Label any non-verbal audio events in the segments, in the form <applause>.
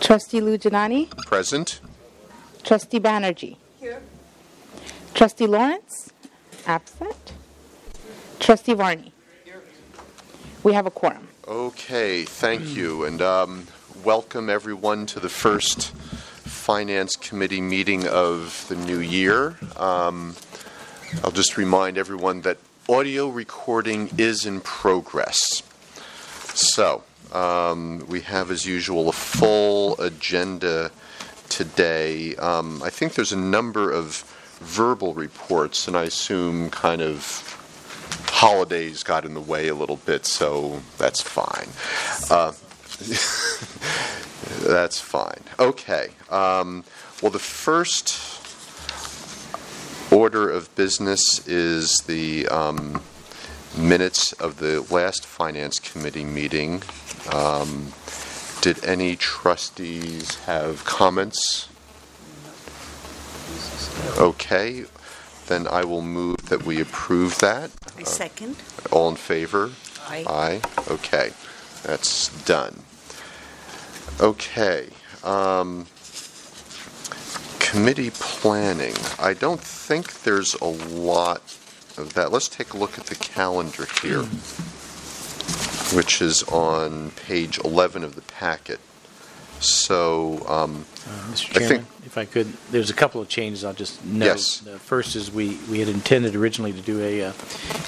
Trustee Lujanani, Present. Trustee Banerjee. Here. Trustee Lawrence, absent. Trustee Varney. Here. We have a quorum. Okay, thank you, and um, welcome everyone to the first Finance Committee meeting of the new year. Um, I'll just remind everyone that audio recording is in progress. So, um, we have, as usual, a full agenda today. Um, I think there's a number of verbal reports, and I assume kind of holidays got in the way a little bit, so that's fine. Uh, <laughs> that's fine. Okay. Um, well, the first order of business is the um, minutes of the last Finance Committee meeting. Um, did any trustees have comments? Okay, then I will move that we approve that. I second. All in favor? Aye. Aye, okay, that's done. Okay, um, committee planning, I don't think there's a lot of that. Let's take a look at the calendar here, which is on page 11 of the packet. So, um, Uh, Mr. I Chairman, think- if I could, there's a couple of changes I'll just note. Yes. The first is we, we had intended originally to do a uh,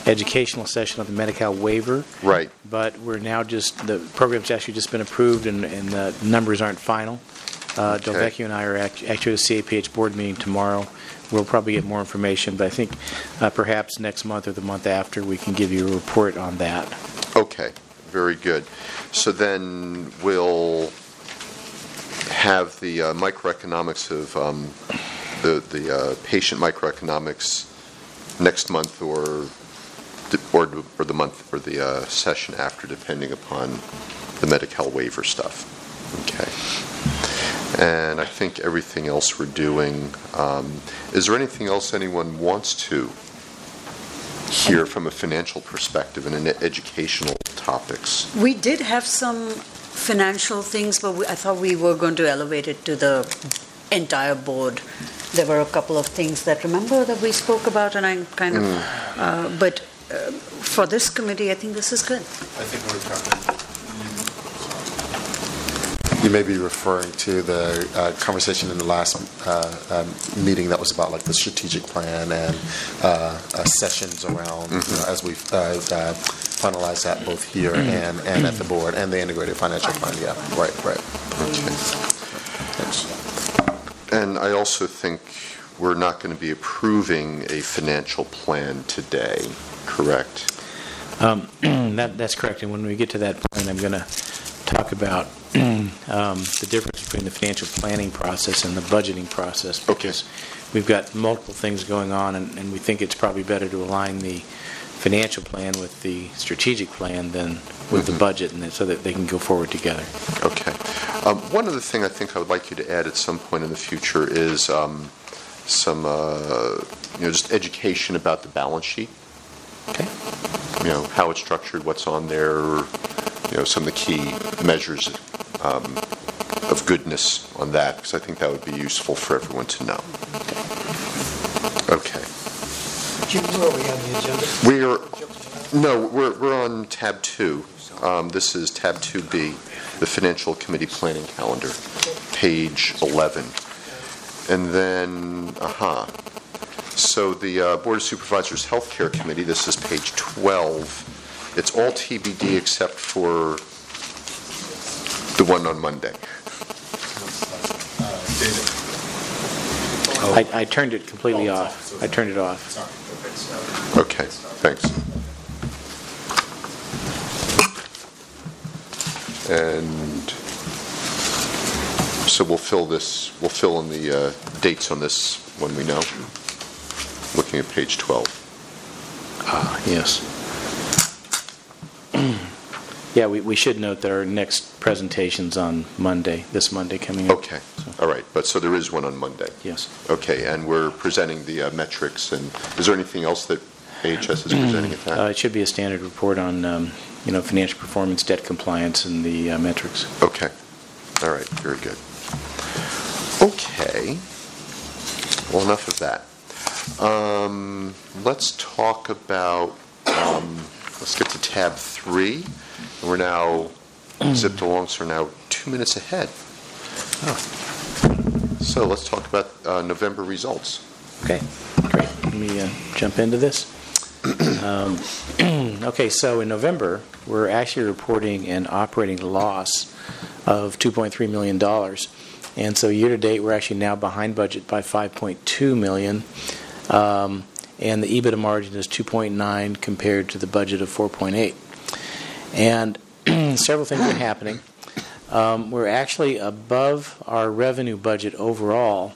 educational session on the Medi-Cal waiver, right, but we're now just, the program's actually just been approved and, and the numbers aren't final. Uh, Okay. Delvecchio and I are act- actually at the CAPH board meeting tomorrow. We'll probably get more information, but I think uh, perhaps next month or the month after, we can give you a report on that. okay, very good. So then we'll have the uh, microeconomics of um, the the uh, patient microeconomics next month or or, or the month or the uh, session after, depending upon the Medi-Cal waiver stuff. Okay. And I think everything else we're doing. Um, is there anything else anyone wants to hear from a financial perspective and in educational topics? We did have some financial things, but we- I thought we were going to elevate it to the entire board. There were a couple of things that, remember, that we spoke about, and I kind of, uh, but uh, for this committee, I think this is good. I think we're covered. You may be referring to the uh, conversation in the last uh, um, meeting that was about like the strategic plan and uh, uh, sessions around, you know, as we uh, uh, finalize that both here and, and at the board, and the integrated financial plan, yeah, right, right. Thanks. And I also think we're not going to be approving a financial plan today, correct? Um, <clears throat> That, that's correct, and when we get to that point, I'm going to talk about <clears throat> um, the difference between the financial planning process and the budgeting process. Okay. Because we've got multiple things going on, and, and we think it's probably better to align the financial plan with the strategic plan than with the budget, and so that they can go forward together. Okay. Um, One other thing I think I would like you to add at some point in the future is um, some, uh, you know, just education about the balance sheet. Okay? You know, how it's structured, what's on there, you know, some of the key measures um, of goodness on that, because I think that would be useful for everyone to know. Okay. Jim, where are we on the agenda? We are, no, we're, we're on tab two. Um, This is tab 2B, the Financial Committee Planning Calendar, page 11. And then, aha, so the uh, Board of Supervisors Health Care Committee, this is page 12. It's all TBD except for the one on Monday. I, I turned it completely off. I turned it off. Okay, thanks. And so we'll fill this, we'll fill in the uh, dates on this when we know. Looking at page 12. Ah, yes. Yeah, we, we should note that our next presentation's on Monday, this Monday coming up. Okay, all right, but so there is one on Monday. Yes. Okay, and we're presenting the uh, metrics, and is there anything else that AHS is presenting at Uh, that? It should be a standard report on, um, you know, financial performance, debt compliance, and the uh, metrics. Okay, All right, very good. Okay. Well, enough of that. Um, let's talk about, um, let's get to tab three. And We're now zipped along, so we're now two minutes ahead. So let's talk about uh, November results. Okay, great. Let me uh, jump into this. Um, <clears throat> Okay, so in November, we're actually reporting an operating loss of $2.3 million. And so year-to-date, we're actually now behind budget by $5.2 million. Um, And the EBITDA margin is 2.9 compared to the budget of 4.8. And <clears throat> several things are happening. Um, We're actually above our revenue budget overall,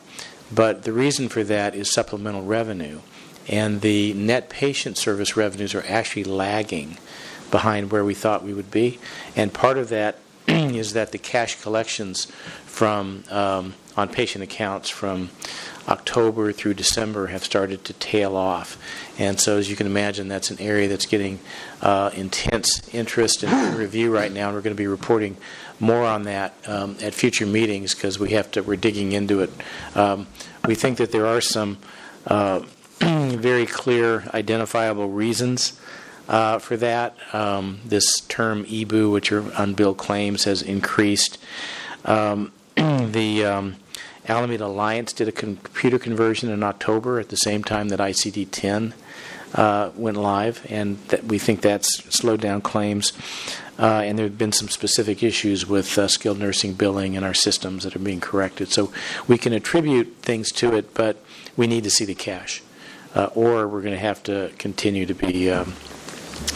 but the reason for that is supplemental revenue. And the net patient service revenues are actually lagging behind where we thought we would be. And part of that <clears throat> is that the cash collections from um, on patient accounts from October through December have started to tail off. And so, as you can imagine, that's an area that's getting uh, intense interest and review right now. And we're going to be reporting more on that um, at future meetings because we have to. We're digging into it. Um, we think that there are some uh, <clears throat> very clear, identifiable reasons uh, for that. Um, this term EBU, which are unbilled claims, has increased. Um, <clears throat> the um, Alameda Alliance did a computer conversion in October at the same time that ICD 10 uh, went live, and that we think that's slowed down claims. Uh, and there have been some specific issues with uh, skilled nursing billing and our systems that are being corrected. So we can attribute things to it, but we need to see the cash, uh, or we're going to have to continue to be um,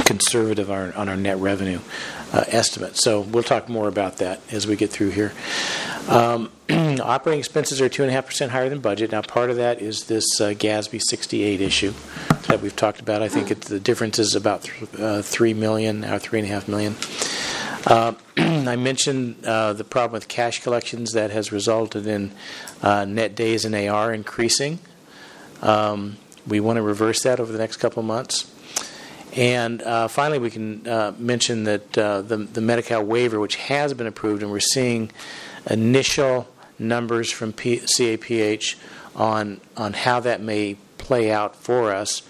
conservative on, on our net revenue uh, estimate. So we'll talk more about that as we get through here. Um, <clears throat> operating expenses are 2.5% higher than budget. Now, part of that is this uh, GASB 68 issue that we've talked about. I think it, the difference is about th- uh, 3 million or 3.5 million. Uh, <clears throat> I mentioned uh, the problem with cash collections that has resulted in uh, net days in AR increasing. Um, we want to reverse that over the next couple months. And uh, finally, we can uh, mention that uh, the, the Medi-Cal waiver, which has been approved, and we're seeing initial numbers from P- CAPH on, on how that may play out for us.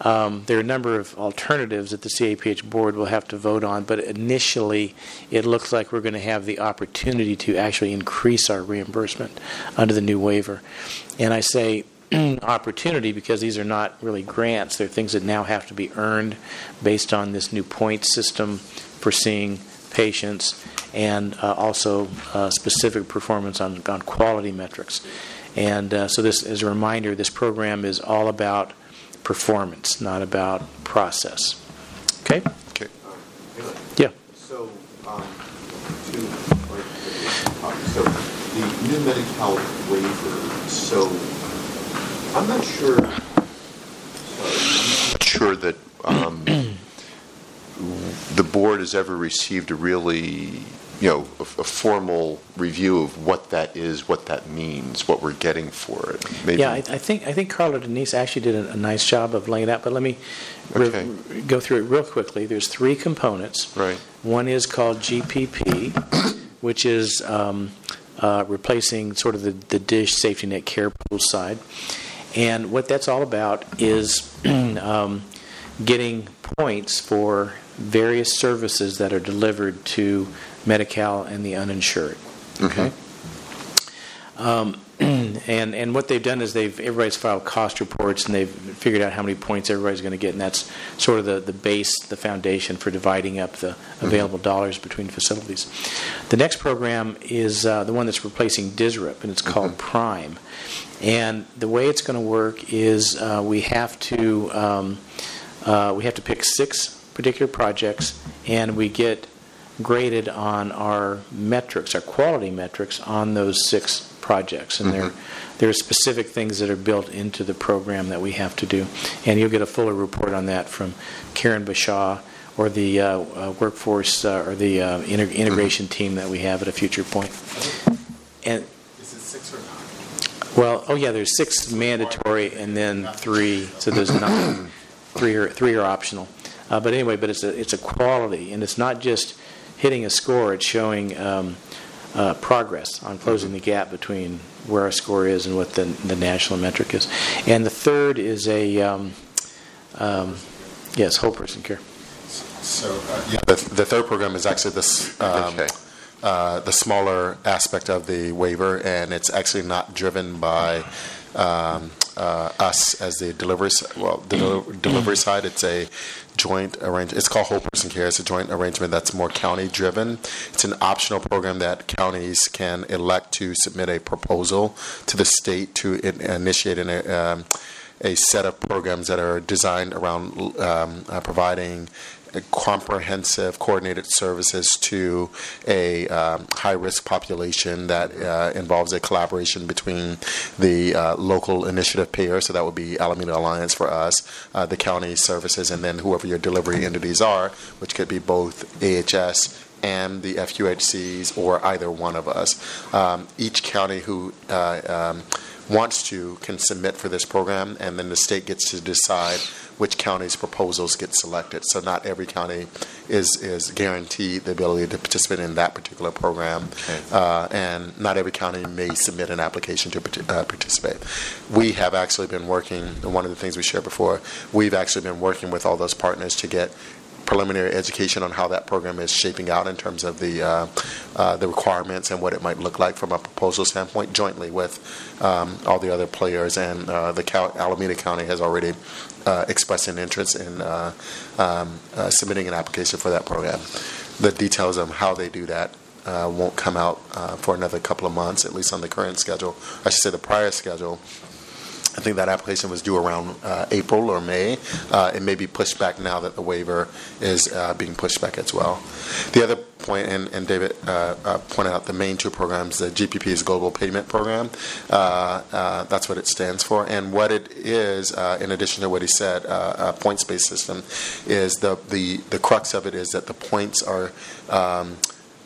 Um, there are a number of alternatives that the CAPH board will have to vote on, but initially it looks like we're going to have the opportunity to actually increase our reimbursement under the new waiver. And I say <clears throat> opportunity because these are not really grants. They're things that now have to be earned based on this new point system for seeing patients and uh, also uh, specific performance on, on quality metrics. And uh, so, this as a reminder, this program is all about performance, not about process. Okay? Okay. Yeah. So, um, to, like, so the new Medi-Cal waiver, so I'm not sure, sorry, Not sure that um, the board has ever received a really, you know, a, a formal review of what that is, what that means, what we're getting for it. Maybe. Yeah, I, I think I think Carla Denise actually did a, a nice job of laying it out. But let me re- Okay. go through it real quickly. There's three components. Right. One is called GPP, which is um, uh, replacing sort of the, the DSH safety net care pool side. And what that's all about is <clears throat> um, getting points for various services that are delivered to Medi-Cal and the uninsured. Okay. Um, <clears throat> and and what they've done is they've everybody's filed cost reports and they've figured out how many points everybody's going to get, and that's sort of the, the base, the foundation for dividing up the available dollars between facilities. The next program is uh, the one that's replacing DSRIP, and it's called Prime. And the way it's going to work is uh, we have to um, uh, we have to pick six particular projects, and we get graded on our metrics, our quality metrics on those six projects. And there, there are specific things that are built into the program that we have to do. And you'll get a fuller report on that from Karen Bashaw or the uh, uh, workforce uh, or the uh, integ- integration team that we have at a future point. And Is it six or nine? Well, oh yeah, there's six mandatory and then three, so there's nine. <coughs> Three are three are optional. Uh, but anyway, but it's a it's a quality, and it's not just hitting a score. It's showing um, uh, progress on closing the gap between where our score is and what the, the national metric is. And the third is a, um, um, yes, whole person care. So, uh, yeah, the, the third program is actually this, um, Okay. Uh, the smaller aspect of the waiver, and it's actually not driven by um, uh, us as the delivery, well, the del- <clears throat> delivery side. It's a joint arrangement. It's called Whole Person Care. It's a joint arrangement that's more county driven. It's an optional program that counties can elect to submit a proposal to the state to in- initiate an, um, a set of programs that are designed around um, uh, providing comprehensive coordinated services to a um, high-risk population that uh, involves a collaboration between the uh, local initiative payer, so that would be Alameda Alliance for us, uh, the county services, and then whoever your delivery entities are, which could be both AHS and the FQHCs or either one of us. Um, each county who uh, um, wants to can submit for this program, and then the state gets to decide which county's proposals get selected. So not every county is is guaranteed the ability to participate in that particular program, uh, and not every county may submit an application to uh, participate. We have actually been working. One of the things we shared before, we've actually been working with all those partners to get preliminary education on how that program is shaping out in terms of the uh, uh, the requirements and what it might look like from a proposal standpoint, jointly with um, all the other players. And uh, the Cal- Alameda County has already uh, expressed an interest in uh, um, uh, submitting an application for that program. The details of how they do that. Won't come out for another couple of months, at least on the current schedule. I should say the prior schedule. I think that application was due around uh, April or May. Uh, it may be pushed back now that the waiver is uh, being pushed back as well. The other point, and, and David uh, uh, pointed out the main two programs, the GPP is Global Payment Program. Uh, that's what it stands for. And what it is, in addition to what he said, a points-based system, is the, the, the crux of it is that the points are um,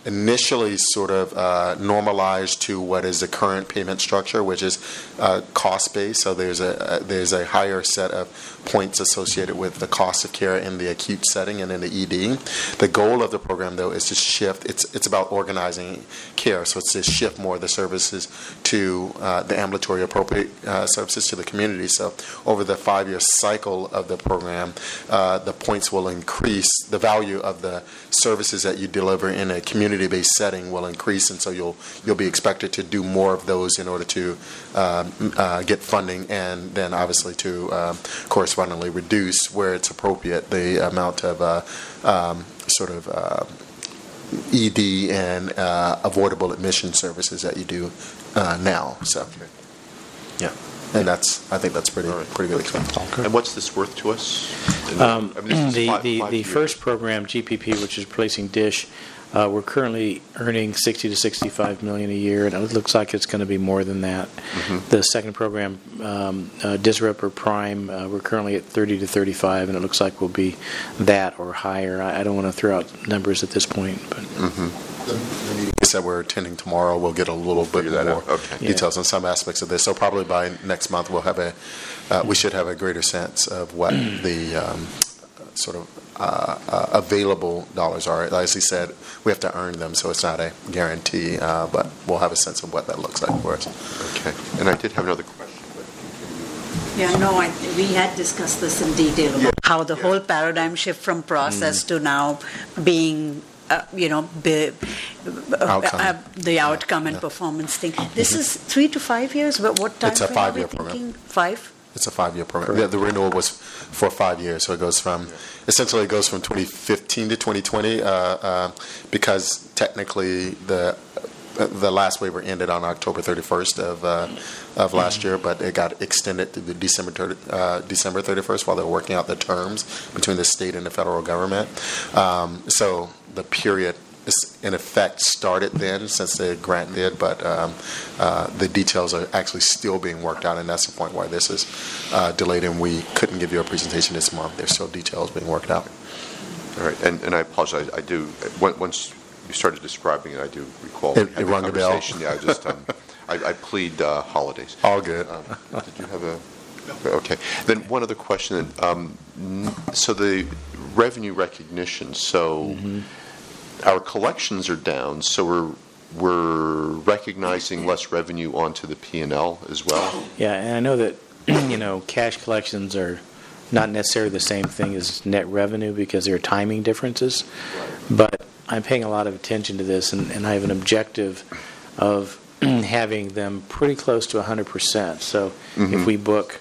initially sort of uh, normalized to what is the current payment structure, which is uh, cost based. So there's a, a there's a higher set of points associated with the cost of care in the acute setting and in the ED. The goal of the program, though, is to shift. It's it's about organizing care, so it's to shift more of the services to uh, the ambulatory appropriate uh, services to the community. So over the five year cycle of the program, uh, the points will increase. The value of the services that you deliver in a community-based setting will increase, and so you'll you'll be expected to do more of those in order to um, uh, get funding, and then obviously to um, correspondingly reduce where it's appropriate the amount of uh, um, sort of. Uh, ED and uh, avoidable admission services that you do uh, now. So, yeah, and that's I think that's pretty pretty good example. And what's this worth to us? Um, I mean, this The, five- the, five the first program, GPP, which is replacing DSH, uh, we're currently earning 60 to 65 million a year, and it looks like it's going to be more than that. Mm-hmm. The second program, um, uh, DSRIP or Prime, uh, we're currently at 30 to 35, and it looks like we'll be that or higher. I, I don't want to throw out numbers at this point, but Mm-hmm. Like I said, we're attending tomorrow. We'll get a little bit figure that more out. Okay. Yeah. details on some aspects of this. So probably by next month, we'll have a, uh, we should have a greater sense of what <clears throat> the um, sort of uh, uh, available dollars are. As he said, we have to earn them, so it's not a guarantee, uh, but we'll have a sense of what that looks like for us. Okay. And I did have another question. Yeah, no, I, we had discussed this in detail, about how the whole paradigm shift from process Mm. to now being, uh, you know, be, uh, Outcome. uh, the outcome and performance thing. This is three to five years, but what time Mm-hmm. It's a frame are we five-year program. thinking? Five? It's a five-year program. The, the renewal was for five years, so it goes from essentially it goes from 2015 to 2020 uh, uh, because technically the the last waiver ended on October 31st of uh, of last year, but it got extended to the December 30, uh, December 31st while they're working out the terms between the state and the federal government. Um, so the period in effect started then since the grant did, but um, uh, the details are actually still being worked out, and that's the point why this is uh, delayed and we couldn't give you a presentation this month. There's still details being worked out. All right. And, and I apologize. I do, once you started describing it, I do recall. It- it the rung a bell. conversation. Yeah, I just, um, <laughs> I, I plead uh, holidays. All good. Um, Did you have a, okay. Then one other question. um, So the revenue recognition, so Mm-hmm. Our collections are down, so we're we're recognizing less revenue onto the P and L as well. Yeah, and I know that, <clears throat> you know, cash collections are not necessarily the same thing as net revenue because there are timing differences. But I'm paying a lot of attention to this, and, and I have an objective of <clears throat> having them pretty close to 100%. So if mm-hmm. we book,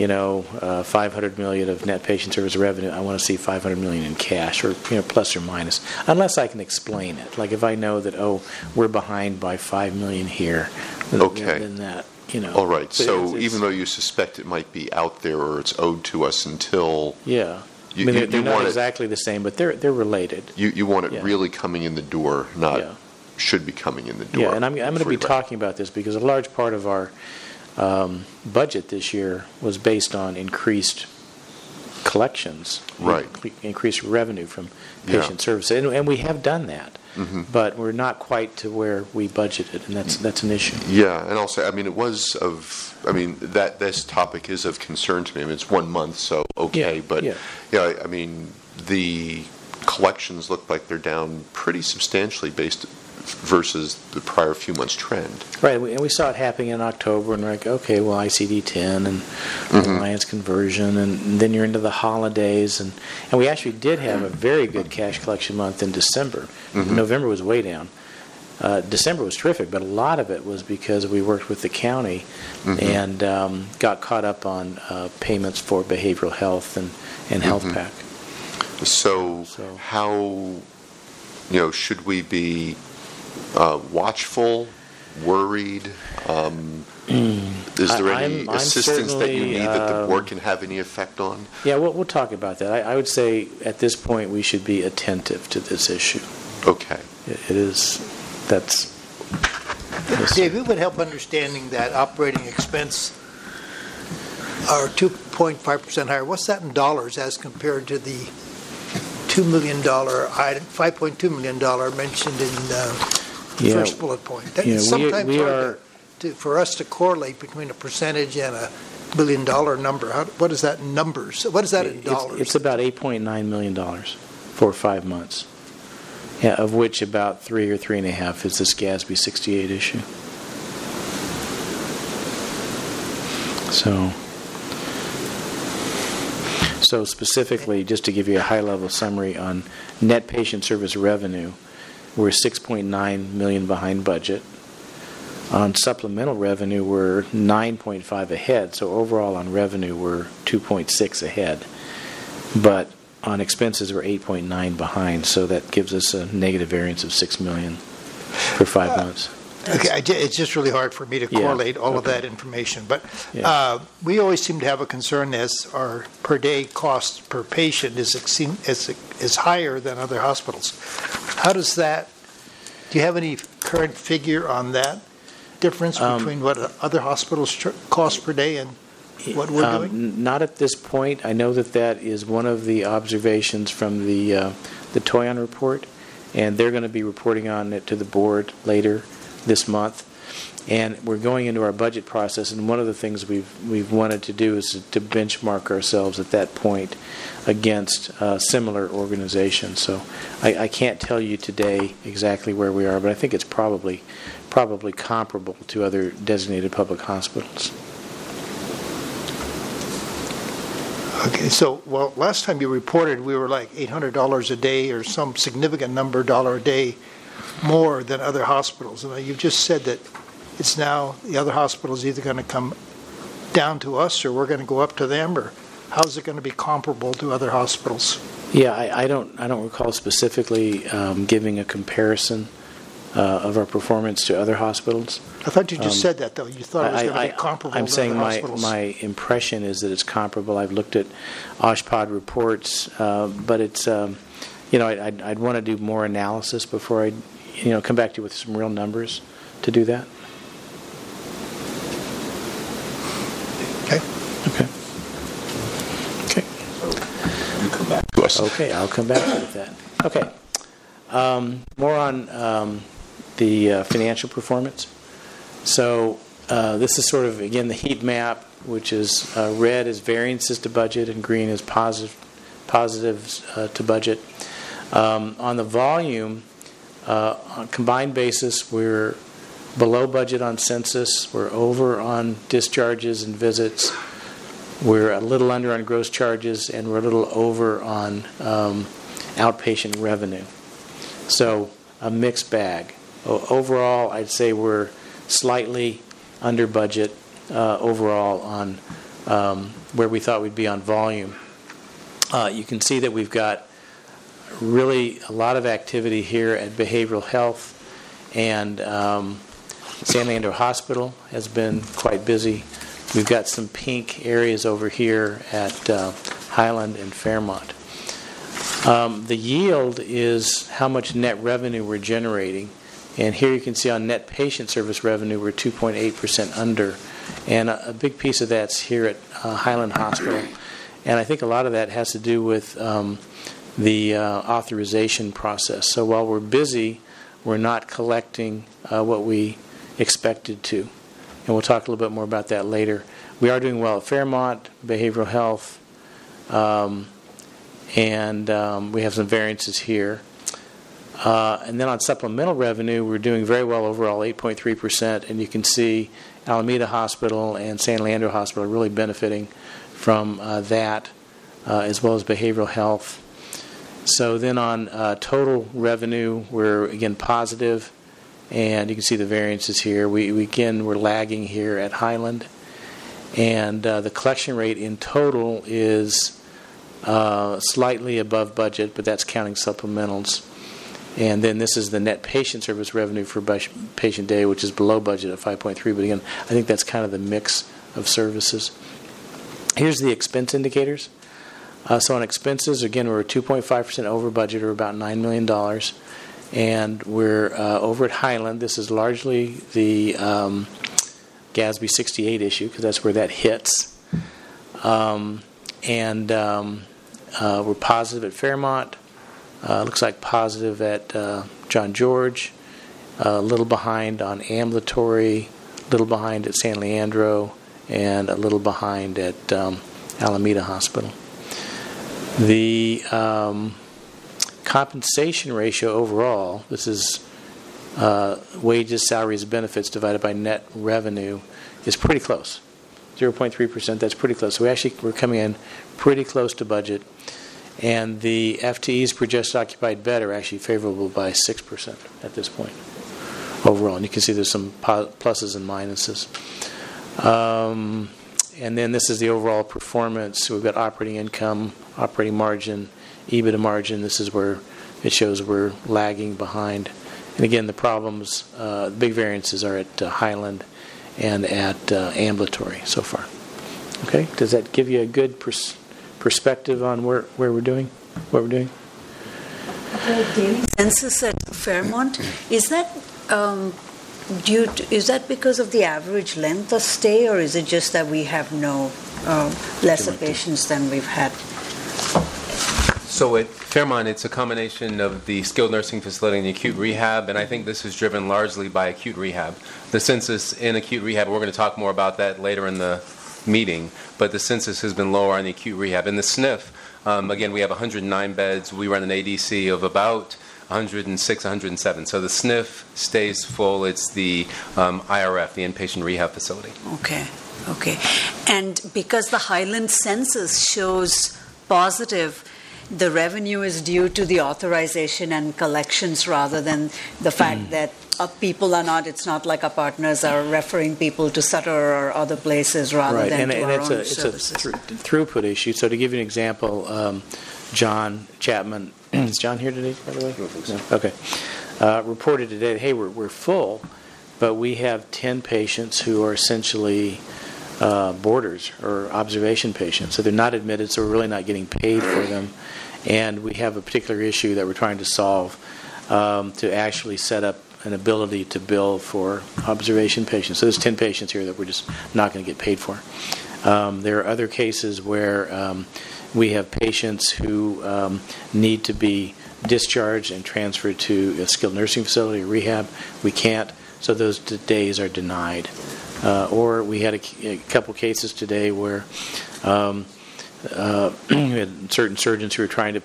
you know, uh, 500 million of net patient service revenue, I want to see 500 million in cash, or you know, plus or minus, unless I can explain it. Like if I know that, oh, we're behind by 5 million here, then, Okay. then that, you know. All right, But so it's- even though you suspect it might be out there or it's owed to us until, Yeah. You- I mean, you- they're, they're not want it- exactly the same, but they're they're related. you, you want it Yeah. really coming in the door, not Yeah. should be coming in the door. Yeah, and I'm, I'm going to be talking about this because a large part of our um, budget this year was based on increased collections, Right. inc- increased revenue from Yeah. patient services, and, and we have done that, Mhm. but we're not quite to where we budgeted, and that's that's an issue. Yeah, and also, I mean, it was of, I mean, that, this topic is of concern to me. I mean, it's one month, so okay, Yeah, but, yeah. yeah, I- I mean, the collections look like they're down pretty substantially based versus the prior few months' trend. Right, and we, saw it happening in October, and we're like, okay, well, ICD 10 and Mm-hmm. Alliance conversion, and then you're into the holidays, and, and we actually did have a very good cash collection month in December. Mm-hmm. November was way down. Uh, December was terrific, but a lot of it was because we worked with the county Mm-hmm. and um, got caught up on uh, payments for behavioral health and, and health Mhm. pack. So, So- how, you know, should we be uh, watchful, worried? Um, <clears throat> is there I- any I'm- I'm assistance that you need that the um, board can have any effect on? Yeah, we'll, we'll talk about that. I, I would say at this point we should be attentive to this issue. Okay. It it is, that's. Dave, it would help understanding that operating expense are 2.5% higher. What's that in dollars as compared to the $2 million item, $5.2 million mentioned in uh, the Yeah. first bullet point? That Yeah, is we- sometimes we are- to, for us to correlate between a percentage and a billion dollar number. How- What is that in numbers? What is that in It's- dollars? It's about $8.9 million for five months. Yeah, of which about three or three and a half is this GASB 68 issue. So, so specifically, just to give you a high-level summary on net patient service revenue, we're 6.9 million behind budget. On supplemental revenue, we're 9.5 ahead. So overall on revenue, we're 2.6 ahead. But on expenses, we're 8.9 behind. So that gives us a negative variance of 6 million for five uh, months. Okay, it's just really hard for me to Yeah, correlate all of that information. But Yeah. uh, we always seem to have a concern as our per-day cost per patient is is is higher than other hospitals. How does that, do you have any current figure on that difference Um, between what other hospitals cost per day and what we're Um, doing? Not at this point. I know that that is one of the observations from the, uh, the Toyon report, and they're going to be reporting on it to the board later this month. And we're going into our budget process, and one of the things we've, we've wanted to do is to benchmark ourselves at that point against uh, similar organizations. So I, I can't tell you today exactly where we are, but I think it's probably, probably comparable to other designated public hospitals. Okay, so, well, last time you reported, we were like $800 a day or some significant number dollar a day more than other hospitals. And you've just said that it's now, the other hospital is either going to come down to us or we're going to go up to them, or how's it going to be comparable to other hospitals? Yeah, I, I don't. I don't recall specifically um, giving a comparison uh, of our performance to other hospitals. I thought you just Um, said that, though. You thought it was I- going to be comparable I'm to saying my hospitals. my impression is that it's comparable. I've looked at OSHPD reports, uh, but it's um, you know I, I'd, I'd want to do more analysis before I you know come back to you with some real numbers to do that. Okay. Okay. Okay. You come back to us. Okay, I'll come back with that. Okay. Um, More on um, the uh, financial performance. So uh, this is sort of, again, the heat map, which is uh, red is variances to budget and green is positive, positives uh, to budget. Um, On the volume, Uh, On a combined basis, we're below budget on census, we're over on discharges and visits, we're a little under on gross charges, and we're a little over on um, outpatient revenue. So a mixed bag. O- Overall, I'd say we're slightly under budget uh, overall on um, where we thought we'd be on volume. Uh, You can see that we've got really a lot of activity here at behavioral health, and um, San Leandro Hospital has been quite busy. We've got some pink areas over here at uh, Highland and Fairmont. Um, The yield is how much net revenue we're generating. And here you can see on net patient service revenue, we're 2.8% under. And a a big piece of that's here at uh, Highland Hospital. And I think a lot of that has to do with um, the uh, authorization process. So while we're busy, we're not collecting uh, what we expected to. And we'll talk a little bit more about that later. We are doing well at Fairmont, behavioral health, um, and um, we have some variances here. Uh, and then on supplemental revenue, we're doing very well overall, 8.3%. And you can see Alameda Hospital and San Leandro Hospital are really benefiting from uh, that, uh, as well as behavioral health. So then on uh, total revenue, we're again positive, and you can see the variances here. We, we again we're lagging here at Highland, and uh, the collection rate in total is uh, slightly above budget, but that's counting supplementals. And then this is the net patient service revenue for patient day, which is below budget at 5.3. But again, I think that's kind of the mix of services. Here's the expense indicators. Uh, so on expenses, again, we're 2.5% over budget, or about $9 million. And we're uh, over at Highland. This is largely the um, GASB 68 issue, because that's where that hits. Um, and um, uh, we're positive at Fairmont. Uh, looks like positive at uh, John George. a little behind on ambulatory, a little behind at San Leandro, and a little behind at um, Alameda Hospital. The um, compensation ratio overall, this is uh, wages, salaries, benefits divided by net revenue, is pretty close. 0.3%, that's pretty close. So we actually, we're coming in pretty close to budget. And the FTEs per just occupied bed are actually favorable by 6% at this point overall. And you can see there's some pluses and minuses. Um, and then this is the overall performance. We've got operating income, operating margin, EBITDA margin. This is where it shows we're lagging behind. And again, the problems, uh, the big variances are at uh, Highland and at uh, ambulatory so far. Okay, does that give you a good pers- perspective on where, where we're doing, what we're doing? Census at Fairmont, is that um, due to, is that because of the average length of stay, or is it just that we have no uh, lesser patients than we've had? So at Fairmont, it's a combination of the skilled nursing facility and the acute rehab, and I think this is driven largely by acute rehab. The census in acute rehab, we're going to talk more about that later in the meeting, but the census has been lower on the acute rehab. In the SNF, um, again, we have 109 beds. We run an ADC of about 106, 107. So the SNF stays full. It's the um, IRF, the inpatient rehab facility. Okay, okay. And because the Highland census shows positive, the revenue is due to the authorization and collections rather than the fact that uh, people are not, it's not like our partners are referring people to Sutter or other places rather right, than and, to and our it's own a it's services. a thru- throughput issue. So to give you an example, um, John Chapman <clears throat> is John here today, by the way? No, Okay. Uh, reported today, hey, we're we're full, but we have ten patients who are essentially uh, boarders or observation patients. So they're not admitted, so we're really not getting paid for them. And we have a particular issue that we're trying to solve um, to actually set up an ability to bill for observation patients. So there's 10 patients here that we're just not going to get paid for. Um, there are other cases where um, we have patients who um, need to be discharged and transferred to a skilled nursing facility or rehab. We can't, so those days are denied. Uh, or we had a couple cases today where um, uh, <clears throat> we had certain surgeons who were trying to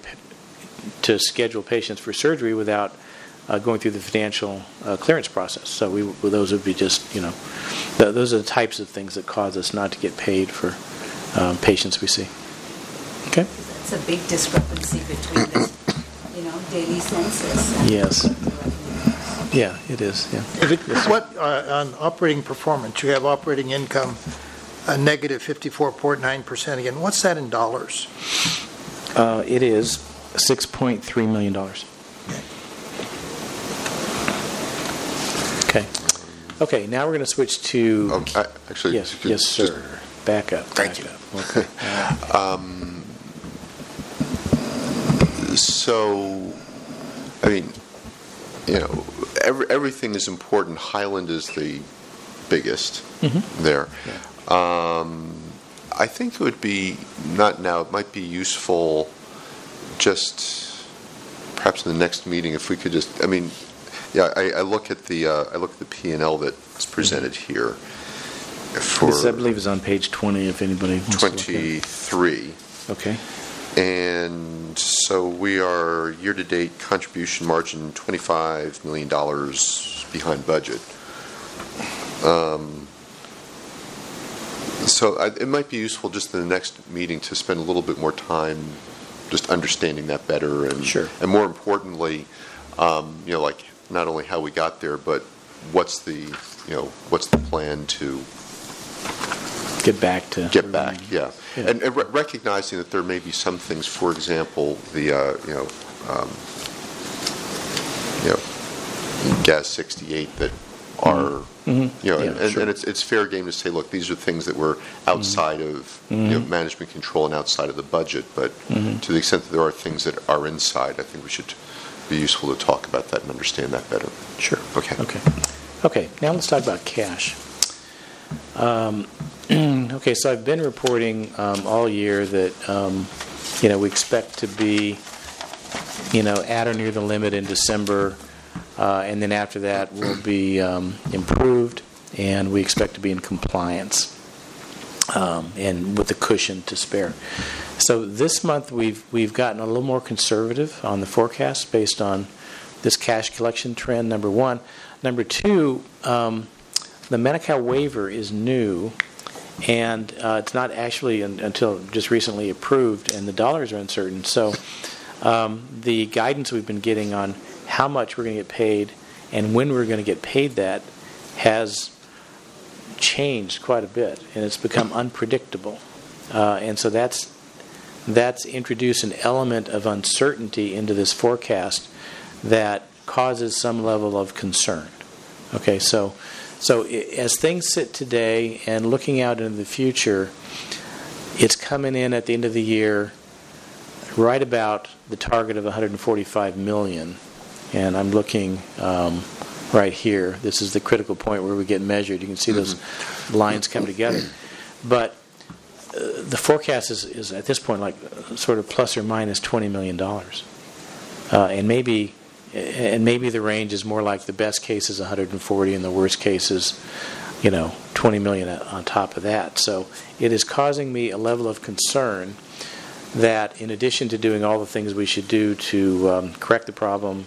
to schedule patients for surgery without uh, going through the financial uh, clearance process. So we, well, those would be just, you know, th- those are the types of things that cause us not to get paid for um, patients we see. Okay? It's a big discrepancy between the, you know, daily census. Yes. Yeah, it is, yeah. Is it- What, uh, on operating performance, you have operating income, a negative 54.9% again. What's that in dollars? Uh, It is $6.3 million. Okay. Okay, now we're going to switch to... Oh, I- Actually. Yes, just- yes, just- sir. Back up. Thank back you. up. Okay. <laughs> So, I mean, you know, every, everything is important. Highland is the biggest there. Um, I think it would be, not now, it might be useful just perhaps in the next meeting if we could just, I mean, yeah, I, I look at the, uh, I look at the P and L that's presented here for This, I believe, is on page 20, if anybody wants to look at it. 23. Okay. And so we are year-to-date contribution margin $25 million behind budget. Um, So I- it might be useful just in the next meeting to spend a little bit more time just understanding that better and. Sure. And more importantly, um, you know, like not only how we got there, but what's the, you know, what's the plan to Get back to... get back, yeah. Yeah. And and re- recognizing that there may be some things, for example, the, uh, you know, um, you know, GASB 68 that are, you know, Mm-hmm. Yeah, and- sure. and it's, it's fair game to say, look, these are things that were outside of, you know, Mm-hmm. management control and outside of the budget, but to the extent that there are things that are inside, I think we should be useful to talk about that and understand that better. Sure. Okay. Okay. Okay, now let's talk about cash. Um, <clears throat> Okay, so I've been reporting um, all year that, um, you know, we expect to be, you know, at or near the limit in December, uh, and then after that, we'll be um, improved, and we expect to be in compliance, um, and with a cushion to spare. So this month, we've, we've gotten a little more conservative on the forecast based on this cash collection trend, number one. Number two, um, the Medi-Cal waiver is new, and uh, it's not actually un- until just recently approved, and the dollars are uncertain. So um, the guidance we've been getting on how much we're going to get paid and when we're going to get paid that has changed quite a bit, and it's become unpredictable. Uh, and so that's that's introduced an element of uncertainty into this forecast that causes some level of concern. Okay, so so as things sit today and looking out into the future, it's coming in at the end of the year right about the target of 145 million, and I'm looking um, right here. This is the critical point where we get measured. You can see those lines come together, but uh, the forecast is, is at this point like uh, sort of plus or minus 20 million dollars, uh, and maybe and maybe the range is more like the best case is 140 and the worst case is you know 20 million on top of that. So it is causing me a level of concern that in addition to doing all the things we should do to um, correct the problem,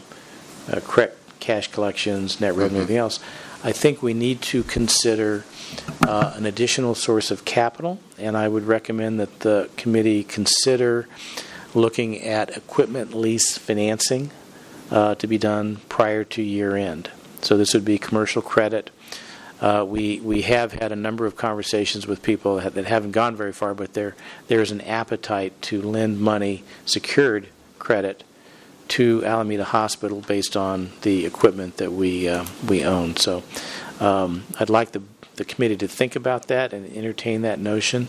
uh, correct cash collections, net revenue, everything else, I think we need to consider uh, an additional source of capital, and I would recommend that the committee consider looking at equipment lease financing uh, to be done prior to year end. So this would be commercial credit. Uh, we we have had a number of conversations with people that, that haven't gone very far, but there there is an appetite to lend money, secured credit, to Alameda Hospital based on the equipment that we uh, we own. So um, I'd like the the committee to think about that and entertain that notion.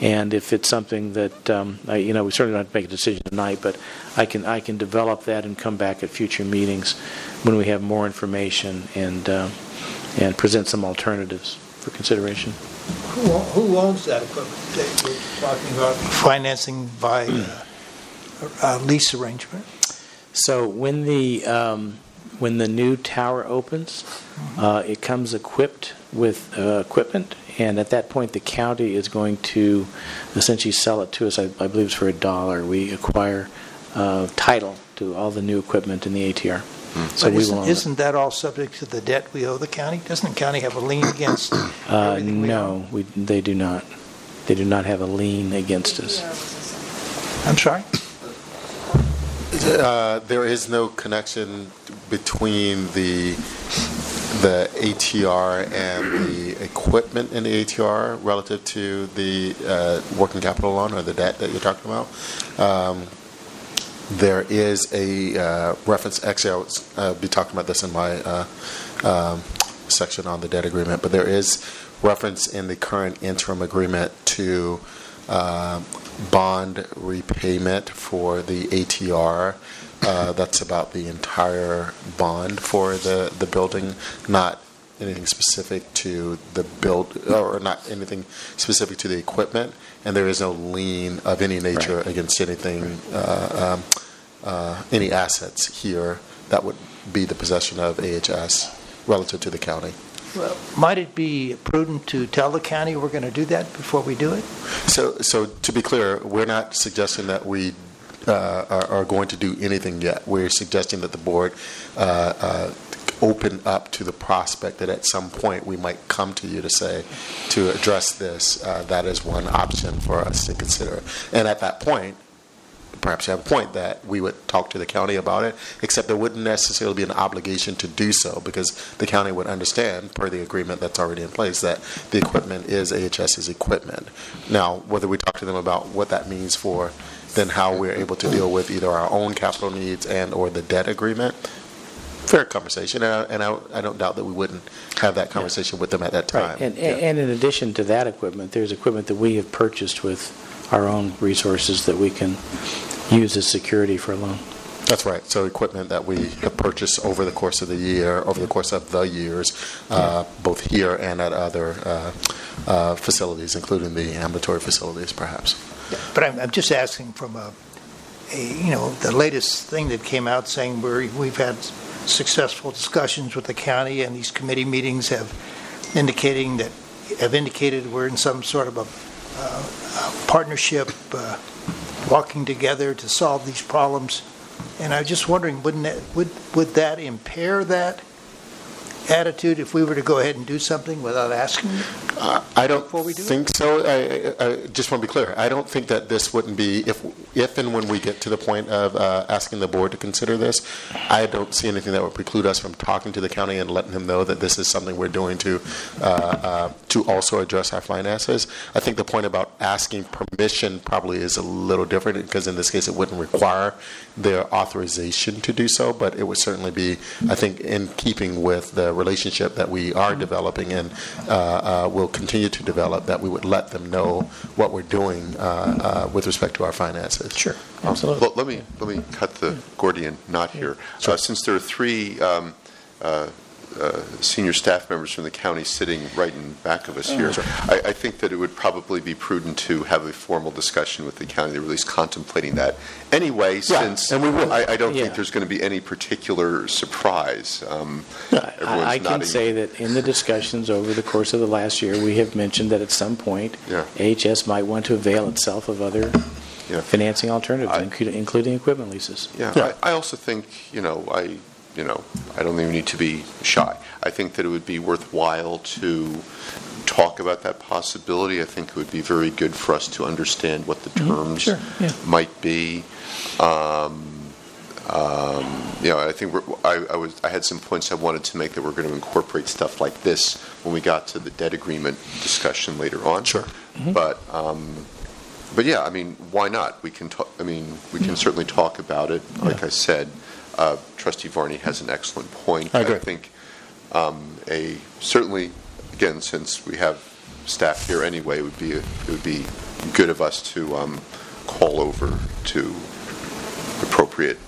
And if it's something that um, I, you know, we certainly don't have to make a decision tonight, but I can I can develop that and come back at future meetings when we have more information and uh, and present some alternatives for consideration. Who o- who owns that equipment that you're talking about? Financing by <clears throat> uh, a lease arrangement? So when the um, when the new tower opens, uh, it comes equipped with uh, equipment, and at that point, the county is going to essentially sell it to us. I, I believe it's for a dollar. We acquire uh, title to all the new equipment in the ATR. So But we isn't, will. isn't that all subject to the debt we owe the county? Doesn't the county have a lien against Uh, everything we owe? no, we, they do not. They do not have a lien against us. I'm sorry? Uh, There is no connection between the, the ATR and the equipment in the ATR relative to the uh, working capital loan or the debt that you're talking about. Um, There is a uh, reference, actually, I will uh, be talking about this in my uh, um, section on the debt agreement, but there is reference in the current interim agreement to uh, bond repayment for the ATR. Uh, That's about the entire bond for the, the building, not anything specific to the build, or not anything specific to the equipment, and there is no lien of any nature against anything, uh, um, uh, any assets here that would be the possession of AHS relative to the county. Might it be prudent to tell the county we're going to do that before we do it? So, so to be clear, we're not suggesting that we uh, are, are going to do anything yet. We're suggesting that the board uh, uh, open up to the prospect that at some point we might come to you to say, to address this, uh, that is one option for us to consider. And at that point, perhaps you have a point that we would talk to the county about it, except there wouldn't necessarily be an obligation to do so because the county would understand, per the agreement that's already in place, that the equipment is AHS's equipment. Now, whether we talk to them about what that means for then how we're able to deal with either our own capital needs and or the debt agreement, fair conversation, and I, and I, I don't doubt that we wouldn't have that conversation with them at that time. Right. And, Yeah. and in addition to that equipment, there's equipment that we have purchased with our own resources that we can use as security for a loan. That's right. So equipment that we have purchased over the course of the year, over the course of the years, uh, both here and at other uh, uh, facilities, including the ambulatory facilities, perhaps. But I'm, I'm just asking from a, a, you know, the latest thing that came out saying we're, we've had successful discussions with the county and these committee meetings have indicating that, have indicated we're in some sort of a partnership, uh, walking together to solve these problems. And I was just wondering, wouldn't that, would, would that impair that attitude if we were to go ahead and do something without asking? Uh, I don't Before we do it? think so. I, I, I just want to be clear. I don't think that this wouldn't be, if, if and when we get to the point of uh, asking the board to consider this, I don't see anything that would preclude us from talking to the county and letting them know that this is something we're doing to, uh, uh, to also address our finances. I think the point about asking permission probably is a little different because in this case it wouldn't require their authorization to do so, but it would certainly be, I think, in keeping with the relationship that we are developing and uh, uh, will continue to develop, that we would let them know what we're doing uh, uh, with respect to our finances. Sure, Um, absolutely. Let let me, let me cut the Gordian knot here. Uh, Since there are three um, uh, senior staff members from the county sitting right in back of us here, I I think that it would probably be prudent to have a formal discussion with the county, they're at least contemplating that. Anyway, since and we will. I I don't Yeah. think there's going to be any particular surprise. Um, I everyone's I can nodding. say that in the discussions over the course of the last year, we have mentioned that at some point, Yeah. AHS might want to avail itself of other Yeah. financing alternatives, I- including including equipment leases. Yeah, Yeah. I, I also think, you know, I, you know, I don't even need to be shy. I think that it would be worthwhile to talk about that possibility. I think it would be very good for us to understand what the terms sure, yeah. might be. Um, um, you know, I think we're, I, I was, I had some points I wanted to make that we're going to incorporate stuff like this when we got to the debt agreement discussion later on. Sure. But, um, but yeah, I mean, why not? We can talk, I mean, we can certainly talk about it. Like I said, uh, trustee Varney has an excellent point. I agree. I think um, a, certainly, again, since we have staff here anyway, it would be, it would be good of us to um, call over to appropriate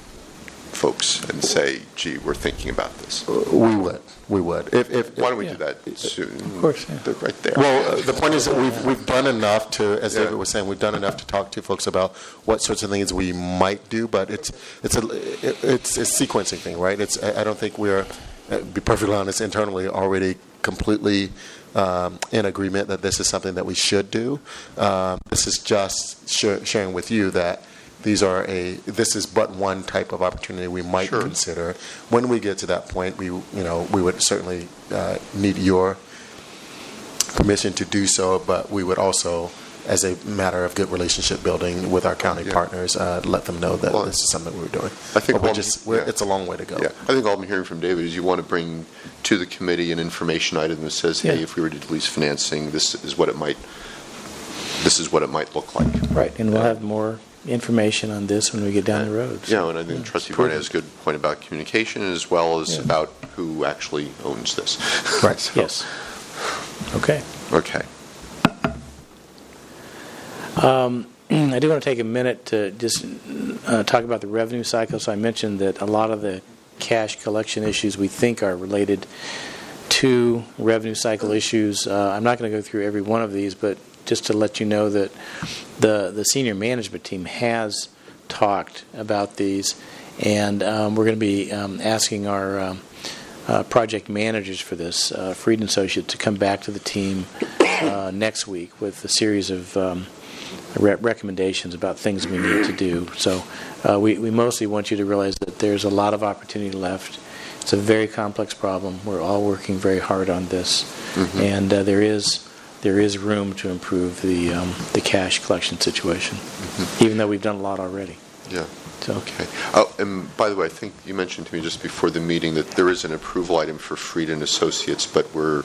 folks and say, gee, we're thinking about this. We would, we would. If, if, Why don't we do that soon? Of course, yeah. They're right there. Well, uh, the point is that we've, we've done enough to, as Yeah. David was saying, we've done enough to talk to folks about what sorts of things we might do, but it's, it's a, it- it's a sequencing thing, right? It's, I I don't think we're, uh, be perfectly honest, internally already completely um, in agreement that this is something that we should do. Um, This is just sh- sharing with you that these are a, this is but one type of opportunity we might Sure. consider. When we get to that point, we, you know, we would certainly uh, need your permission to do so, but we would also, as a matter of good relationship building with our county Yeah. partners, uh, let them know that Well, this is something we're doing. I think we're just, we're, yeah. it's a long way to go. Yeah, I think all I'm hearing from David is you want to bring to the committee an information item that says, hey, Yeah. if we were to release financing, this is what it might, this is what it might look like. Right, and we'll have more information on this when we get down the road. so- Yeah, and I think Trustee Varney has a good point about communication as well as Yeah. about who actually owns this. Right. <laughs> So, Yes. Okay. Okay. Um, <clears throat> I do want to take a minute to just uh, talk about the revenue cycle. So I mentioned that a lot of the cash collection issues we think are related to revenue cycle issues. Uh, I'm not going to go through every one of these, but just to let you know that the the senior management team has talked about these, and um, we're going to be um, asking our um, uh, project managers for this, uh, Freed and Associate, to come back to the team uh, next week with a series of um, re- recommendations about things we need to do. So uh, we, we mostly want you to realize that there's a lot of opportunity left. It's a very complex problem. We're all working very hard on this, and uh, there is there is room to improve the um, the cash collection situation, even though we've done a lot already. Yeah. So Okay. Oh, and by the way, I think you mentioned to me just before the meeting that there is an approval item for Freed and Associates, but we're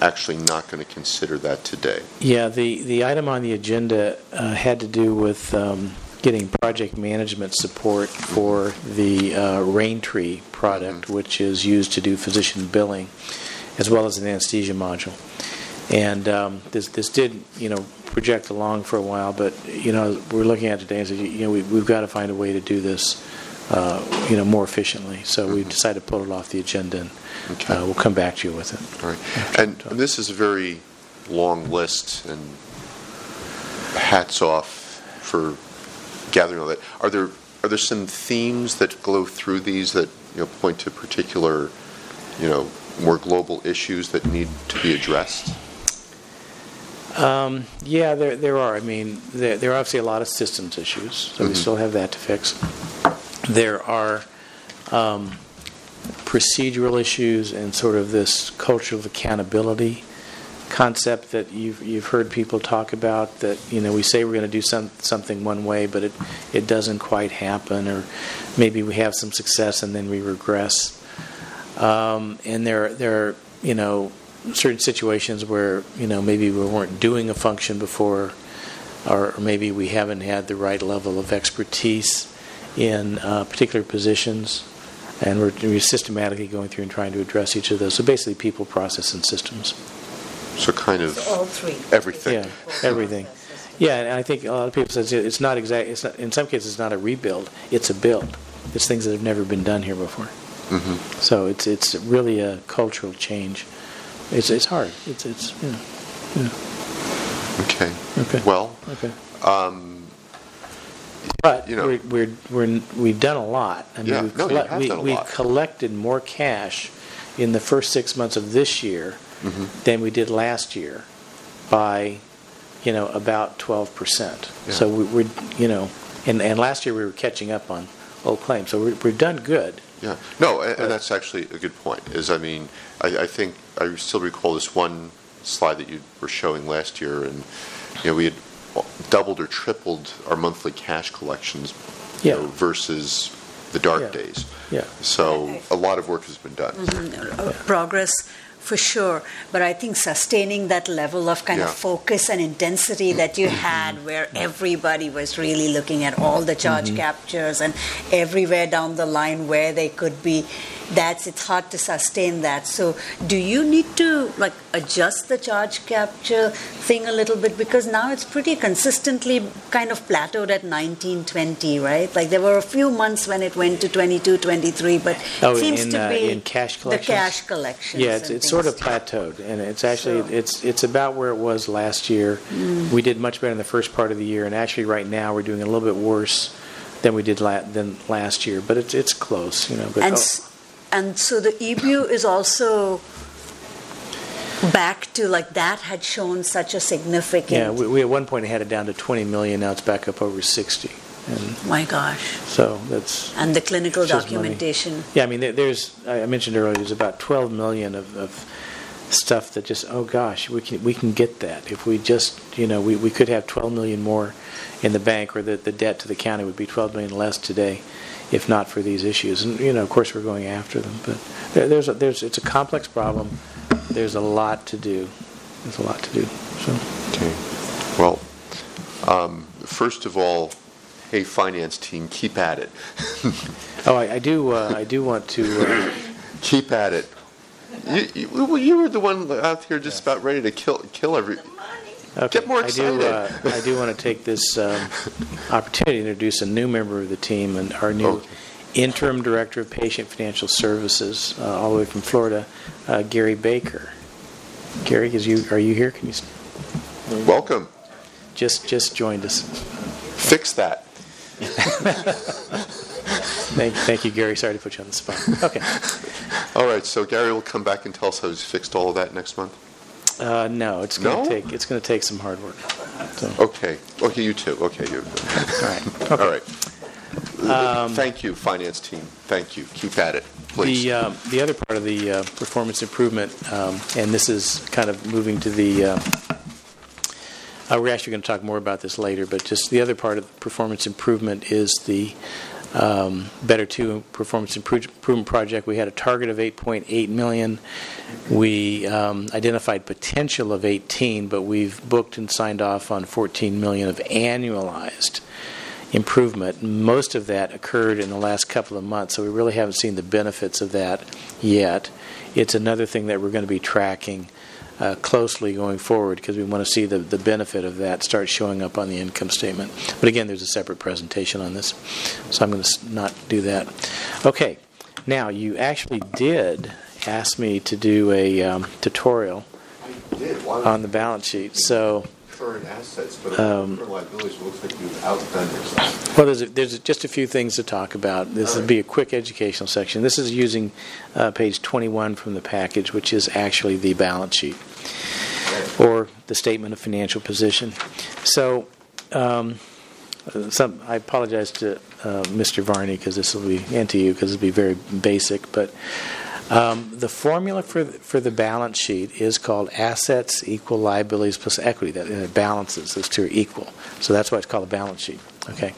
actually not going to consider that today. Yeah, the, the item on the agenda uh, had to do with um, getting project management support for the uh, Rain Tree product, which is used to do physician billing, as well as an anesthesia module. And um, this this did, you know, project along for a while, but you know, we're looking at it today and said, you know, we, we've got to find a way to do this, uh, you know, more efficiently. So we decided to pull it off the agenda, and Okay. uh, we'll come back to you with it. All right. And this is a very long list, and hats off for gathering all that. Are there are there some themes that glow through these that you know point to particular, you know, more global issues that need to be addressed? Um, yeah, there, there are. I mean, there, there are obviously a lot of systems issues, so we still have that to fix. There are um, procedural issues and sort of this culture of accountability concept that you've you've heard people talk about. That you know, we say we're going to do some something one way, but it it doesn't quite happen, or maybe we have some success and then we regress. Um, and there there are you know certain situations where you know maybe we weren't doing a function before, or, or maybe we haven't had the right level of expertise in uh, particular positions, and we're, we're systematically going through and trying to address each of those. So basically, people, process, and systems. So kind of All three. everything. Yeah, everything. Yeah, and I think a lot of people say it's not exact. It's not. In some cases, it's not a rebuild. It's a build. It's things that have never been done here before. hmm So it's it's really a cultural change. It's it's hard. It's it's yeah. yeah. Okay. Okay. Well, Okay. um, But You know- we're, we're, we're, we've done a lot. I mean, Yeah, we've no, you have we, done a we lot. collected more cash in the first six months of this year mhm. than we did last year by, you know, about 12%. Yeah. So we, we're, you know, and, and last year we were catching up on old claims. So we're, we've done good. Yeah, no, and, and that's actually a good point. Is I mean, I, I think I still recall this one slide that you were showing last year, and you know we had doubled or tripled our monthly cash collections, you Yeah. know, versus the dark Yeah. days. Yeah. So a lot of work has been done. Uh, progress for sure. But i think sustaining that level of kind of focus and intensity that you <clears throat> had where everybody was really looking at all the charge mm-hmm. captures and everywhere down the line where they could be that's it's hard to sustain that so do you need to like adjust the charge capture thing a little bit because now it's pretty consistently kind of plateaued at 19 20 right like there were a few months when it went to 22 23 but Oh, it seems in, to uh, be in cash the cash collection. Yeah, it's, it's sort of plateaued, and it's actually Sure. it's it's about where it was last year. Mm. We did much better in the first part of the year, and actually right now we're doing a little bit worse than we did la- than last year. But it's it's close, you know. But and oh, and so the EBU is also back to like that had shown such a significant yeah, we, we at one point had it down to 20 million. Now it's back up over 60. And My gosh. so that's, And the clinical just money. documentation. yeah, I mean, there- there's, I I mentioned earlier, there's about 12 million of, of stuff that just, oh gosh, we can, we can get that. If we just, you know, we, we could have 12 million more in the bank, or the, the debt to the county would be 12 million less today if not for these issues. And, you know, of course, we're going after them. But there, there's, a, there's, it's a complex problem. There's a lot to do. There's a lot to do. So, Okay. Well, um, first of all, hey, finance team, keep at it. <laughs> oh, I, I do, uh, I do want to, uh, Keep at it. You, you, well, you were the one out here just about ready to kill kill every. Okay. Get more I do, uh, I do want to take this um, opportunity to introduce a new member of the team and our new Okay. interim director of patient financial services, uh, all the way from Florida, uh, Gary Baker. Gary, is you are you here? Can you Welcome. just just joined us? Fix that. <laughs> Thank, thank you, Gary. Sorry to put you on the spot. Okay. All right. So Gary will come back and tell us how he's fixed all of that next month. Uh, no, it's going No? to take it's going to take some hard work. So, Okay. Okay. You too. Okay. You. all right. <laughs> All right. Thank you, finance team. Thank you. Keep at it, please. The, uh, the other part of the uh, performance improvement, um, and this is kind of moving to the, uh, uh, we're actually going to talk more about this later, but just the other part of the performance improvement is the um, Better 2 Performance Improvement Project. We had a target of 8.8 million. We um, identified potential of 18, but we've booked and signed off on 14 million of annualized improvement. Most of that occurred in the last couple of months, so we really haven't seen the benefits of that yet. It's another thing that we're going to be tracking uh, closely going forward because we want to see the, the benefit of that start showing up on the income statement. But again, there's a separate presentation on this, so I'm going to not do that. Okay, now you actually did ask me to do a um, tutorial I did. Why on the balance sheet, so. Current assets, but Um, current liabilities, it looks like you've outdone yourself. Well, there's, a, there's just a few things to talk about. This will be a quick educational section. This is using uh, page 21 from the package, which is actually the balance sheet or the statement of financial position. So, um, some, I apologize to uh, Mr. Varney because this will be, and to you because it'll be very basic, but um, the formula for for the balance sheet is called assets equal liabilities plus equity. That it balances; those two are equal. So that's why it's called a balance sheet. Okay,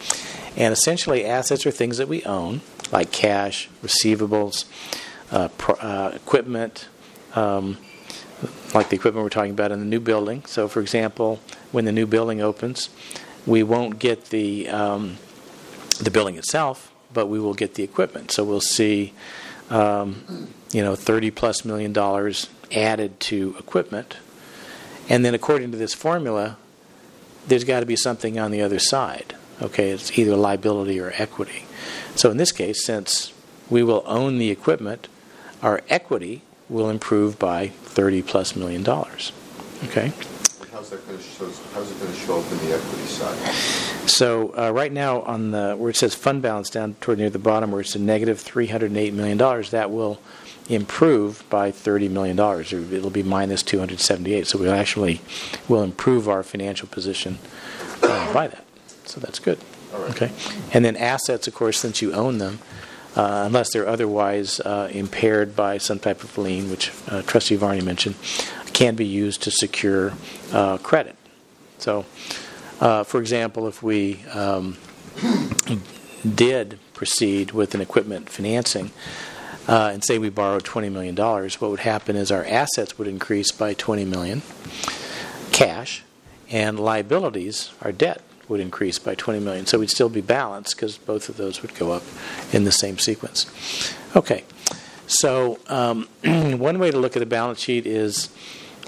and essentially, assets are things that we own, like cash, receivables, uh, uh, equipment. Um, like the equipment we're talking about in the new building. So, for example, when the new building opens, we won't get the um, the building itself, but we will get the equipment. So we'll see, um, you know, thirty plus million dollars added to equipment, and then according to this formula, there's got to be something on the other side. Okay, it's either liability or equity. So in this case, since we will own the equipment, our equity will improve by 30 plus million dollars. Okay? How's that going to show, how's it going to show up in the equity side? So uh, right now on the where it says fund balance down toward near the bottom where it's a negative 308 million dollars, that will improve by 30 million dollars. It'll be minus 278. So we actually will improve our financial position uh, by that. So that's good. Okay. And then assets, of course, since you own them, uh, unless they're otherwise uh, impaired by some type of lien, which uh, Trustee Varney mentioned, can be used to secure uh, credit. So, uh, for example, if we um, did proceed with an equipment financing, uh, and say we borrowed $20 million, what would happen is our assets would increase by 20 million, cash, and liabilities, our debt, would increase by 20 million. So we'd still be balanced because both of those would go up in the same sequence. Okay, so um, <clears throat> one way to look at the balance sheet is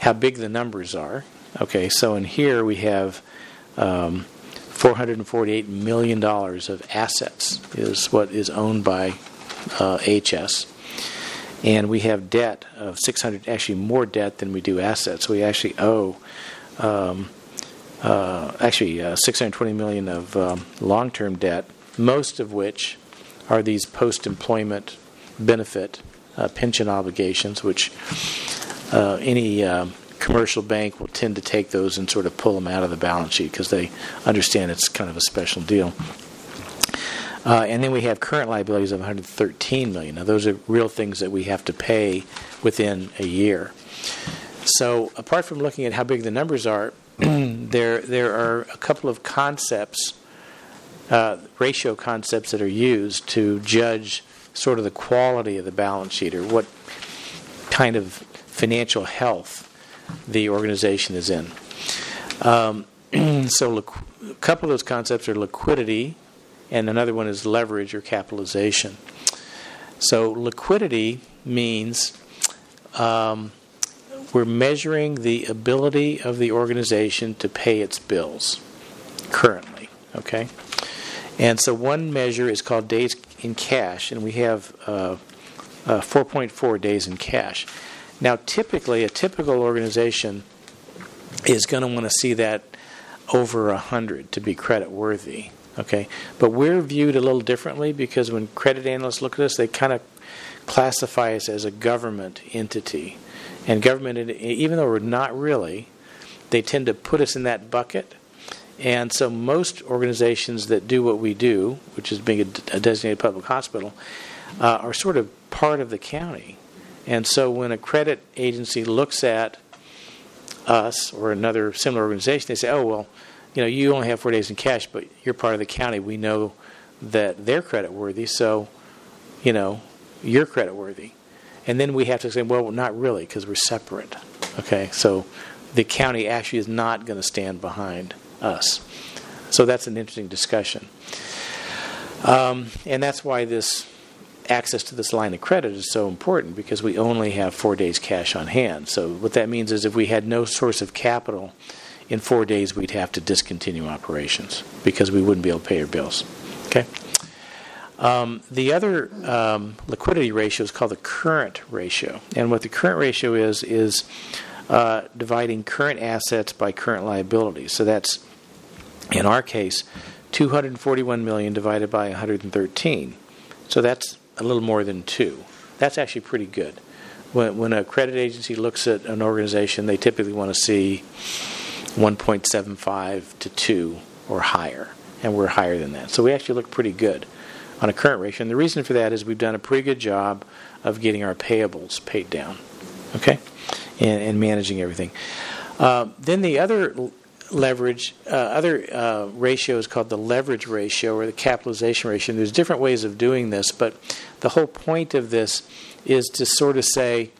how big the numbers are. Okay, so in here we have um, $448 million of assets is what is owned by uh, HS. And we have debt of 600, actually more debt than we do assets. We actually owe um, uh, actually uh, 620 million of um, long-term debt, most of which are these post-employment benefit uh, pension obligations, which uh, any um commercial bank will tend to take those and sort of pull them out of the balance sheet because they understand it's kind of a special deal. Uh, and then we have current liabilities of 113 million. Now, those are real things that we have to pay within a year. So, apart from looking at how big the numbers are, <clears throat> there there are a couple of concepts, uh, ratio concepts that are used to judge sort of the quality of the balance sheet or what kind of financial health the organization is in. Um, <clears throat> so, a couple of those concepts are liquidity, and another one is leverage or capitalization. So, liquidity means um, we're measuring the ability of the organization to pay its bills currently. Okay? And so, one measure is called days in cash, and we have uh, uh, 4.4 days in cash. Now, typically, a typical organization is going to want to see that over 100 to be credit worthy. Okay? But we're viewed a little differently because when credit analysts look at us, they kind of classify us as a government entity. And government, even though we're not really, they tend to put us in that bucket. And so most organizations that do what we do, which is being a, designated public hospital, uh, are sort of part of the county. And so when a credit agency looks at us or another similar organization, they say, oh, well, you know, you only have four days in cash, but you're part of the county. We know that they're credit worthy, so, you know, you're credit worthy. And then we have to say, well, not really, because we're separate. Okay, so the county actually is not going to stand behind us. So that's an interesting discussion. Um, and that's why this access to this line of credit is so important because we only have four days cash on hand. So what that means is if we had no source of capital in four days, we'd have to discontinue operations because we wouldn't be able to pay our bills. Okay. Um, the other um, liquidity ratio is called the current ratio, and what the current ratio is is uh, dividing current assets by current liabilities. So that's in our case, 241 million divided by 113. So that's a little more than two. That's actually pretty good. When, when a credit agency looks at an organization, they typically want to see 1.75 to 2 or higher, and we're higher than that. So we actually look pretty good on a current ratio. And the reason for that is we've done a pretty good job of getting our payables paid down, okay, and, and managing everything. Uh, then the other leverage, uh, other uh, ratio is called the leverage ratio or the capitalization ratio. And there's different ways of doing this, but the whole point of this is to sort of say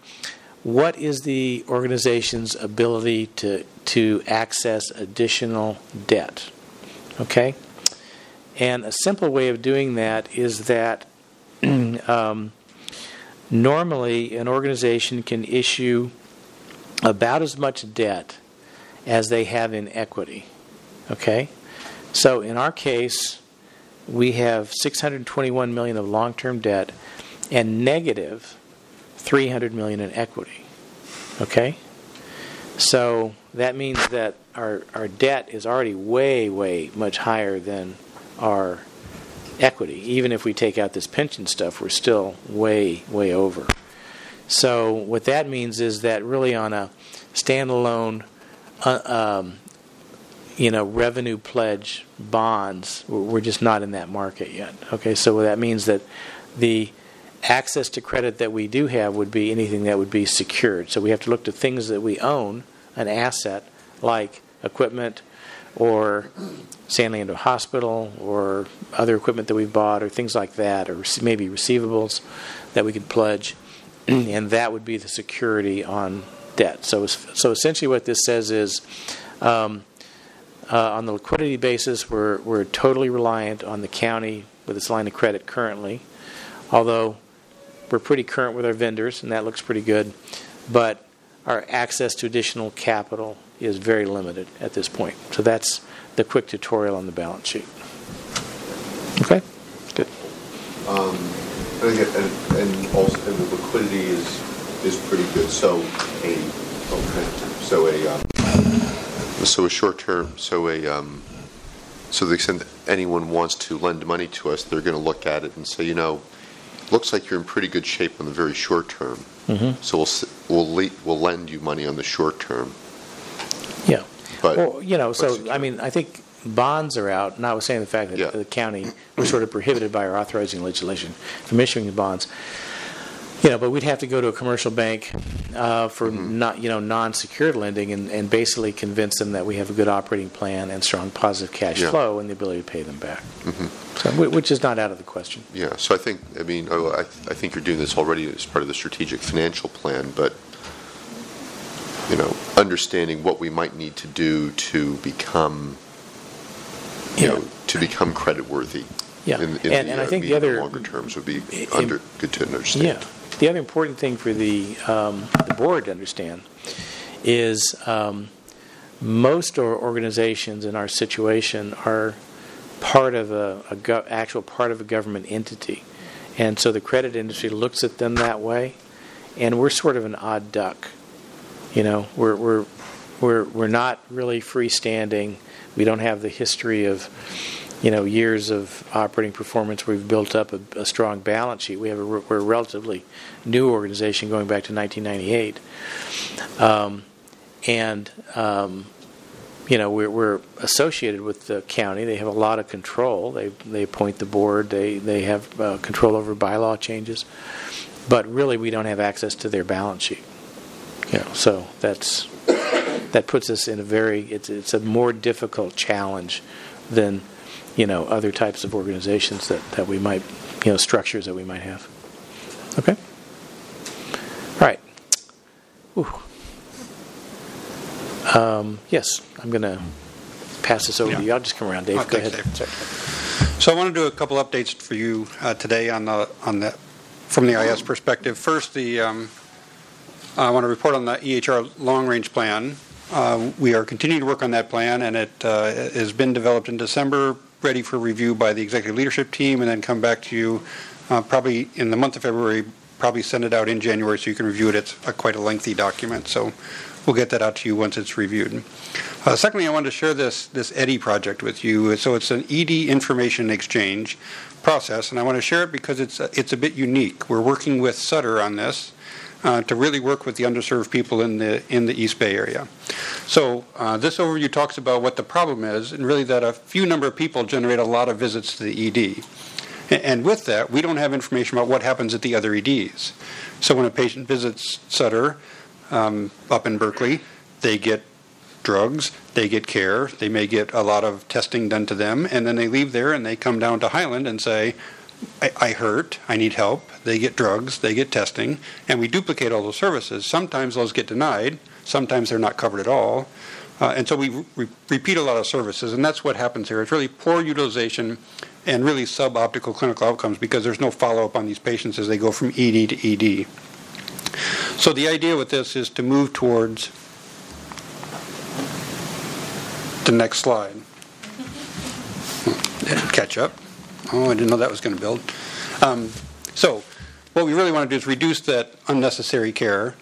what is the organization's ability to to access additional debt. Okay, and a simple way of doing that is that <clears throat> um, normally an organization can issue about as much debt as they have in equity. Okay? So in our case, we have 621 million of long-term debt and negative 300 million in equity. Okay? So that means that our, our debt is already way, way much higher than our equity. Even if we take out this pension stuff, we're still way, way over. So what that means is that really on a standalone uh, um, you know, revenue pledge bonds, we're just not in that market yet. Okay, so that means that the access to credit that we do have would be anything that would be secured. So we have to look to things that we own, an asset like equipment or San Leandro Hospital or other equipment that we've bought or things like that, or maybe receivables that we could pledge, <clears throat> and that would be the security on debt. So, so essentially, what this says is, um, uh, on the liquidity basis, we're we're totally reliant on the county with its line of credit currently, although we're pretty current with our vendors, and that looks pretty good. But our access to additional capital is very limited at this point. So that's the quick tutorial on the balance sheet. Okay, good. Um, and, again, and, and also, and the liquidity is is pretty good. So a okay, so a um, So a short term, so a, um, so the extent that anyone wants to lend money to us, they're going to look at it and say, you know, looks like you're in pretty good shape on the very short term. Mhm. So we'll, we'll, le- we'll lend you money on the short term. Yeah. But Well, you know, so but I mean, I think bonds are out, notwithstanding the fact that Yeah. the county, we're sort of prohibited by our authorizing legislation from issuing the bonds. You know, but we'd have to go to a commercial bank uh, for not, you know, non-secured lending and, and basically convince them that we have a good operating plan and strong positive cash Yeah. flow and the ability to pay them back. So, which is not out of the question. Yeah, so I think, I mean, oh, I, I think you're doing this already as part of the strategic financial plan, but, you know, understanding what we might need to do to become, you Yeah. know, to become creditworthy. Yeah. In, in And- the and I think the other- longer terms would be under, good to understand. Yeah. The other important thing for the, um, the board to understand is um, most or organizations in our situation are part of a, a go- actual part of a government entity, and so the credit industry looks at them that way, and we're sort of an odd duck. You know, we're we're we're we're not really freestanding. We don't have the history of you know years of operating performance. We've built up a, a strong balance sheet. We have a, re- we're a relatively new organization going back to 1998, um, and um, you know we're, we're associated with the county. They have a lot of control. They they appoint the board. They they have uh, control over bylaw changes, but really we don't have access to their balance sheet. You know, so that's that puts us in a very it's it's a more difficult challenge than you know other types of organizations that, that we might you know structures that we might have. Okay. All right. Um, yes, I'm going to pass this over to you. I'll just come around, Dave. Oh, Go ahead. Dave. So I want to do a couple updates for you uh, today on the, on the, from the IS perspective. First, the, um, I want to report on the EHR long-range plan. Uh, We are continuing to work on that plan, and it uh, has been developed in December, ready for review by the executive leadership team, and then come back to you uh, probably in the month of February, probably send it out in January so you can review it. It's a- quite a lengthy document, so we'll get that out to you once it's reviewed. Uh, Secondly, I wanted to share this, this EDIE project with you. So it's an ED information exchange process, and I want to share it because it's, a- it's a bit unique. We're working with Sutter on this uh, to really work with the underserved people in the, in the East Bay area. So uh, this overview talks about what the problem is, and really that a few number of people generate a lot of visits to the ED. And with that, we don't have information about what happens at the other EDs. So when a patient visits Sutter um, up in Berkeley, they get drugs, they get care, they may get a lot of testing done to them, and then they leave there and they come down to Highland and say, I, I hurt, I need help. They get drugs, they get testing, and we duplicate all those services. Sometimes those get denied, sometimes they're not covered at all. Uh, and so we re- repeat a lot of services, and that's what happens here. It's really poor utilization and really suboptimal clinical outcomes because there's no follow up on these patients as they go from ED to ED. So the idea with this is to move towards the next slide. <laughs> Catch up. Oh, I didn't know that was going to build. Um, so what we really want to do is reduce that unnecessary care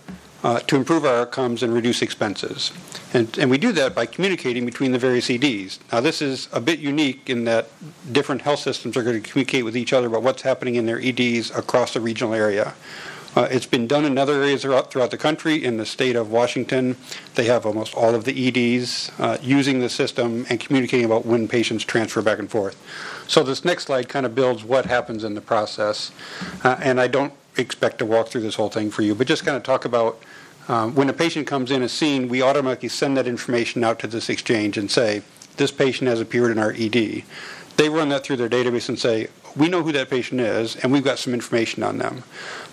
uh, to improve our outcomes and reduce expenses. And, and we do that by communicating between the various EDs. Now, this is a bit unique in that different health systems are going to communicate with each other about what's happening in their EDs across the regional area. Uh, it's been done in other areas throughout, throughout the country. In the state of Washington, they have almost all of the EDs uh, using the system and communicating about when patients transfer back and forth. So this next slide kind of builds what happens in the process. Uh, and I don't expect to walk through this whole thing for you, but just kind of talk about um, when a patient comes in as seen, we automatically send that information out to this exchange and say, this patient has appeared in our ED. They run that through their database and say, we know who that patient is, and we've got some information on them.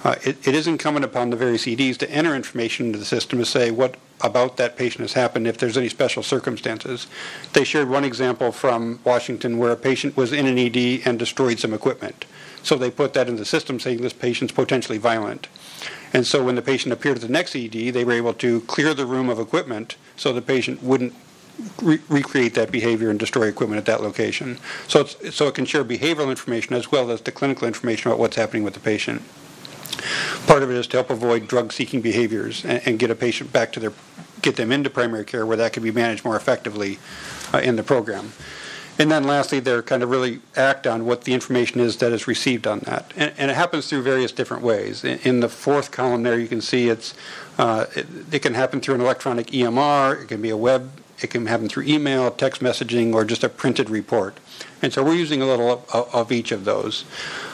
Uh, it, it is incumbent upon the various EDs to enter information into the system to say what about that patient has happened, if there's any special circumstances. They shared one example from Washington where a patient was in an ED and destroyed some equipment. So they put that in the system saying this patient's potentially violent. And so when the patient appeared at the next ED, they were able to clear the room of equipment so the patient wouldn't re- recreate that behavior and destroy equipment at that location. So, so it can share behavioral information as well as the clinical information about what's happening with the patient. Part of it is to help avoid drug-seeking behaviors and, and get a patient back to their, get them into primary care where that can be managed more effectively uh, in the program. And then lastly, they're kind of really act on what the information is that is received on that. And, and it happens through various different ways. In, in the fourth column there, you can see it's, uh, it, it can happen through an electronic EMR, it can be a web It can happen through email, text messaging, or just a printed report. And so we're using a little of, of each of those.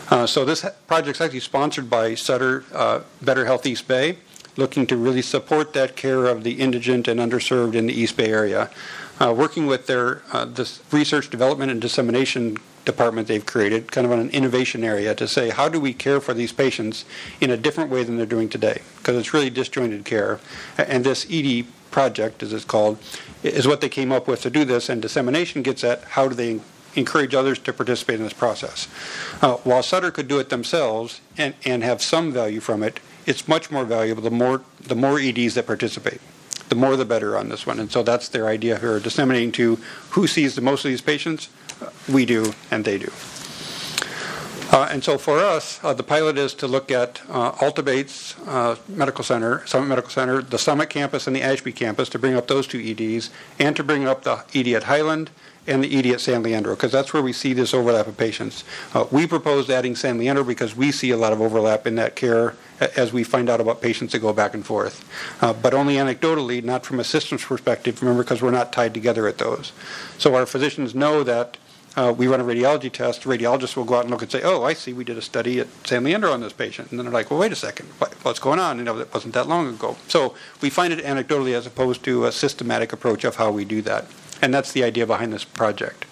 Uh, so this project's actually sponsored by Sutter uh, Better Health East Bay, looking to really support that care of the indigent and underserved in the East Bay area. Uh, working with their this research development and dissemination department they've created, kind of on an innovation area, to say how do we care for these patients in a different way than they're doing today? Because it's really disjointed care. And this ED project, as it's called, is what they came up with to do this. And dissemination gets at how do they encourage others to participate in this process. Uh, while Sutter could do it themselves and, and have some value from it, it's much more valuable the more the more EDs that participate. The more the better on this one. And so that's their idea here, disseminating to who sees the most of these patients. Uh, we do, and they do. Uh, and so for us, uh, the pilot is to look at uh, Alta Bates uh, Medical Center, Summit Medical Center, the Summit campus, and the Ashby campus to bring up those two EDs, and to bring up the ED at Highland and the ED at San Leandro, because that's where we see this overlap of patients. Uh, we proposed adding San Leandro because we see a lot of overlap in that care as we find out about patients that go back and forth. Uh, but only anecdotally, not from a systems perspective, remember, because we're not tied together at those. So our physicians know that uh, we run a radiology test, the radiologist will go out and look and say, oh, I see, we did a study at San Leandro on this patient. And then they're like, well, wait a second, what, what's going on? You know, it wasn't that long ago. So we find it anecdotally as opposed to a systematic approach of how we do that. And that's the idea behind this project.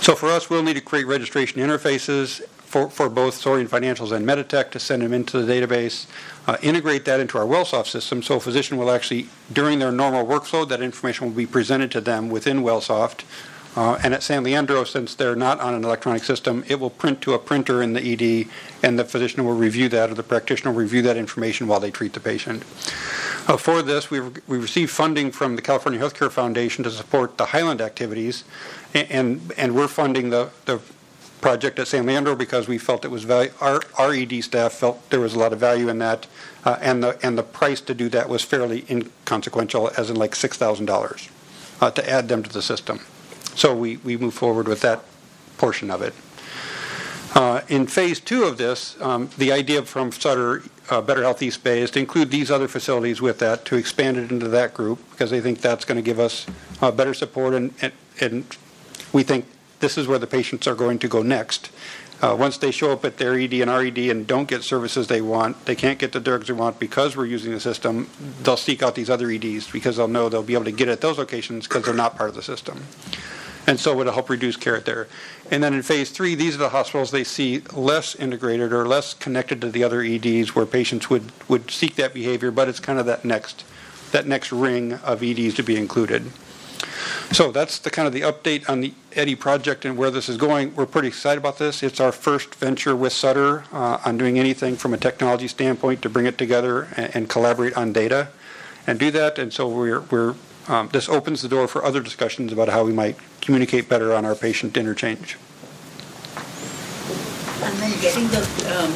So for us, we'll need to create registration interfaces for, for both Soarian Financials and Meditech to send them into the database, uh, integrate that into our WellSoft system so a physician will actually, during their normal workflow, that information will be presented to them within WellSoft. Uh, and at San Leandro, since they're not on an electronic system, it will print to a printer in the ED, and the physician will review that, or the practitioner will review that information while they treat the patient. Uh, for this, we, we received funding from the California Healthcare Foundation to support the Highland activities, and, and, and we're funding the, the project at San Leandro because we felt it was value, our, our ED staff felt there was a lot of value in that, uh, and the and the price to do that was fairly inconsequential, as in like six thousand uh, dollars to add them to the system. So we we move forward with that portion of it. Uh, in phase two of this, um, the idea from Sutter uh, Better Health East Bay is to include these other facilities with that to expand it into that group because they think that's going to give us uh, better support and, and and we think this is where the patients are going to go next. Uh, once they show up at their ED and RED and don't get services they want, they can't get the drugs they want because we're using the system, they'll seek out these other EDs because they'll know they'll be able to get it at those locations because they're not part of the system. And so it'll help reduce care there. And then in phase three, these are the hospitals they see less integrated or less connected to the other EDs where patients would, would seek that behavior, but it's kind of that next that next ring of EDs to be included. So that's the kind of the update on the EDIE project and where this is going. We're pretty excited about this. It's our first venture with Sutter uh, on doing anything from a technology standpoint to bring it together and, and collaborate on data and do that. And so we're, we're um, this opens the door for other discussions about how we might communicate better on our patient interchange. And then getting the, um,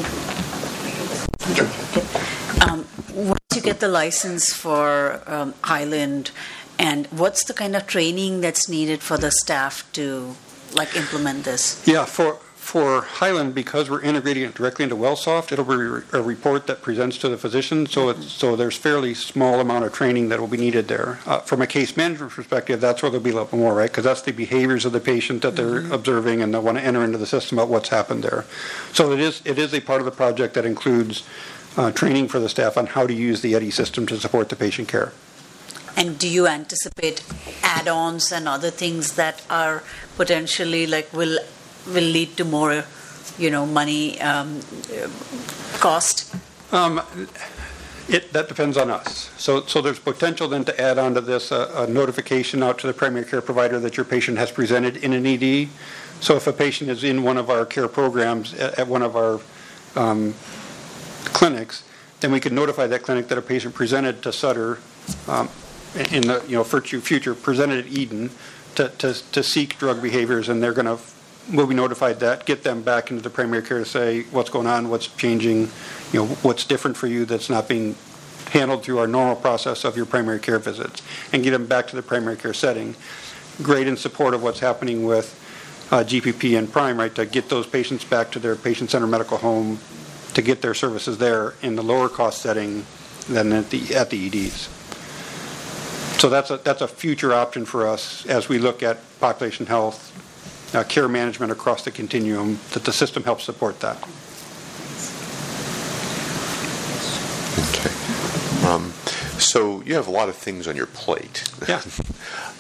um, once you get the license for um, Highland, and what's the kind of training that's needed for the staff to like implement this? Yeah, for for Highland, because we're integrating it directly into WellSoft, it'll be a report that presents to the physician. So it's, so there's fairly small amount of training that will be needed there. Uh, from a case management perspective, that's where there'll be a little more, right? Because that's the behaviors of the patient that they're mm-hmm. observing, and they want to enter into the system about what's happened there. So it is it is a part of the project that includes uh, training for the staff on how to use the EDIE system to support the patient care. And do you anticipate add-ons and other things that are potentially like will will lead to more, you know, money um, cost? Um, it, that depends on us. So, so there's potential then to add on to this a, a, notification out to the primary care provider that your patient has presented in an ED. So if a patient is in one of our care programs at, at one of our um, clinics, then we can notify that clinic that a patient presented to Sutter um, in the you know future presented at Eden to, to, to seek drug behaviors, and they're going to will be notified that get them back into the primary care to say what's going on, what's changing, you know what's different for you that's not being handled through our normal process of your primary care visits, and get them back to the primary care setting. Great in support of what's happening with uh, GPP and Prime, right, to get those patients back to their patient center medical home to get their services there in the lower cost setting than at the at the EDs. So that's a, that's a future option for us as we look at population health, uh, care management across the continuum, that the system helps support that. Okay. Um, So you have a lot of things on your plate. Yeah. <laughs>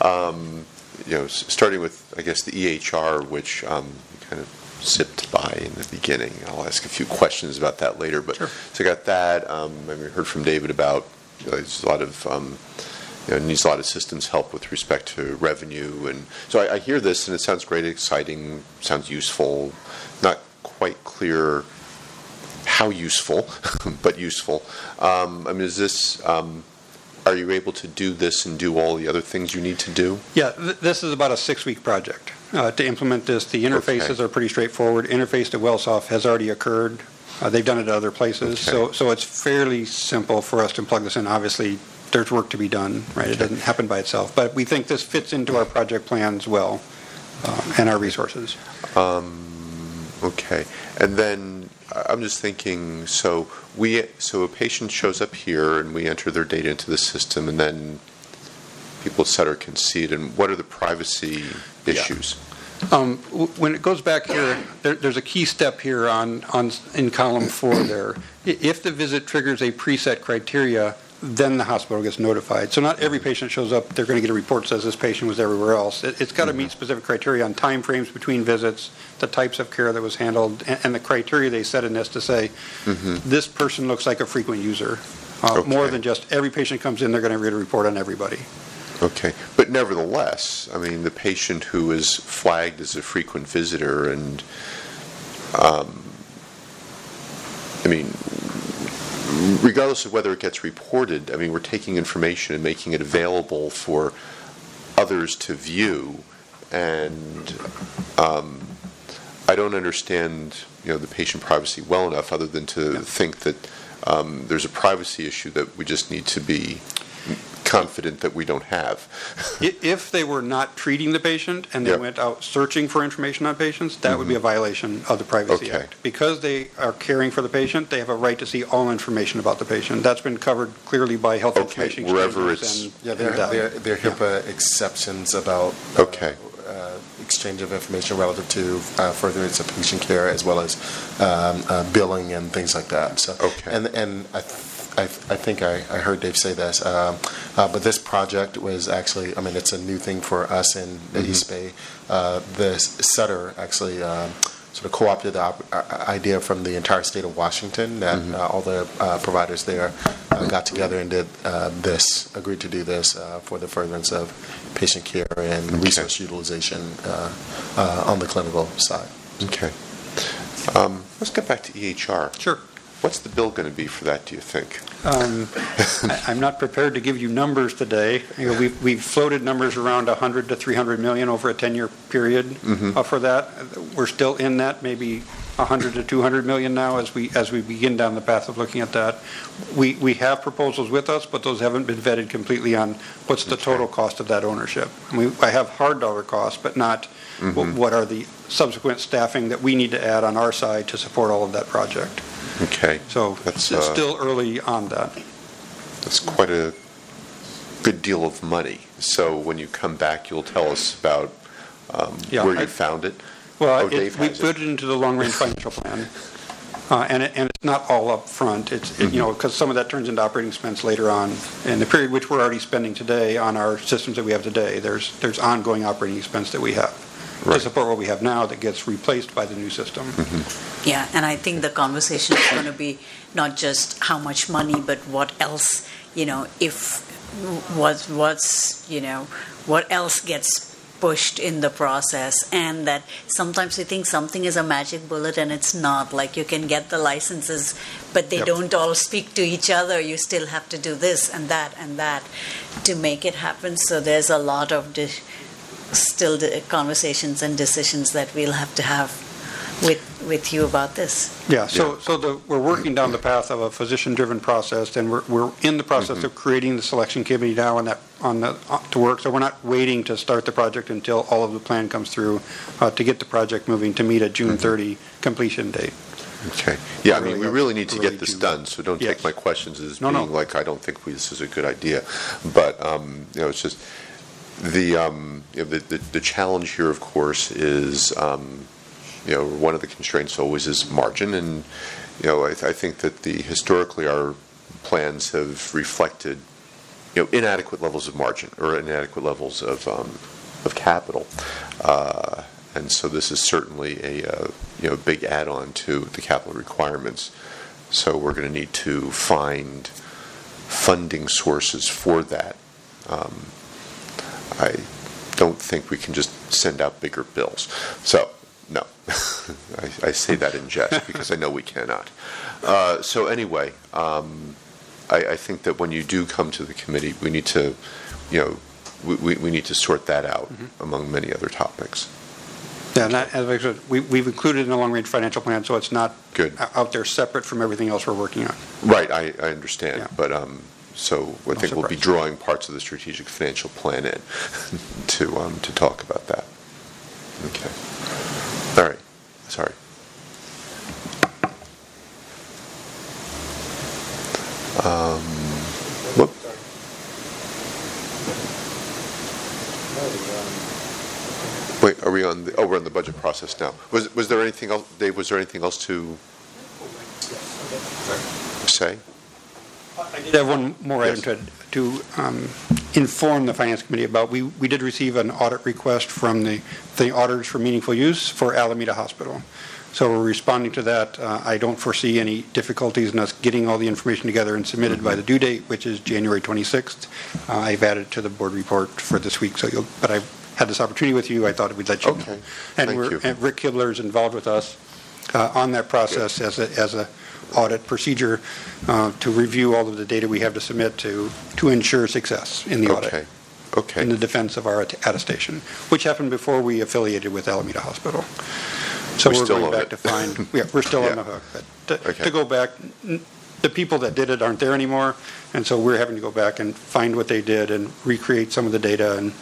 Um, You know, starting with, I guess, the EHR, which um, kind of zipped by in the beginning. I'll ask a few questions about that later. But Sure. so I got that. Um, I mean, heard from David about you know, there's a lot of um, you know, needs a lot of systems help with respect to revenue, and so I, I hear this and it sounds great, exciting, sounds useful. Not quite clear how useful, <laughs> but useful. Um, I mean, is this? Um, are you able to do this and do all the other things you need to do? Yeah, th- this is about a six-week project. Uh, To implement this, the interfaces Okay. are pretty straightforward. Interface to Wellsoft has already occurred. Uh, They've done it at other places. So so it's fairly simple for us to plug this in. Obviously, there's work to be done, right? It doesn't happen by itself. But we think this fits into our project plans well uh, and our resources. Okay, and then I'm just thinking. So we, so a patient shows up here, and we enter their data into the system, and then people, et cetera, can see it. And what are the privacy Yeah. issues? Um, w- When it goes back here, there- there's a key step here on, on, in column four there. If the visit triggers a preset criteria, then the hospital gets notified. So not every patient shows up, they're going to get a report that says this patient was everywhere else. It- It's got to meet specific criteria on timeframes between visits, the types of care that was handled, and and the criteria they set in this to say, this person looks like a frequent user. Uh, More than just every patient comes in, they're going to read a report on everybody. Okay, but nevertheless, I mean, the patient who is flagged as a frequent visitor, and um, I mean, regardless of whether it gets reported, I mean, we're taking information and making it available for others to view, and um, I don't understand, you know, the patient privacy well enough, other than to think that um, there's a privacy issue that we just need to be confident that we don't have. If they were not treating the patient and they Yep. went out searching for information on patients, that would be a violation of the Privacy Okay. Act. Because they are caring for the patient, they have a right to see all information about the patient. That's been covered clearly by health Okay, information wherever exchanges it's- and- Yeah, and there, that. there, there are HIPAA exceptions about. uh, Okay. uh, Exchange of information relative to uh, furtherance of patient care as well as um, uh, billing and things like that, so. Okay. And, and I, th- I I think I, I heard Dave say this, um, uh, but this project was actually, I mean, it's a new thing for us in the East Bay. Uh, The Sutter actually um, sort of co-opted the op- uh, idea from the entire state of Washington, that uh, all the uh, providers there uh, got together and did uh, this, agreed to do this uh, for the furtherance of patient care and resource utilization uh, uh, on the clinical side. Okay. Um, Let's get back to EHR. Sure. What's the bill going to be for that, do you think? Um, I- I'm not prepared to give you numbers today. You know, We've we've floated numbers around 100 to 300 million over a 10-year period Mm-hmm. uh, for that. We're still in that, maybe 100 to 200 million now as we, as we begin down the path of looking at that. We, we have proposals with us, but those haven't been vetted completely on what's the total cost of that ownership. I mean, I have hard dollar costs, but not Mm-hmm. wh- what are the subsequent staffing that we need to add on our side to support all of that project. Okay. So That's, it's uh, still early on that. That's quite a good deal of money. So when you come back, you'll tell us about um, Yeah, where I- you found it? Well, Oh, it- Dave we has put it into the long-range financial plan, Uh, and it- and it's not all up front. It's, it- Mm-hmm. you know, because some of that turns into operating expense later on in the period which we're already spending today on our systems that we have today. There's, there's ongoing operating expense that we have to Right. support what we have now that gets replaced by the new system. Mm-hmm. Yeah, and I think the conversation is going to be not just how much money, but what else, you know, if what's what's you know what else gets pushed in the process and that sometimes we think something is a magic bullet and it's not like you can get the licenses but they Yep. don't all speak to each other you still have to do this and that and that to make it happen so there's a lot of de- still the conversations and decisions that we'll have to have with with you about this Yeah, so, so the, we're working down the path of a physician-driven process, and we're, we're in the process of creating the selection committee now on that, on the, uh, to work, so we're not waiting to start the project until all of the plan comes through uh, to get the project moving to meet a June 30 completion date. Okay. Yeah, I mean, we really need to get this done, so don't Yes. take my questions as No, no. being like, I don't think we- this is a good idea. But, um, you know, it's just, the, um, you know, the, the the challenge here, of course, is, um, you know, one of the constraints always is margin, and, you know, I, I think that the, historically, our plans have reflected, you know, inadequate levels of margin, or inadequate levels of, um, of capital. Uh, And so this is certainly a, uh, you know, big add-on to the capital requirements. So we're going to need to find funding sources for that. Um, I don't think we can just send out bigger bills. So, no. <laughs> I, I say that in jest because I know we cannot. Uh, so anyway, um, I, I think that when you do come to the committee, we need to, you know, we, we, we need to sort that out among many other topics. Yeah, and that, as I said, we- we've included in the long-range financial plan, so it's not Good. out there separate from everything else we're working on. Right, I, I understand, Yeah. but, um, so I No think we'll be drawing parts of the strategic financial plan in <laughs> to, um, to talk about that. Okay. All right, sorry. Um, whoop, wait, are we on, the? oh, we're on the budget process now. Was, was there anything else, Dave, was there anything else to say? I did have one more item to, to um, inform the Finance Committee about. We, we did receive an audit request from the, the auditors for meaningful use for Alameda Hospital. So we're responding to that. Uh, I don't foresee any difficulties in us getting all the information together and submitted by the due date, which is January 26th. Uh, I've added to the board report for this week, so you'll, but I've had this opportunity with you, I thought we'd let you know. Okay. And Thank we're- you. and Rick Kibler is involved with us uh, on that process as a, as a audit procedure uh, to review all of the data we have to submit to, to ensure success in the Okay, audit, in the defense of our att- attestation, which happened before we affiliated with Alameda Hospital. So We're we're still going back it. to find, <laughs> yeah, we're still Yeah. on the hook. But to- Okay. to go back, the people that did it aren't there anymore, and so we're having to go back and find what they did and recreate some of the data and,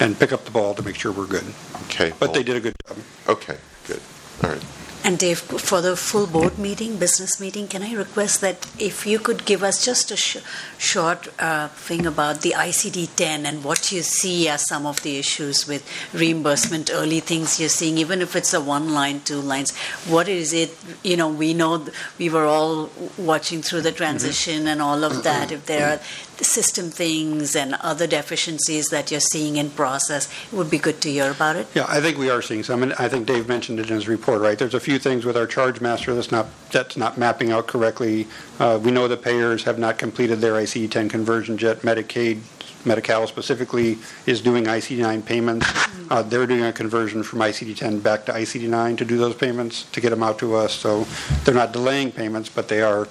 and pick up the ball to make sure we're good. okay. But they did a good job. Okay, good, all right. And Dave, for the full board meeting, business meeting, can I request that if you could give us just a sh- short uh, thing about the ICD-10 and what you see as some of the issues with reimbursement, early things you're seeing, even if it's a one line, two lines, what is it, you know, we know, we were all watching through the transition and all of that, if there are system things and other deficiencies that you're seeing in process, it would be good to hear about it. Yeah, I think we are seeing some, and I think Dave mentioned it in his report, right? There's a few things with our charge master that's not, that's not mapping out correctly. Uh, We know the payers have not completed their ICD-10 conversions yet. Medicaid, Medi-Cal specifically, is doing ICD-9 payments. Uh, They're doing a conversion from ICD-10 back to ICD-9 to do those payments, to get them out to us. So they're not delaying payments, but they are,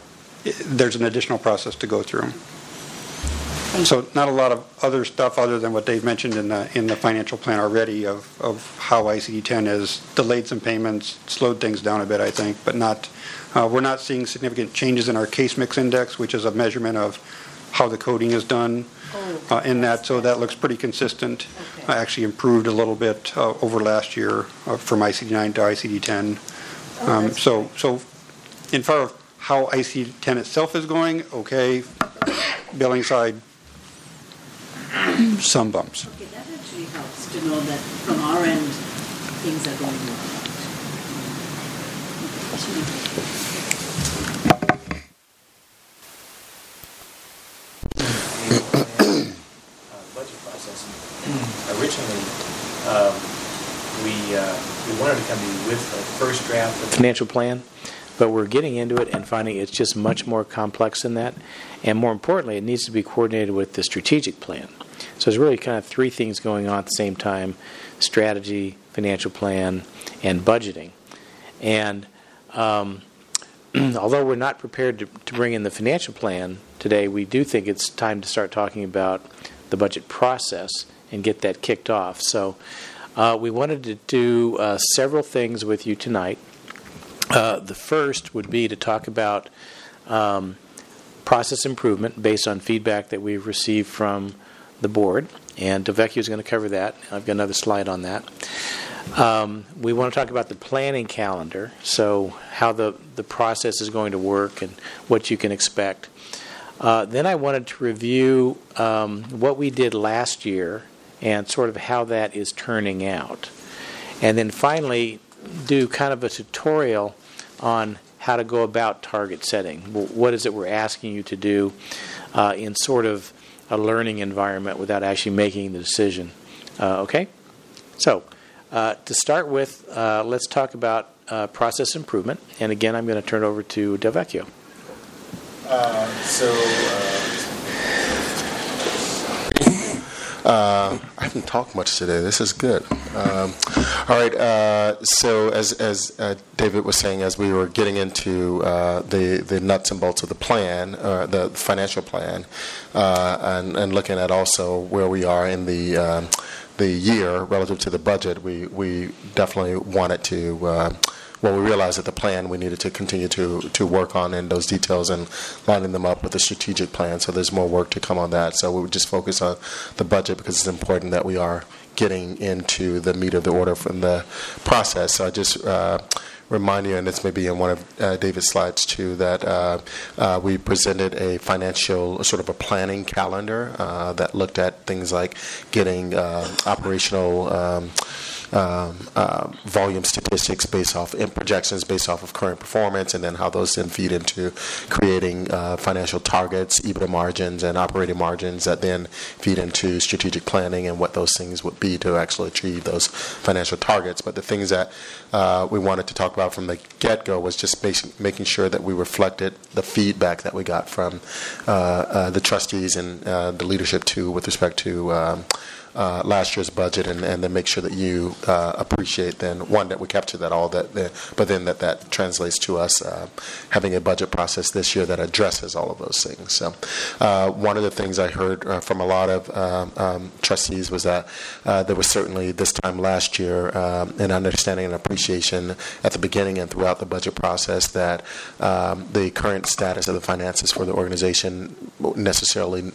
there's an additional process to go through. So not a lot of other stuff other than what Dave mentioned in the, in the financial plan already of, of how ICD-10 has delayed some payments, slowed things down a bit, I think, but not, uh, we're not seeing significant changes in our case mix index, which is a measurement of how the coding is done uh, in that, so that looks pretty consistent. Okay. Uh, Actually improved a little bit uh, over last year uh, from ICD-9 to ICD-10. Um, So, so in far of how ICD-10 itself is going, okay, billing side, <clears throat> some bumps. Okay, that actually helps to know that from our end, things are going well. budget process. Originally, um, we, uh, we wanted to come to you with the first draft of the financial plan, but we're getting into it and finding it's just much more complex than that. And more importantly, it needs to be coordinated with the strategic plan. So there's really kind of three things going on at the same time strategy, financial plan, and budgeting. And um, <clears throat> although we're not prepared to, to bring in the financial plan today, we do think it's time to start talking about the budget process and get that kicked off. So uh, we wanted to do uh, several things with you tonight. Uh, the first would be to talk about um, process improvement based on feedback that we've received from the board, and Delvecchio is going to cover that. I've got another slide on that. Um, we want to talk about the planning calendar, so how the, the process is going to work and what you can expect. Uh, then I wanted to review um, what we did last year and sort of how that is turning out. And then finally, do kind of a tutorial on how to go about target setting. What is it we're asking you to do uh, in sort of a learning environment without actually making the decision? Uh, okay? So, uh, to start with, uh, let's talk about uh, process improvement. And again, I'm going to turn it over to Delvecchio. So, uh, I haven't talked much today. This is good. Um, all right. Uh, so, as as uh, David was saying, as we were getting into uh, the the nuts and bolts of the plan, uh, the financial plan, uh, and and looking at also where we are in the um, the year relative to the budget, we we definitely wanted to. Well, we realized that the plan we needed to continue to to work on in those details and lining them up with the strategic plan. So there's more work to come on that. So we would just focus on the budget because it's important that we are getting into the meat of the order from the process. So I just. Uh, Remind you, and this may be in one of uh, David's slides too, that uh, uh, we presented a financial, sort of a planning calendar uh, that looked at things like getting uh, operational um, um, uh, volume statistics based off and projections based off of current performance, and then how those then feed into creating uh, financial targets, EBITDA margins, and operating margins that then feed into strategic planning and what those things would be to actually achieve those financial targets. But the things that uh, we wanted to talk about from the get-go was just basic, making sure that we reflected the feedback that we got from uh, uh, the trustees and uh, the leadership too, with respect to. Um, uh, last year's budget and, and then make sure that you uh, appreciate then one that we capture that all that but then that that translates to us uh, having a budget process this year that addresses all of those things. So uh, one of the things I heard uh, from a lot of um, um, trustees was that uh, there was certainly this time last year um, an understanding and appreciation at the beginning and throughout the budget process that um, the current status of the finances for the organization necessarily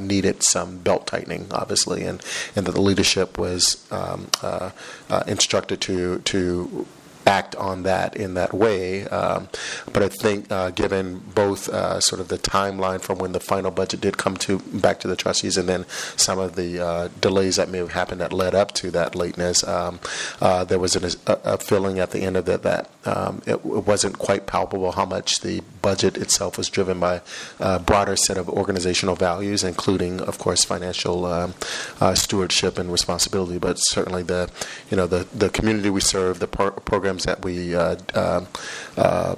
needed some belt tightening, obviously, and, and that the leadership was um, uh, uh, instructed to to act on that in that way. Um, but I think, uh, given both uh, sort of the timeline from when the final budget did come to back to the trustees, and then some of the uh, delays that may have happened that led up to that lateness, um, uh, there was an, a, a feeling at the end of it that um, it, it wasn't quite palpable how much the budget itself was driven by a broader set of organizational values, including, of course, financial um, uh, stewardship and responsibility, but certainly the, you know, the, the community we serve, the pro- programs that we uh, uh,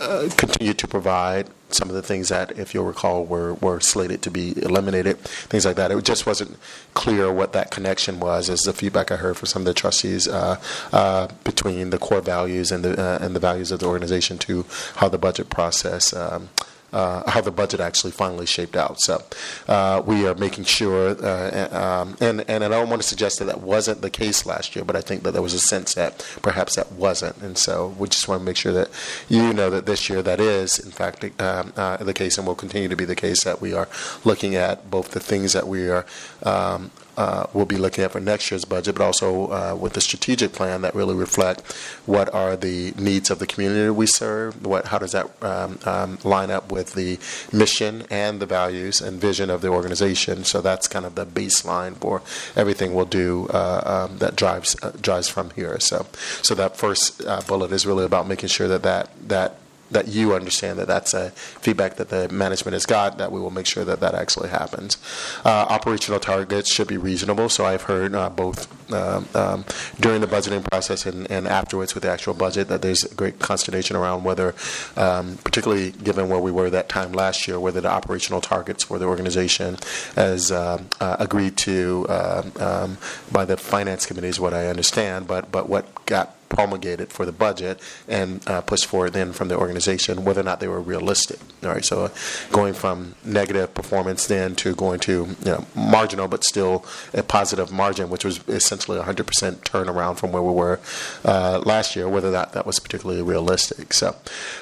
uh, continue to provide, some of the things that, if you'll recall, were, were slated to be eliminated, things like that. It just wasn't clear what that connection was, as the feedback I heard from some of the trustees uh, uh, between the core values and the uh, and the values of the organization to how the budget process. Um, uh, how the budget actually finally shaped out. So uh, we are making sure, uh, um, and and I don't want to suggest that that wasn't the case last year, but I think that there was a sense that perhaps that wasn't, and so we just want to make sure that you know that this year that is in fact um, uh, the case, and will continue to be the case that we are looking at both the things that we are. Um, uh, we'll be looking at for next year's budget, but also uh, with the strategic plan that really reflect what are the needs of the community we serve. What, how does that um, um, line up with the mission and the values and vision of the organization? So that's kind of the baseline for everything we'll do uh, um, that drives uh, drives from here. So, so that first uh, bullet is really about making sure that that that that you understand that that's a feedback that the management has got, that we will make sure that that actually happens. Uh, operational targets should be reasonable, so I've heard uh, both um, um, during the budgeting process and, and afterwards with the actual budget that there's great consternation around whether, um, particularly given where we were that time last year, whether the operational targets for the organization as um, uh, agreed to um, by the finance committee is what I understand, but, but what got promulgated for the budget and uh, pushed forward then from the organization, whether or not they were realistic. All right, so uh, going from negative performance then to going to you know marginal but still a positive margin, which was essentially a 100% turnaround from where we were uh, last year, whether that that was particularly realistic. So.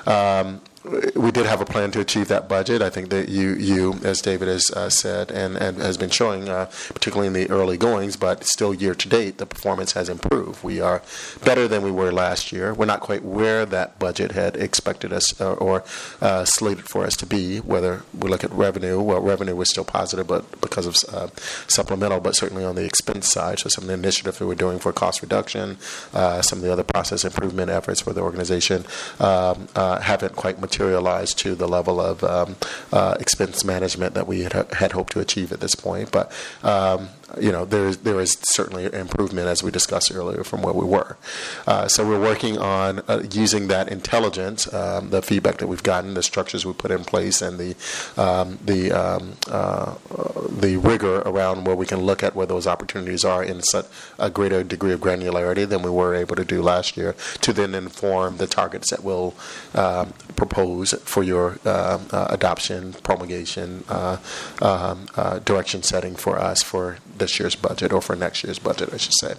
Um, we did have a plan to achieve that budget. I think that you, you as David has uh, said and, and has been showing, uh, particularly in the early goings, but still year to date, the performance has improved. We are better than we were last year. We're not quite where that budget had expected us uh, or uh, slated for us to be. Whether we look at revenue, well, revenue was still positive, but because of uh, supplemental, but certainly on the expense side. So some of the initiatives that we're doing for cost reduction, some of the other process improvement efforts for the organization um, haven't quite materialized to the level of um, uh, expense management that we had, had hoped to achieve at this point. But um, you know, there is there is certainly improvement as we discussed earlier from where we were. Uh, so we're working on uh, using that intelligence, um, the feedback that we've gotten, the structures we put in place, and the um, the um, uh, the rigor around where we can look at where those opportunities are in such a greater degree of granularity than we were able to do last year, to then inform the targets that we'll um, propose for your uh, uh, adoption, promulgation, uh, um, direction setting for us for this year's budget or for next year's budget, I should say.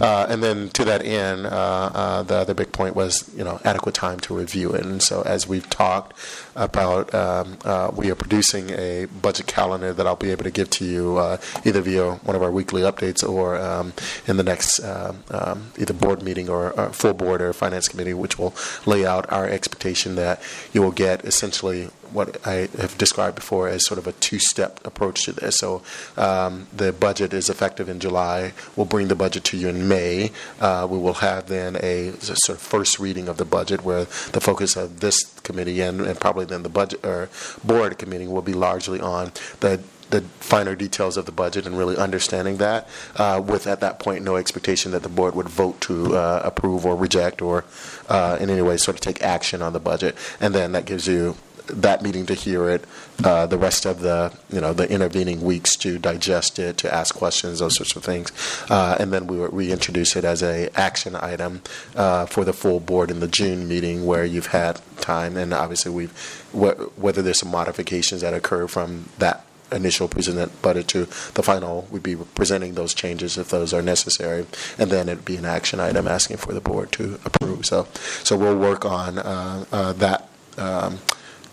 Uh, and then to that end, uh, uh, the other big point was you know adequate time to review it. And so as we've talked about, um, uh, we are producing a budget calendar that I'll be able to give to you uh, either via one of our weekly updates or um, in the next um, um, either board meeting or, or full board or finance committee, which will lay out our expectation that you will get essentially what I have described before as sort of a two-step approach to this. So um, the budget is effective in July. We'll bring the budget to you in May. Uh, we will have then a sort of first reading of the budget where the focus of this committee and, and probably then the budget or board committee will be largely on the the finer details of the budget and really understanding that, uh, with at that point no expectation that the board would vote to uh, approve or reject or uh, in any way sort of take action on the budget. And then that gives you that meeting to hear it, uh, the rest of the you know the intervening weeks to digest it, to ask questions, those sorts of things, uh, and then we would reintroduce it as a action item uh, for the full board in the June meeting where you've had time, and obviously we've wh- whether there's some modifications that occur from that initial presented budget to the final, we'd be presenting those changes if those are necessary, and then it'd be an action item asking for the board to approve. So, so we'll work on uh, uh, that. Um,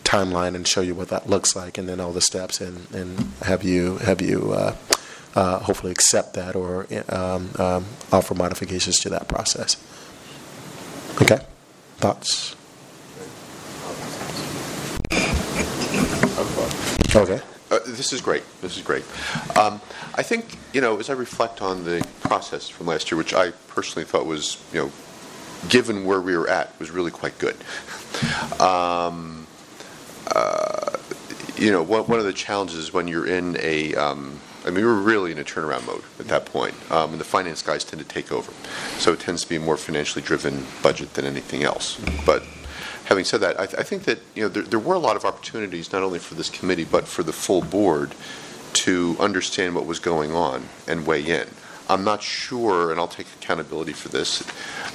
timeline and show you what that looks like, and then all the steps, and, and have you have you uh, uh, hopefully accept that or um, um, offer modifications to that process. Okay, thoughts? Okay. Uh, this is great. This is great. Um, I think, you know, as I reflect on the process from last year, which I personally thought was, you know, given where we were at, was really quite good. <laughs> Um, uh, you know, one, one of the challenges is when you're in a, um, I mean, we were really in a turnaround mode at that point, um, and the finance guys tend to take over. So it tends to be a more financially driven budget than anything else. But having said that, I, th- I think that you know there, there were a lot of opportunities not only for this committee but for the full board to understand what was going on and weigh in. I'm not sure, and I'll take accountability for this,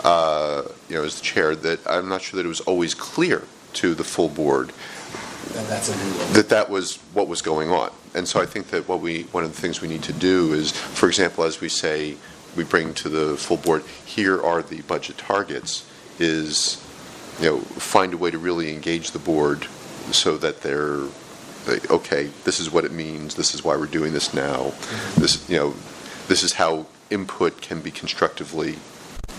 uh, you know, as the chair, that I'm not sure that it was always clear to the full board That's a new one. that that was what was going on. And so I think that what we, one of the things we need to do is, for example, as we say, we bring to the full board, here are the budget targets, is, you know, find a way to really engage the board so that they're, they, okay, this is what it means, this is why we're doing this now, mm-hmm. this, you know, this is how input can be constructively,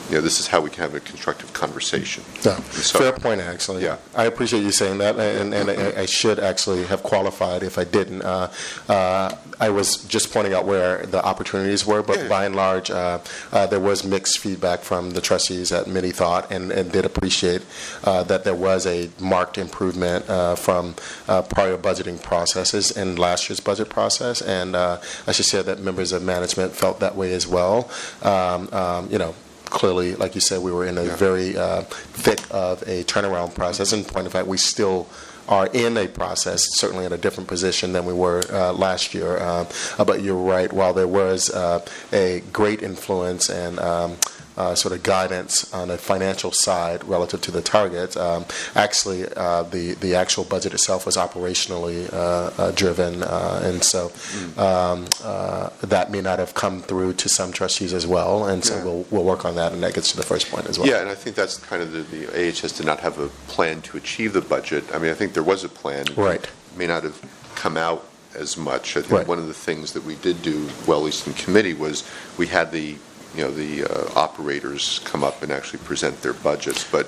you know, this is how we can have a constructive conversation. Yeah, So- fair point, actually. Yeah. I appreciate you saying that, and, and I I should actually have qualified if I didn't. Uh, uh, I was just pointing out where the opportunities were, but Yeah. by and large, uh, uh, there was mixed feedback from the trustees that many thought and, and did appreciate uh, that there was a marked improvement uh, from uh, prior budgeting processes in last year's budget process, and uh, I should say that members of management felt that way as well. Um, um, you know, clearly, like you said, we were in a Yeah. very uh, thick of a turnaround process. In point of fact, we still are in a process, certainly in a different position than we were uh, last year. Um, uh, but you're right. While there was uh, a great influence and um, uh, sort of guidance on the financial side relative to the target. Um, actually, uh, the the actual budget itself was operationally uh, uh, driven, uh, and so um, uh, that may not have come through to some trustees as well. And so Yeah. we'll we'll work on that, and that gets to the first point as well. Yeah, and I think that's kind of the, the AHS did not have a plan to achieve the budget. I mean, I think there was a plan. Right. It may not have come out as much. I think Right. one of the things that we did do well, at least in committee, was we had the, you know, the uh, operators come up and actually present their budgets. But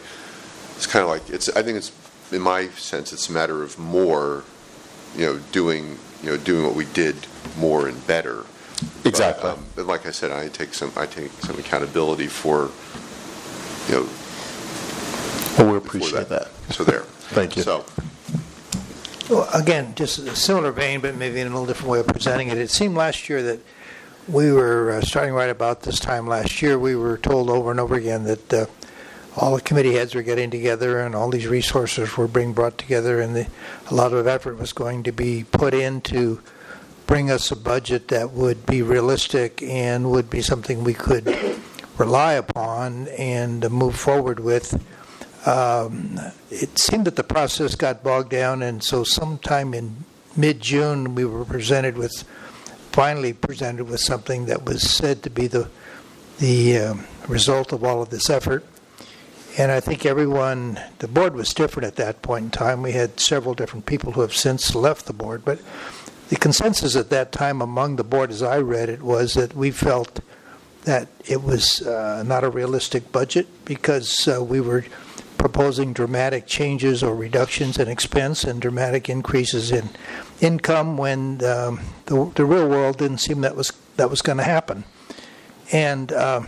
it's kind of like, it's, I think it's, in my sense, it's a matter of more, you know, doing, you know, doing what we did more and better. But, Exactly. um, But like I said, I take some, I take some accountability for, you know, Well, we for appreciate that. So there. <laughs> Thank you. So, Well, again, just a similar vein, but maybe in a little different way of presenting it. It seemed last year that we were, uh, starting right about this time last year, we were told over and over again that uh, all the committee heads were getting together and all these resources were being brought together and the, a lot of effort was going to be put in to bring us a budget that would be realistic and would be something we could rely upon and move forward with. Um, it seemed that the process got bogged down, and so sometime in mid-June, we were presented with, finally presented with something that was said to be the the um, result of all of this effort. And I think everyone, the board was different at that point in time. We had several different people who have since left the board, but the consensus at that time among the board, as I read it, was that we felt that it was uh, not a realistic budget because uh, we were proposing dramatic changes or reductions in expense and dramatic increases in income when um, the, the real world didn't seem that was that was going to happen. And um,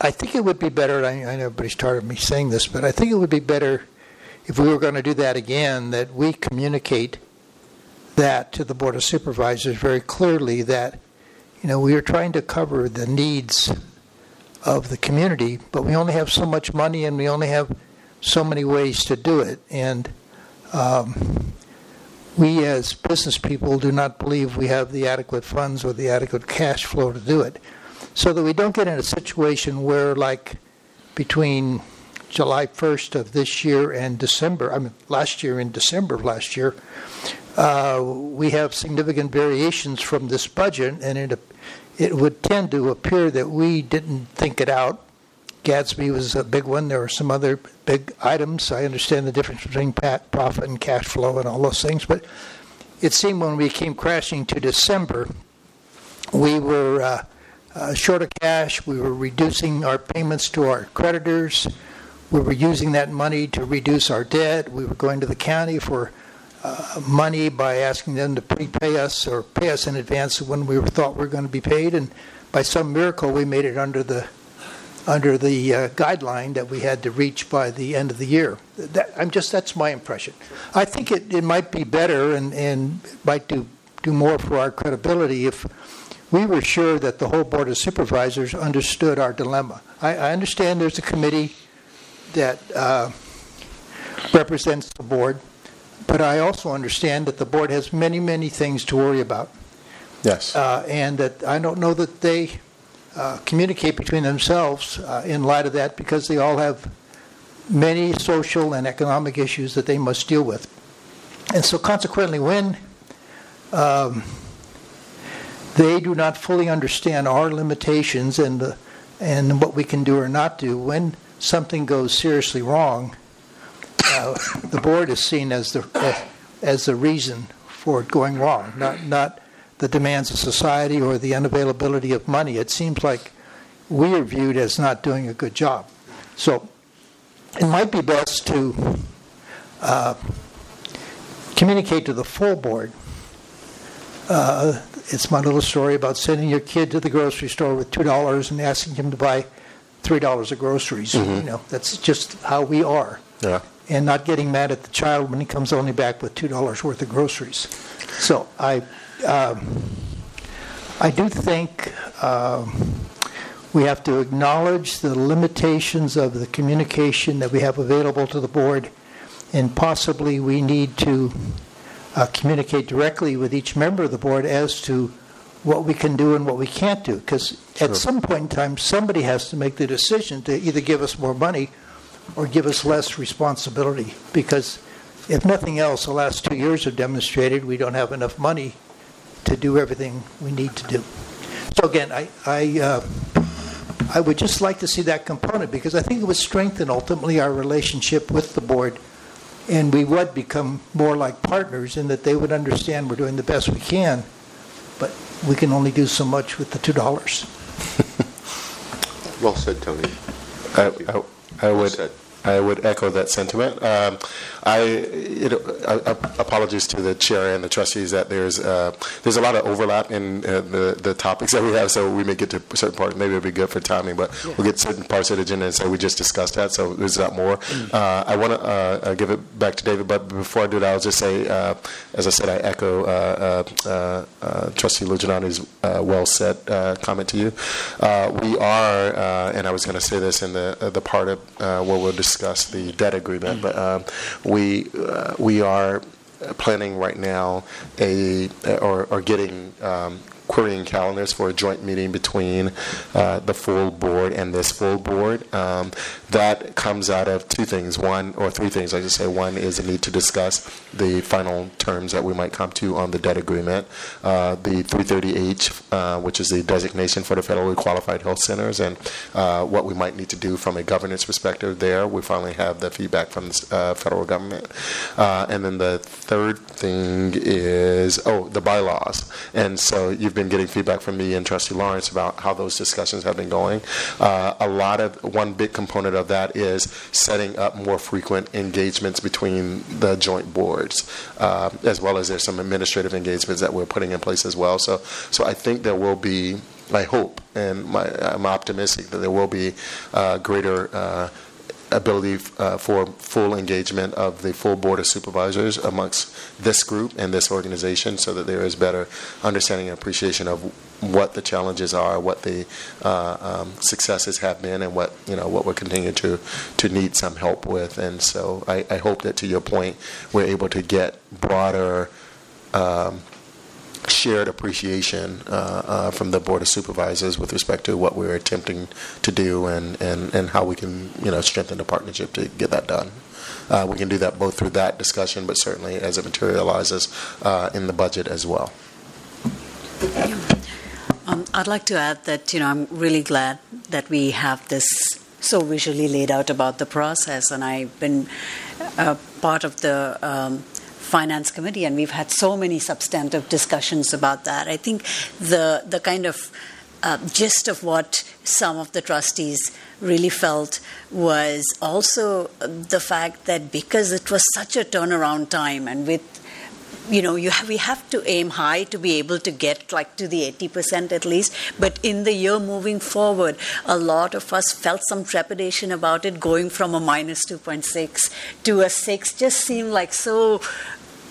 I think it would be better. I, I know everybody's tired of me saying this, but I think it would be better if we were going to do that again that we communicate that to the board of supervisors very clearly that you know we are trying to cover the needs of the community, but we only have so much money and we only have so many ways to do it. And um, we, as business people, do not believe we have the adequate funds or the adequate cash flow to do it. So that we don't get in a situation where, like, between July 1st of this year and December, I mean, last year and December of last year, uh, we have significant variations from this budget, and it it would tend to appear that we didn't think it out. GASB was a big one. There were some other big items. I understand the difference between profit and cash flow and all those things, but it seemed when we came crashing to December, we were uh, uh, short of cash. We were reducing our payments to our creditors. We were using that money to reduce our debt. We were going to the county for uh, money by asking them to prepay us or pay us in advance when we thought we were going to be paid. And by some miracle, we made it under the under the uh, guideline that we had to reach by the end of the year. That, I'm just that's my impression. I think it, it might be better and, and might do do more for our credibility if we were sure that the whole board of supervisors understood our dilemma. I, I understand there's a committee that uh, represents the board, but I also understand that the board has many, many things to worry about, Yes. uh, and that I don't know that they uh, communicate between themselves uh, in light of that because they all have many social and economic issues that they must deal with. And so consequently, when um, they do not fully understand our limitations and the, and what we can do or not do, when something goes seriously wrong, uh, the board is seen as the as the reason for it going wrong, not not the demands of society or the unavailability of money. It seems like we are viewed as not doing a good job. So it might be best to uh, communicate to the full board. Uh, it's my little story about sending your kid to the grocery store with two dollars and asking him to buy three dollars of groceries. You know, that's just how we are yeah. and not getting mad at the child when he comes only back with two dollars worth of groceries. So I, um, I do think um, we have to acknowledge the limitations of the communication that we have available to the board, and possibly we need to uh, communicate directly with each member of the board as to what we can do and what we can't do. Because at some point in time, somebody has to make the decision to either give us more money or give us less responsibility. Because if nothing else, the last two years have demonstrated we don't have enough money to do everything we need to do. So again, I, I, uh, I would just like to see that component because I think it would strengthen ultimately our relationship with the board and we would become more like partners in that they would understand we're doing the best we can, but we can only do so much with the two dollars. <laughs> Well said, Tony. I, I, I Well would, said. I would echo that sentiment. Um, I, know, uh, apologies to the chair and the trustees that there's uh, there's a lot of overlap in uh, the the topics that we have, so we may get to certain parts. Maybe it'll be good for timing, but we'll get certain parts of the agenda and say we just discussed that, so there's not more. Uh, I want to uh, uh, give it back to David, but before I do that, I'll just say, uh, as I said, I echo uh, uh, uh, uh, Trustee Lujanani's uh, well said uh, comment to you. Uh, we are, uh, and I was going to say this in the uh, the part of uh, where we'll discuss the debt agreement, but um, we uh, we are planning right now a or, or getting um, querying calendars for a joint meeting between uh, the full board and this full board. Um, that comes out of two things. One, or three things, I should say. One is a need to discuss the final terms that we might come to on the debt agreement. Uh, the 330H, uh, which is the designation for the federally qualified health centers, and uh, what we might need to do from a governance perspective there. We finally have the feedback from the uh, federal government. And then the third thing is, oh, the bylaws. And so you've been getting feedback from me and Trustee Lawrence about how those discussions have been going. Uh, a lot of, one big component of that is setting up more frequent engagements between the joint boards, uh, as well as there's some administrative engagements that we're putting in place as well. So, so I think there will be, I hope, and my, I'm optimistic that there will be uh, greater uh, ability uh, for full engagement of the full board of supervisors amongst this group and this organization so that there is better understanding and appreciation of what the challenges are, what the uh, um, successes have been, and what you know what we're continuing to to need some help with. And so I, I hope that to your point, we're able to get broader. Um, shared appreciation uh, uh, from the Board of Supervisors with respect to what we're attempting to do and, and, and how we can, you know, strengthen the partnership to get that done. Uh, we can do that both through that discussion, but certainly as it materializes uh, in the budget as well. Um, I'd like to add that, you know, I'm really glad that we have this so visually laid out about the process, and I've been part of the um, finance committee, and we've had so many substantive discussions about that. I think the the kind of uh, gist of what some of the trustees really felt was also the fact that because it was such a turnaround time, and with you know, you have, we have to aim high to be able to get like to the 80% at least. But in the year moving forward, a lot of us felt some trepidation about it going from a minus 2.6 to a 6 just seemed like so,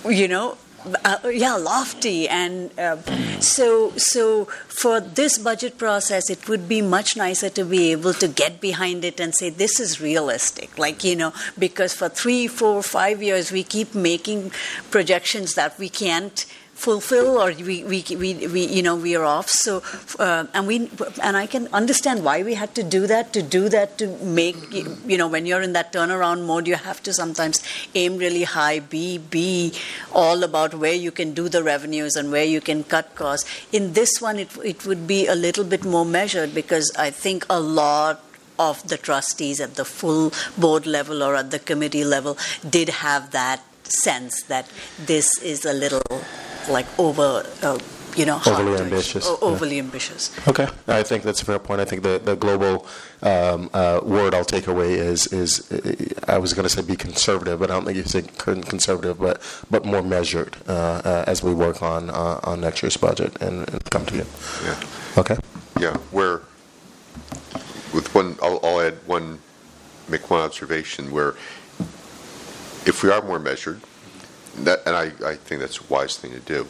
you know, uh, yeah, lofty, and uh, so so for this budget process, it would be much nicer to be able to get behind it and say this is realistic. Like you know, because for three, four, five years we keep making projections that we can't fulfill or we, we, we, we you know we are off. So uh, and we and I can understand why we had to do that to do that to make you know when you're in that turnaround mode you have to sometimes aim really high be be all about where you can do the revenues and where you can cut costs. In this one it, it would be a little bit more measured because I think a lot of the trustees at the full board level or at the committee level did have that sense that this is a little like over, uh, you know, Overly to- ambitious, o- yeah. ambitious. Okay, I think that's a fair point. I think the, the global um, uh, word I'll take away is is uh, I was going to say be conservative, but I don't think you say con- conservative, but but more measured uh, uh, as we work on uh, on next year's budget and, and come to you. Yeah. Okay. Yeah, where, with one, I'll, I'll add one, make one observation where if we are more measured, that, and I, I think that's a wise thing to do,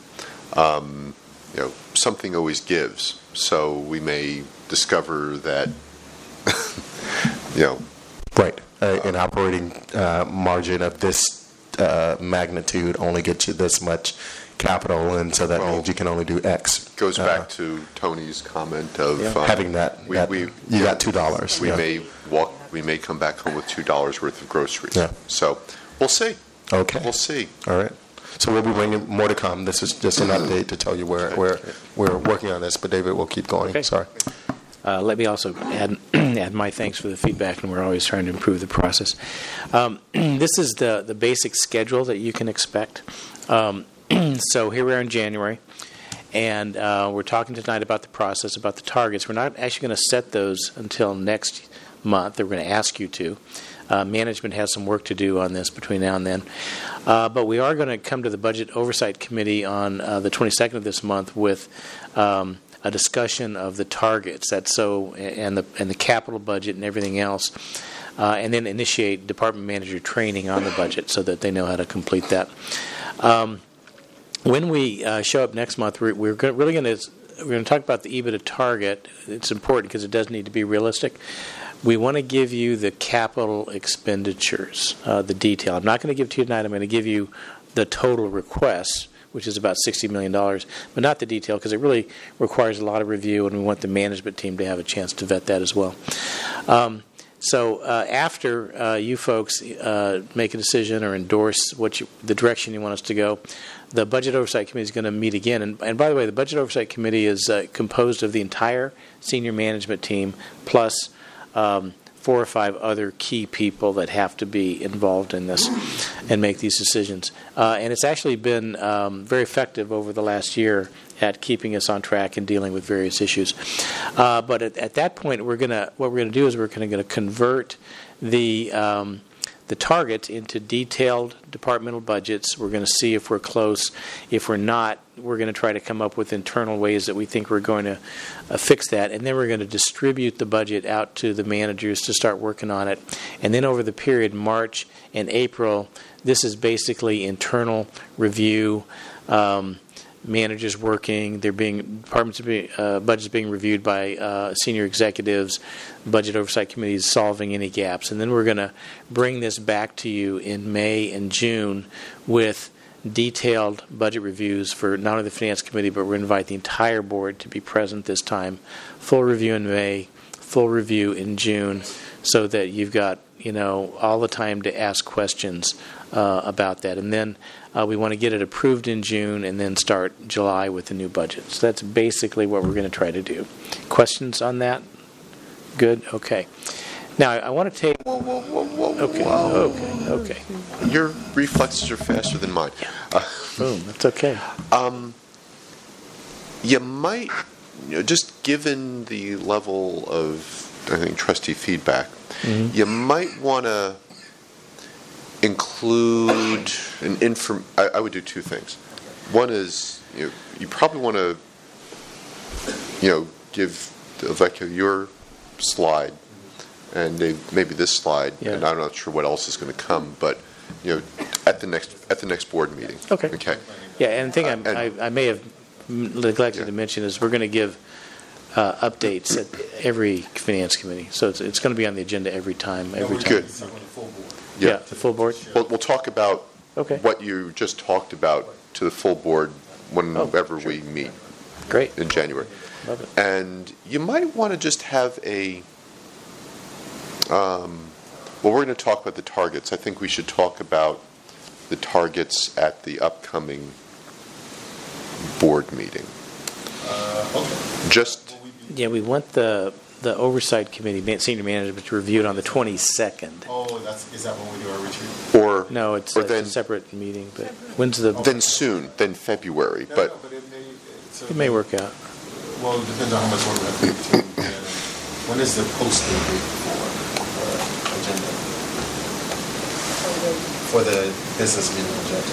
um, you know, something always gives. So we may discover that, <laughs> you know, Right. Uh, an operating uh, margin of this uh, magnitude only gets you this much capital, and so that Well, means you can only do X. Goes Uh, back to Tony's comment of. Yeah. um, Having that, we- that- we- you got $2. We yeah. may walk, we may come back home with $2 worth of groceries. Yeah. So, we'll see. Okay. We'll see. All right. So we'll be bringing more to come. This is just an update to tell you where, where we're working on this, but David, we'll keep going. Okay. Sorry. Uh, Let me also add, <clears throat> add my thanks for the feedback, and we're always trying to improve the process. Um, <clears throat> This is the, the basic schedule that you can expect. Um, <clears throat> So here we are in January, and uh, we're talking tonight about the process, about the targets. We're not actually going to set those until next month. We're going to ask you to. Uh, Management has some work to do on this between now and then. Uh, But we are going to come to the Budget Oversight Committee on uh, the 22nd of this month with um, a discussion of the targets. That's so, and the and the capital budget and everything else, uh, and then initiate department manager training on the budget so that they know how to complete that. Um, when we uh, show up next month, we're, we're really going to we're going to talk about the EBITDA target. It's important because it does need to be realistic. We want to give you the capital expenditures, uh, the detail. I'm not going to give it to you tonight. I'm going to give you the total requests, which is about $60 million, but not the detail because it really requires a lot of review, and we want the management team to have a chance to vet that as well. Um, so uh, after uh, you folks uh, make a decision or endorse what you, the direction you want us to go, the Budget Oversight Committee is going to meet again. And, and by the way, the Budget Oversight Committee is uh, composed of the entire senior management team plus um, four or five other key people that have to be involved in this and make these decisions. Uh, and it's actually been um, very effective over the last year at keeping us on track and dealing with various issues. Uh, but at, at that point, we're gonna what we're to do is we're going to convert the um, the targets into detailed departmental budgets. We're going to see if we're close. If we're not, we're going to try to come up with internal ways that we think we're going to uh, fix that. And then we're going to distribute the budget out to the managers to start working on it. And then over the period March and April, this is basically internal review. Um, managers working. They're being departments being, uh, budgets being reviewed by uh, senior executives. Budget oversight committees solving any gaps, and then we're going to bring this back to you in May and June with detailed budget reviews for not only the finance committee, but we're invite the entire board to be present this time. Full review in May, full review in June, so that you've got you know all the time to ask questions uh, about that, and then. Uh, we want to get it approved in June and then start July with the new budget. So that's basically what we're going to try to do. Questions on that? Good? Okay. Now, I want to take. Whoa, whoa, whoa, whoa, Okay, whoa. okay, okay. Your reflexes are faster than mine. Uh, Boom, that's okay. Um, you might, you know, just given the level of, I think, trustee feedback, Mhm. you might want to include an inform. I, I would do two things. One is, you know, you probably want to, you know, give Vecchio your slide, and they, maybe this slide, Yeah. and I'm not sure what else is going to come, but you know, at the next at the next board meeting. Okay. Okay. Yeah, and the thing Uh, I, and- I, I may have neglected to mention is we're going to give uh, updates at every finance committee. So it's, it's going to be on the agenda every time, every time. Good. Yeah, the full board. We'll, we'll talk about Okay. what you just talked about to the full board whenever we meet Great. in January. Love it. And you might want to just have a, um, well, we're going to talk about the targets. I think we should talk about the targets at the upcoming board meeting. Okay. Just, Yeah, we want the, the oversight committee, man- senior management to review it on the 22nd. Oh, that's, is that when we do our retreat? or, No, it's, or it's then, a separate meeting, but when's the, then soon, then February, No, but no, but it may, it's it may work out. Well, it depends on how much work we have to do. between then and- When is the posting date for uh, agenda? For the business meeting agenda?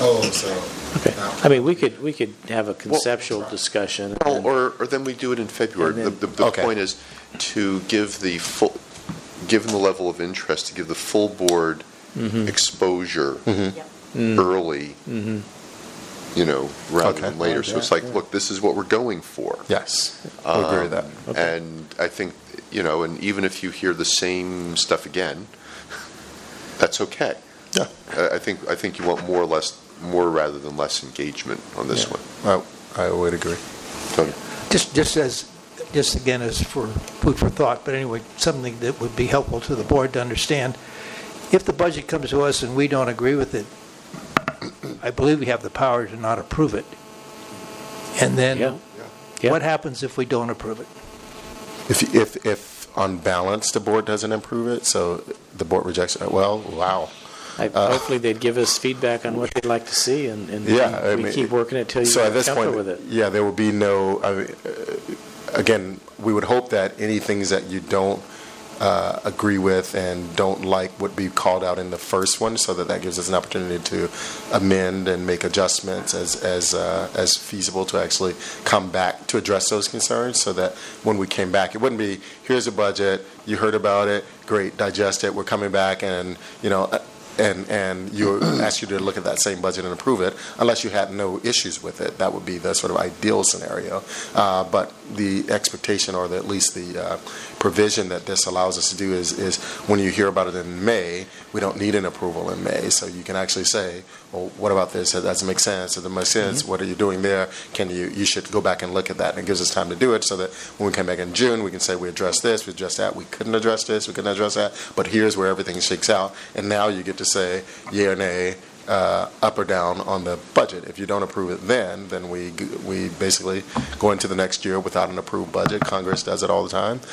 Oh, so. Okay. now- I mean, we could, we could have a conceptual discussion. Well, or, or then we do it in February. And The, the, the Okay. point is to give the full, given the level of interest, to give the full board Mm-hmm. exposure Mm. early, Mhm. you know, rather Okay. than later. So it's like, look, this is what we're going for. Yes, I agree with that. Um, And I think, you know, and even if you hear the same stuff again, that's okay. Yeah. I I think, I think you want more or less more rather than less engagement on this Yeah. one. I I would agree. Tony? Just, just as, just again as for food for thought, but anyway, something that would be helpful to the board to understand. If the budget comes to us and we don't agree with it, I believe we have the power to not approve it. And Yeah. then, Yeah. what happens if we don't approve it? If, if, if on balance, the board doesn't improve it, so the board rejects it, well, wow. I- Hopefully, they'd give us feedback on what they'd like to see, and and Yeah, I we mean, keep working it till So you're at this point, with it. yeah, there will be no, I mean, uh, again, we would hope that any things that you don't uh, agree with and don't like would be called out in the first one, so that that gives us an opportunity to amend and make adjustments as, as, uh, as feasible to actually come back to address those concerns, so that when we came back, it wouldn't be, here's a budget, you heard about it, great, digest it, we're coming back, and, you know, uh, and, and you <clears throat> ask you to look at that same budget and approve it, unless you had no issues with it. That would be the sort of ideal scenario. Uh, But the expectation, or the- at least the uh, provision that this allows us to do is, is when you hear about it in May, we don't need an approval in May. So you can actually say, well, what about this? That doesn't make sense. It doesn't make mm-hmm. sense. What are you doing there? Can you, you should go back and look at that. And it gives us time to do it so that when we come back in June, we can say, we addressed this, we addressed that, we couldn't address this, we couldn't address that, but here's where everything shakes out. And now you get to say, yea or nay, uh, up or down on the budget. If you don't approve it then, then we, we basically go into the next year without an approved budget. Congress does it all the time. <laughs>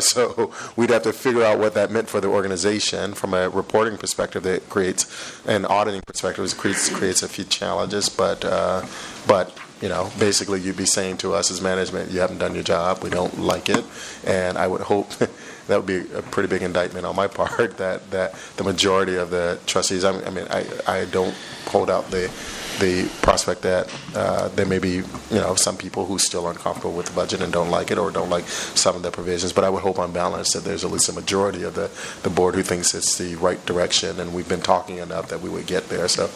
So we'd have to figure out what that meant for the organization from a reporting perspective that creates, an auditing perspective, it creates, creates a few challenges, but, uh, but, you know, basically you'd be saying to us as management, you haven't done your job, we don't like it, and I would hope <laughs> that would be a pretty big indictment on my <laughs> part that, that the majority of the trustees, I mean, I I, don't hold out the, the prospect that uh, there may be, you know, some people who still uncomfortable with the budget and don't like it or don't like some of the provisions, but I would hope on balance that there's at least a majority of the, the board who thinks it's the right direction, and we've been talking enough that we would get there. So,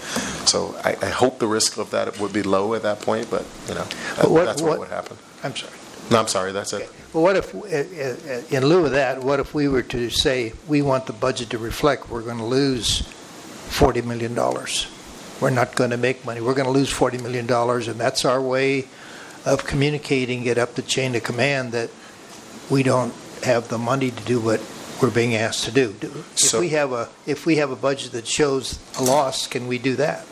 so I, I hope the risk of that would be low at that point, but, you know, that- what- that's what what- would happen. I'm sorry. No, I'm sorry, that's it. Well, what if, uh, uh, in lieu of that, what if we were to say, we want the budget to reflect, we're going to lose $40 million? We're not going to make money, we're going to lose $40 million, and that's our way of communicating it up the chain of command that we don't have the money to do what we're being asked to do. Do- If So- we have a, if we have a budget that shows a loss, can we do that?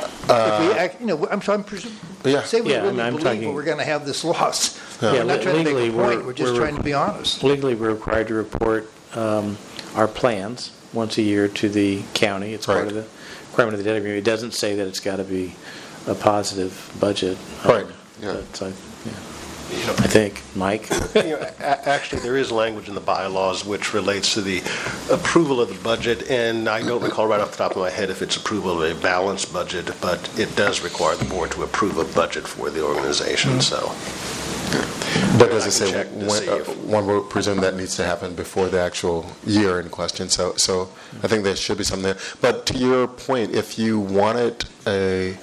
If we act, you know, I'm, so I'm presuming, Yeah. say we Yeah, I mean, really I'm believe talking- that we're going to have this loss. Yeah. We're not trying to make legally, a point, we're- we're just we're- trying to be honest. Legally, we're required to report um, our plans once a year to the county. It's part of the requirement of the debt agreement. It doesn't say that it's got to be a positive budget. um, Right, yeah. but I yeah. I think, Mike? <laughs> You know, Actually, there is language in the bylaws which relates to the approval of the budget, and I don't recall right off the top of my head if it's approval of a balanced budget, but it does require the board to approve a budget for the organization, so. But does I it say when, uh, one would presume that needs to happen before the actual year in question? So, so I think there should be something there. But to your point, if you wanted a,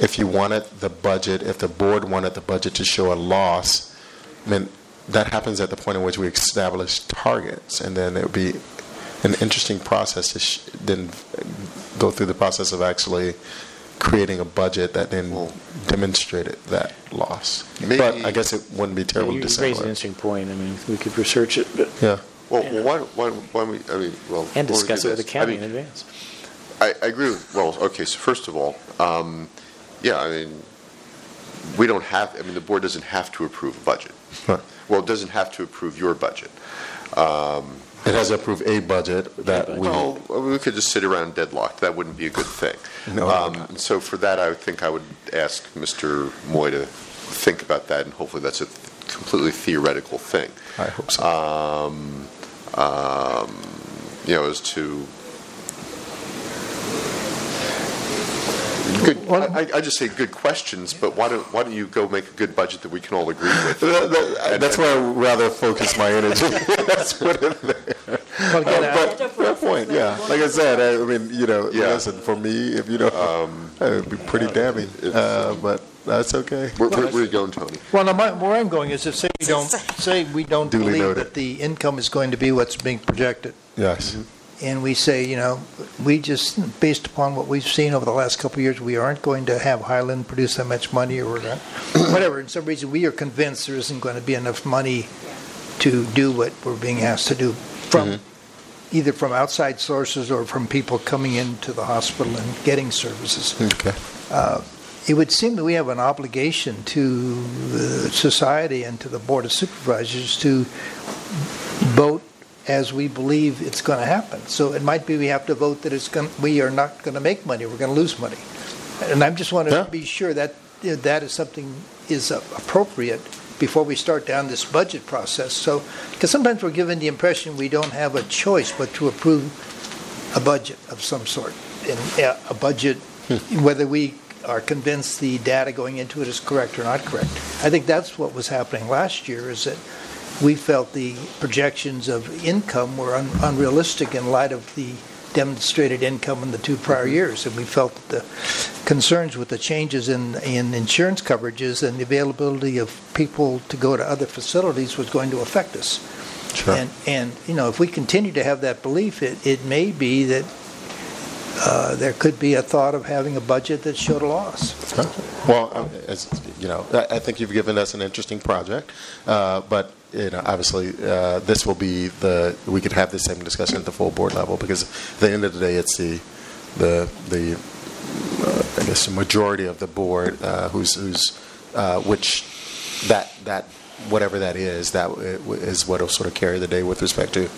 if you wanted the budget, if the board wanted the budget to show a loss, I mean, that happens at the point in which we establish targets, and then it would be an interesting process to sh- then go through the process of actually creating a budget that then demonstrated that loss. But I guess it wouldn't be terrible You to raise an interesting point. I mean, we could research it but- Yeah. Well, well, why, why, why don't we, I mean, well. why and don't we discuss it with the this? I county mean, in advance. I, I agree with, well, okay, so first of all, um, yeah, I mean, we don't have, I mean, the board doesn't have to approve a budget. Right. Well, it doesn't have to approve your budget. Um, It has to approve a budget that we, Well, we could just sit around deadlocked. That wouldn't be a good thing. No. Um, So for that, I would think I would ask Mr. Moy to think about that, and hopefully that's a completely theoretical thing. I hope so. Um, um, You know, as to, good, I I just say good questions, but why don't, why don't you go make a good budget that we can all agree with? That- that- That's where I would rather focus my energy. <laughs> That's what it Well, again, I- uh, But fair point, yeah. Like I said, I I mean, you know, Yeah. listen, for me, if you know, it um, <laughs> would be pretty damning, uh, but that's okay. Where, where where are you going, Tony? Well, now, my- where I'm going is if, say we don't, <laughs> say we don't Duly believe noted. that the income is going to be what's being projected, Yes. Mm-hmm. And we say, you know, we just, based upon what we've seen over the last couple of years, we aren't going to have Highland produce that much money, or <clears throat> whatever, in some reason, we are convinced there isn't going to be enough money to do what we're being asked to do from, either from outside sources or from people coming into the hospital and getting services. Okay. Uh, It would seem that we have an obligation to the society and to the Board of Supervisors to vote as we believe it's going to happen. So it might be we have to vote that it's going, we are not going to make money, we're going to lose money. And I just want Yeah. to be sure that that is something is appropriate before we start down this budget process. So, because sometimes we're given the impression we don't have a choice but to approve a budget of some sort. And a budget, hmm. whether we are convinced the data going into it is correct or not correct. I think that's what was happening last year, is that we felt the projections of income were un- unrealistic in light of the demonstrated income in the two prior mm-hmm. years. And we felt that the concerns with the changes in, in insurance coverages and the availability of people to go to other facilities was going to affect us. Sure. And, and, you know, if we continue to have that belief, it, it may be that uh, there could be a thought of having a budget that showed a loss. Well, uh, as, you know, I think you've given us an interesting project, uh, but, you know, obviously, uh, this will be the, we could have the same discussion at the full board level, because at the end of the day, it's the, the, the, uh, I guess, the majority of the board who's, who's, which, that, that, whatever that is, that is what will sort of carry the day with respect to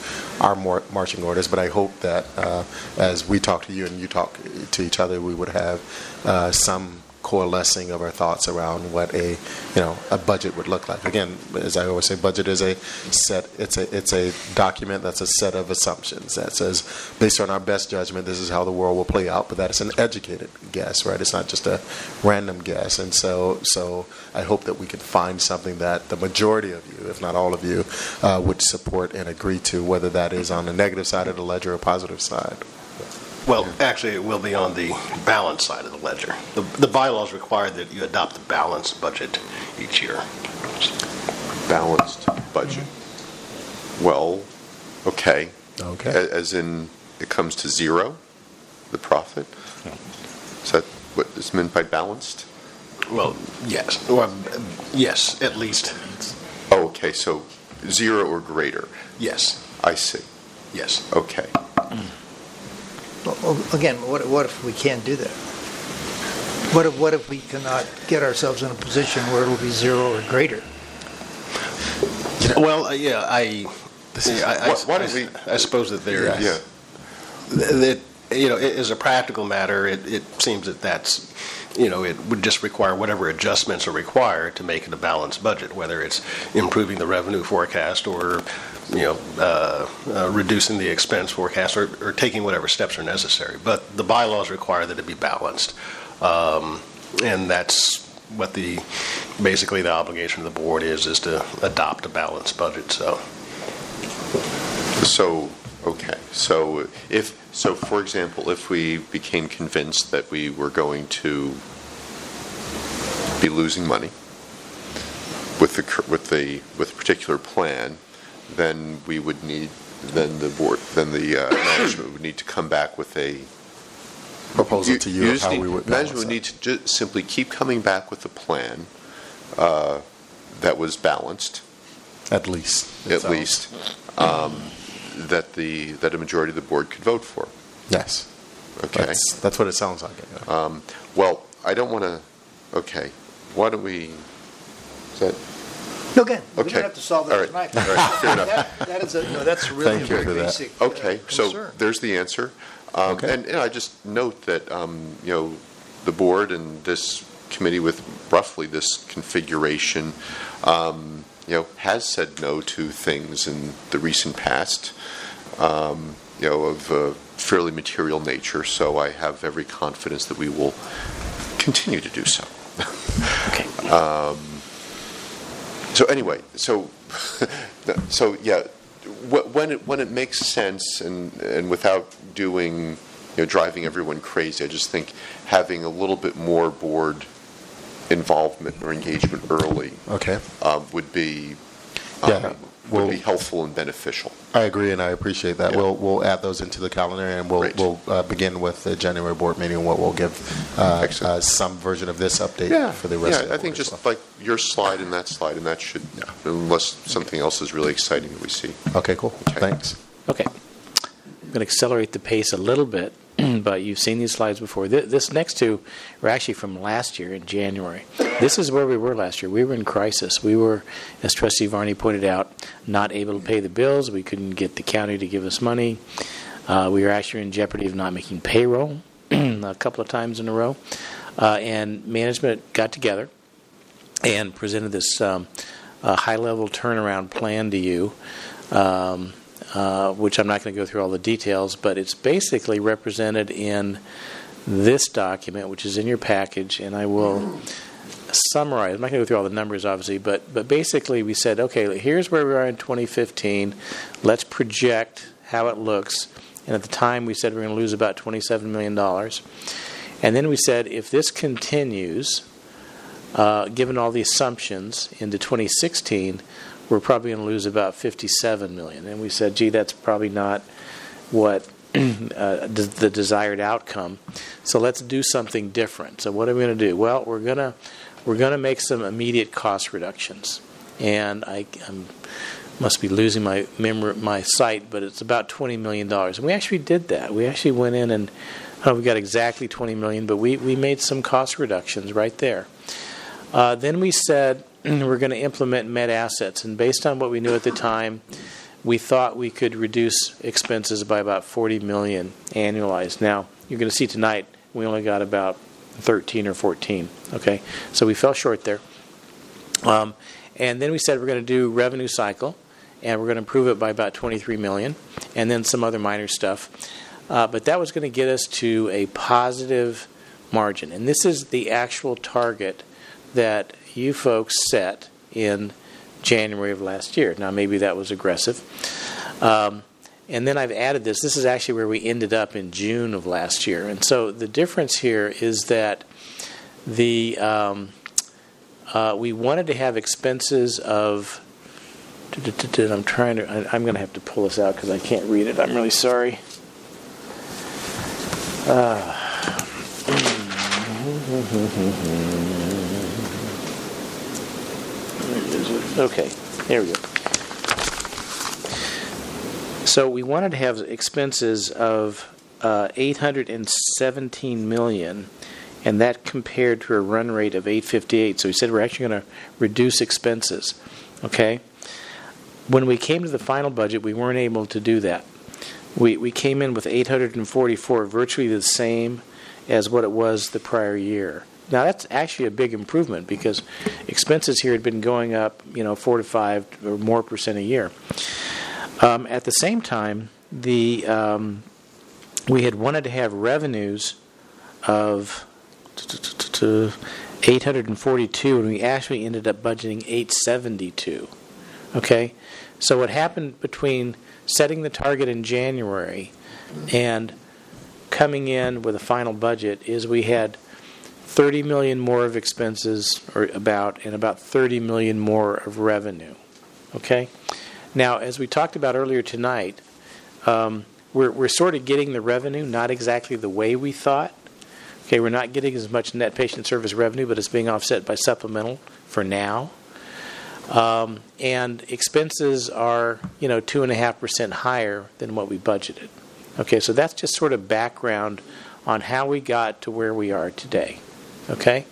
our mar- marching orders. But I hope that uh, as we talk to you and you talk to each other, we would have uh, some coalescing of our thoughts around what a, you know, a budget would look like. Again, as I always say, budget is a set, it's a, it's a document that's a set of assumptions that says, based on our best judgment, this is how the world will play out, but that is an educated guess, right? It's not just a random guess. And so, so I hope that we can find something that the majority of you, if not all of you, uh, would support and agree to, whether that is on the negative side of the ledger or positive side. Well, actually, it will be on the balance side of the ledger. The the bylaws require that you adopt a balanced budget each year. balanced budget. Well, okay. Okay. A- As in, it comes to zero, the profit? Is that what is meant by balanced? Well, yes, well, yes, at least, Oh, okay, so zero or greater. yes, I see. yes. Okay. Well, well, Again, what, what if we can't do that? What if, what if we cannot get ourselves in a position where it'll be zero or greater? Well, uh, yeah, I, I- I- Why- why don't we- I suppose that there Yeah. is, that, you know, a- as a practical matter, it, it seems that that's, you know, it would just require whatever adjustments are required to make it a balanced budget, whether it's improving the revenue forecast or, you know, uh, uh, reducing the expense forecast or, or taking whatever steps are necessary. But the bylaws require that it be balanced. Um, And that's what the, basically the obligation of the board is, is to adopt a balanced budget, so. So, okay, so if, so for example, if we became convinced that we were going to be losing money with the, with the, with a particular plan, then we would need, then the board, then the uh, <coughs> management would need to come back with a. Proposal to you of how need- we would Management would need to ju- simply keep coming back with a plan uh, that was balanced, At least. at sounds. least, um, that the, that a majority of the board could vote for. Yes. Okay? That's, that's what it sounds like. yeah. Um, Well, I don't want to, okay, why don't we, is that, No, Again, we don't have to solve that right. tonight. All right, <laughs> fair enough. That- That is, a- no, that's really a Thank you very for that. basic uh, okay, so there's the answer. Um, Okay. And, and I just note that, um, you know, the board and this committee with roughly this configuration, um, you know, has said no to things in the recent past, um, you know, of a fairly material nature, so I have every confidence that we will continue to do so. <laughs> Um, So anyway, so, <laughs> so yeah, wh- when it, when it makes sense and, and without doing, you know, driving everyone crazy, I just think having a little bit more board involvement or engagement early Okay. um, would be um, Yeah, would well- be helpful and beneficial. I agree, and I appreciate that. Yeah. We'll, we'll add those into the calendar, and we'll, Great. we'll uh, begin with the January board meeting, where we'll give uh, Excellent. uh, some version of this update Yeah, for the rest yeah, of the I think as just well. like your slide and that slide, and that should, unless something else is really exciting that we see. Okay, cool. Okay. Thanks. Okay. I'm going to accelerate the pace a little bit, <clears throat> but you've seen these slides before. Th- This next two are actually from last year in January. This is where we were last year. We were in crisis. We were, as Trustee Varney pointed out, not able to pay the bills. We couldn't get the county to give us money. Uh, we were actually in jeopardy of not making payroll <clears throat> a couple of times in a row. Uh, and management got together and presented this um, high level turnaround plan to you. Um, uh, which I'm not going to go through all the details, but it's basically represented in this document, which is in your package, and I will summarize. I'm not going to go through all the numbers, obviously, but but basically we said, okay, here's where we are in 2015. Let's project how it looks, and at the time we said we're going to lose about 27 million dollars, and then we said if this continues, uh, given all the assumptions into 2016, we're probably going to lose about 57 million. And we said, gee, that's probably not what <clears throat> uh, the the desired outcome. So let's do something different. So what are we going to do? Well, we're going to we're going to make some immediate cost reductions. And I I'm, must be losing my memor- my sight, but it's about 20 million dollars. And we actually did that. We actually went in and know we got exactly 20 million, but we, we made some cost reductions right there. Uh, then we said <clears throat> we're going to implement MedAssets, and based on what we knew at the time, we thought we could reduce expenses by about 40 million annualized. Now you're going to see tonight we only got about 13 or 14. Okay, so we fell short there. Um, and then we said we're going to do revenue cycle, and we're going to improve it by about 23 million, and then some other minor stuff. Uh, but that was going to get us to a positive margin, and this is the actual target that you folks set in January of last year. Now, maybe that was aggressive. Um, and then I've added this. This is actually where we ended up in June of last year. And so the difference here is that the um, uh, we wanted to have expenses of. I'm trying to. I'm going to have to pull this out because I can't read it. I'm really sorry. Uh, <clears throat> Okay, there we go. So we wanted to have expenses of uh, 817 million, and that compared to a run rate of 858. So we said we're actually going to reduce expenses. Okay. When we came to the final budget, we weren't able to do that. We we came in with 844, virtually the same as what it was the prior year. Now that's actually a big improvement because expenses here had been going up, you know, four to five or more percent a year. Um, at the same time, the um, we had wanted to have revenues of 842, and we actually ended up budgeting 872. Okay, so what happened between setting the target in January and coming in with a final budget is we had 30 million more of expenses or about and about 30 million more of revenue okay? Now as we talked about earlier tonight um, we're, we're sort of getting the revenue not exactly the way we thought okay? We're not getting as much net patient service revenue but it's being offset by supplemental for now. Um, and expenses are you know two and a half percent higher than what we budgeted okay? So that's just sort of background on how we got to where we are today Okay?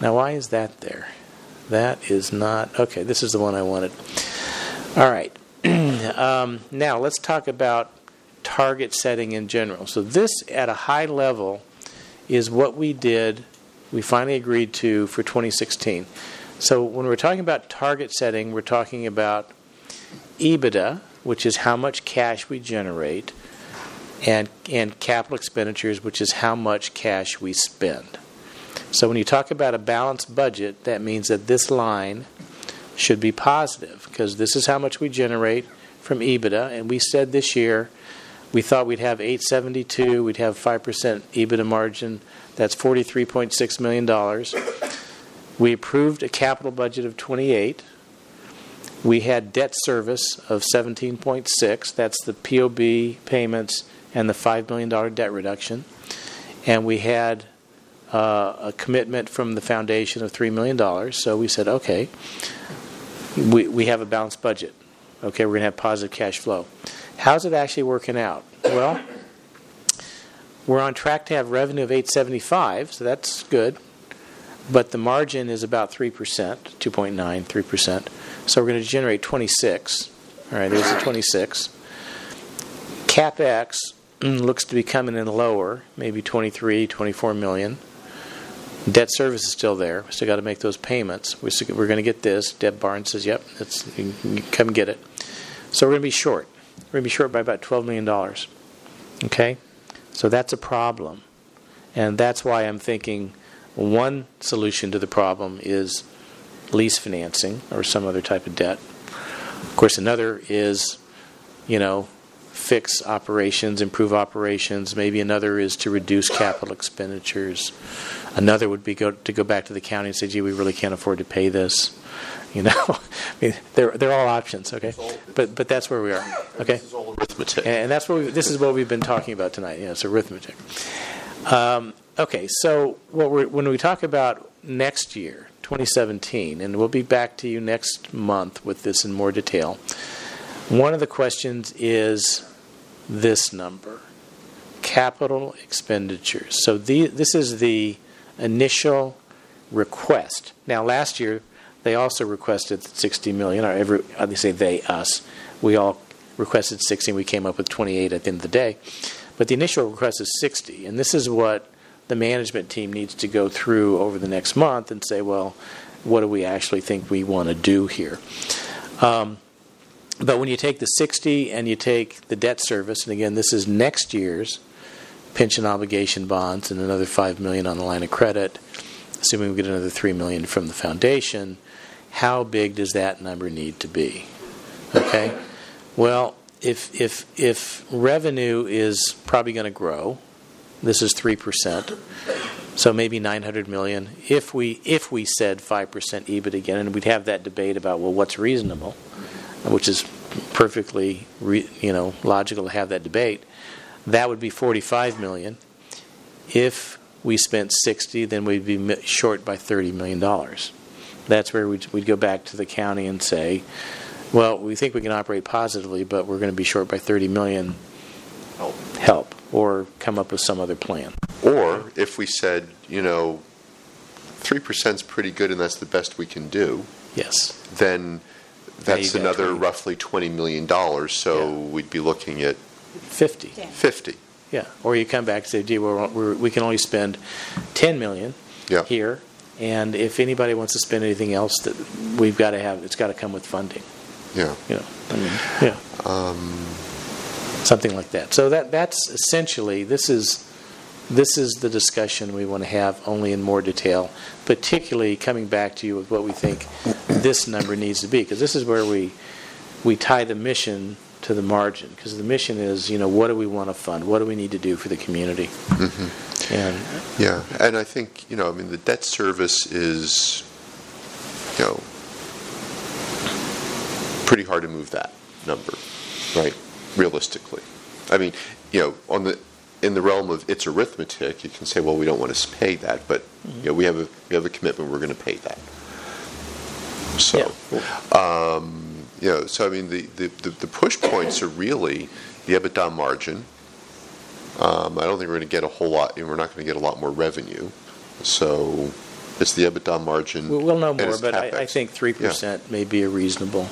Now, why is that there? That is not. Okay, this is the one I wanted. All right. <clears throat> um, now, let's talk about target setting in general. So, this at a high level is what we did, we finally agreed to for 2016. So, when we're talking about target setting, we're talking about EBITDA, which is how much cash we generate, and, and capital expenditures, which is how much cash we spend. So when you talk about a balanced budget, that means that this line should be positive because this is how much we generate from EBITDA. And we said this year we thought we'd have 872, we'd have 5% EBITDA margin. That's $43.6 million. We approved a capital budget of 28. We had debt service of 17.6. That's the POB payments and the $5 million debt reduction. And we had uh, a commitment from the foundation of $3 million. So we said, okay, we, we have a balanced budget. Okay, we're going to have positive cash flow. How's it actually working out? Well, we're on track to have revenue of 875, so that's good. But the margin is about 3%, 2.9, 3%. So we're going to generate 26. All right, there's the 26. CapEx mm, looks to be coming in lower, maybe 23, 24 million. Debt service is still there. We still got to make those payments. Still, we're going to get this. Deb Barnes says, "Yep, come get it." So we're going to be short. We're going to be short by about 12 million dollars. Okay, so that's a problem, and that's why I'm thinking one solution to the problem is lease financing or some other type of debt. Of course, another is, you know, fix operations, improve operations. Maybe another is to reduce capital expenditures. Another would be go, to go back to the county and say, "Gee, we really can't afford to pay this." You know, <laughs> I mean, they're they're all options. Okay, but but that's where we are. Okay, This is all arithmetic. and that's what we, this is what we've been talking about tonight. Yeah, it's arithmetic. Um, okay, so what we're, when we talk about next year, 2017, and we'll be back to you next month with this in more detail. One of the questions is this number capital expenditures. So the, this is the initial request. Now, last year they also requested 60 million, or every, they say they, us. We all requested 60, and we came up with 28 at the end of the day. But the initial request is 60, and this is what the management team needs to go through over the next month and say, well, what do we actually think we want to do here? Um, but when you take the 60 and you take the debt service, and again, this is next year's pension obligation bonds and another 5 million on the line of credit, assuming we get another 3 million from the foundation, how big does that number need to be? Okay? Well, if if if revenue is probably going to grow, this is 3%. So maybe 900 million if we if we said 5% EBIT again and we'd have that debate about well what's reasonable, which is perfectly re, you know logical to have that debate. That would be 45 million. If we spent 60, then we'd be short by 30 million dollars. That's where we'd, we'd go back to the county and say, well, we think we can operate positively, but we're going to be short by 30 million. Help. Help, or come up with some other plan. Or if we said, you know, 3% is pretty good and that's the best we can do, Yes. then that's another 20. roughly $20 million. So we'd be looking at 50. 50. Yeah. Or you come back and say, gee, we're, we're, we can only spend 10 million Yeah. here, and if anybody wants to spend anything else, that we've got to have, it's got to come with funding. Yeah. You know, I mean, yeah. Um, something like that. So that that's essentially this is this is the discussion we want to have only in more detail, particularly coming back to you with what we think this number needs to be because this is where we we tie the mission to the margin because the mission is you know what do we want to fund what do we need to do for the community mhm. and Yeah, and I think, you know, I mean, the debt service is, you know, pretty hard to move that number, right? Realistically. I mean, you know, on the, in the realm of its arithmetic, you can say, well, we don't want to pay that, but, you know, we have a, we have a commitment, we're going to pay that. So, um, you know, so I mean, the, the, the push points are really the EBITDA margin, um, I don't think we're going to get a whole lot, and we're not going to get a lot more revenue. So it's the EBITDA margin. we'll, we'll know more but I, I think three percent may be a reasonable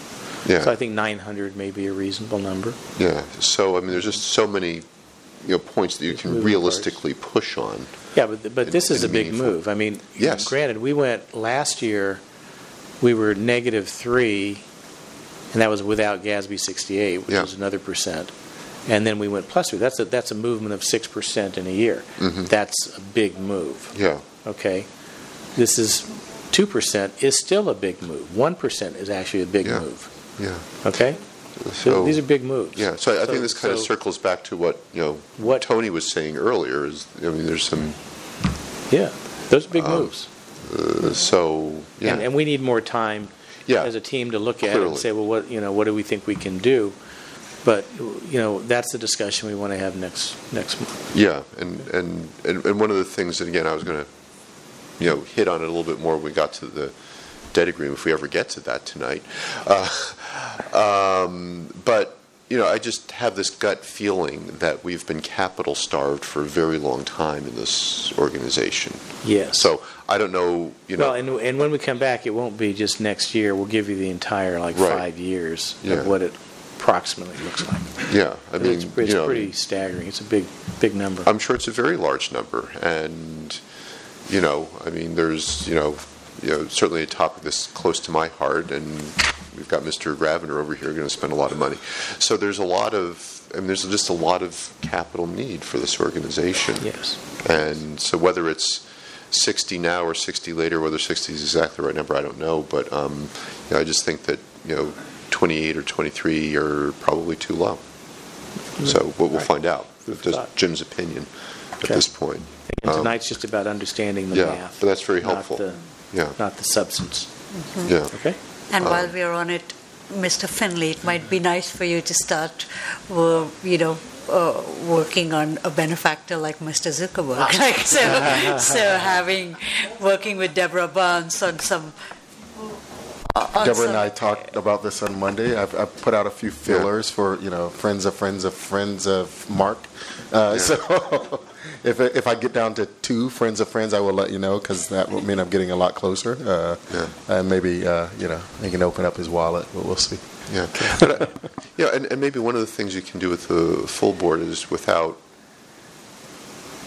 Yeah. so I think 900 may be a reasonable number Yeah, so I mean, there's just so many, you know, points that you can realistically push on. Yeah, but but in- this is a big meaningful- move. I mean, Yes. granted, we went last year, we were negative three, and that was without GASB 68, which Yeah. was another percent. And then we went plus three. That's a that's a movement of six percent in a year. Mhm. That's a big move. Yeah, Okay, this is two percent is still a big move. One percent is actually a big Yeah. move. yeah. Okay, So these are big moves. Yeah, so I I think this kind of circles back to what, you know, What- Tony was saying earlier is, I mean, there's some, Yeah, those are big Um, moves. uh, so, yeah. And, and we need more time Yeah. as a team to look at it and say, well, what, you know, what do we think we can do? But, you know, that's the discussion we want to have next, next month. Yeah, and, and, and and one of the things that, again, I was going to, you know, hit on it a little bit more when we got to the debt agreement, if we ever get to that tonight. Uh, <laughs> um, But, you know, I just have this gut feeling that we've been capital starved for a very long time in this organization. Yes. So I don't know, you know. Well, and, and when we come back, it won't be just next year. We'll give you the entire, like, Right. five years Yeah. of what it approximately looks like. Yeah, I mean, it's, you know, pretty staggering. It's a big, big number. I'm sure it's a very large number, and you know, I mean, there's you know, you know, certainly a topic that's close to my heart, and we've got Mr. Graviner over here going to spend a lot of money. So there's a lot of, I mean, there's just a lot of capital need for this organization. Yes. And so whether it's 60 now or 60 later, whether 60 is exactly the right number, I don't know. But um, you know, I just think that you know, 28 or 23 are probably too low. So we'll, we'll find out. Food for Just thought. Jim's opinion at this point. And Um, tonight's just about understanding the yeah, math. but that's very not helpful. the- Yeah. Not the substance. Yeah. Okay? And Um, while we're on it, Mr. Finley, it might be nice for you to start, uh, you know, uh, working on a benefactor like Mr. Zuckerberg. like so, <laughs> so having working with Deborah Burns on some. on Deborah and I talked about this on Monday. I've, I've put out a few fillers for you know friends of friends of friends of Mark. Uh, So <laughs> if I- if I get down to two friends of friends, I will let you know because that will mean I'm getting a lot closer. Uh, Yeah. And maybe uh, you know he can open up his wallet, but we'll see. Yeah. But, uh, <laughs> yeah, and, and maybe one of the things you can do with the full board is without,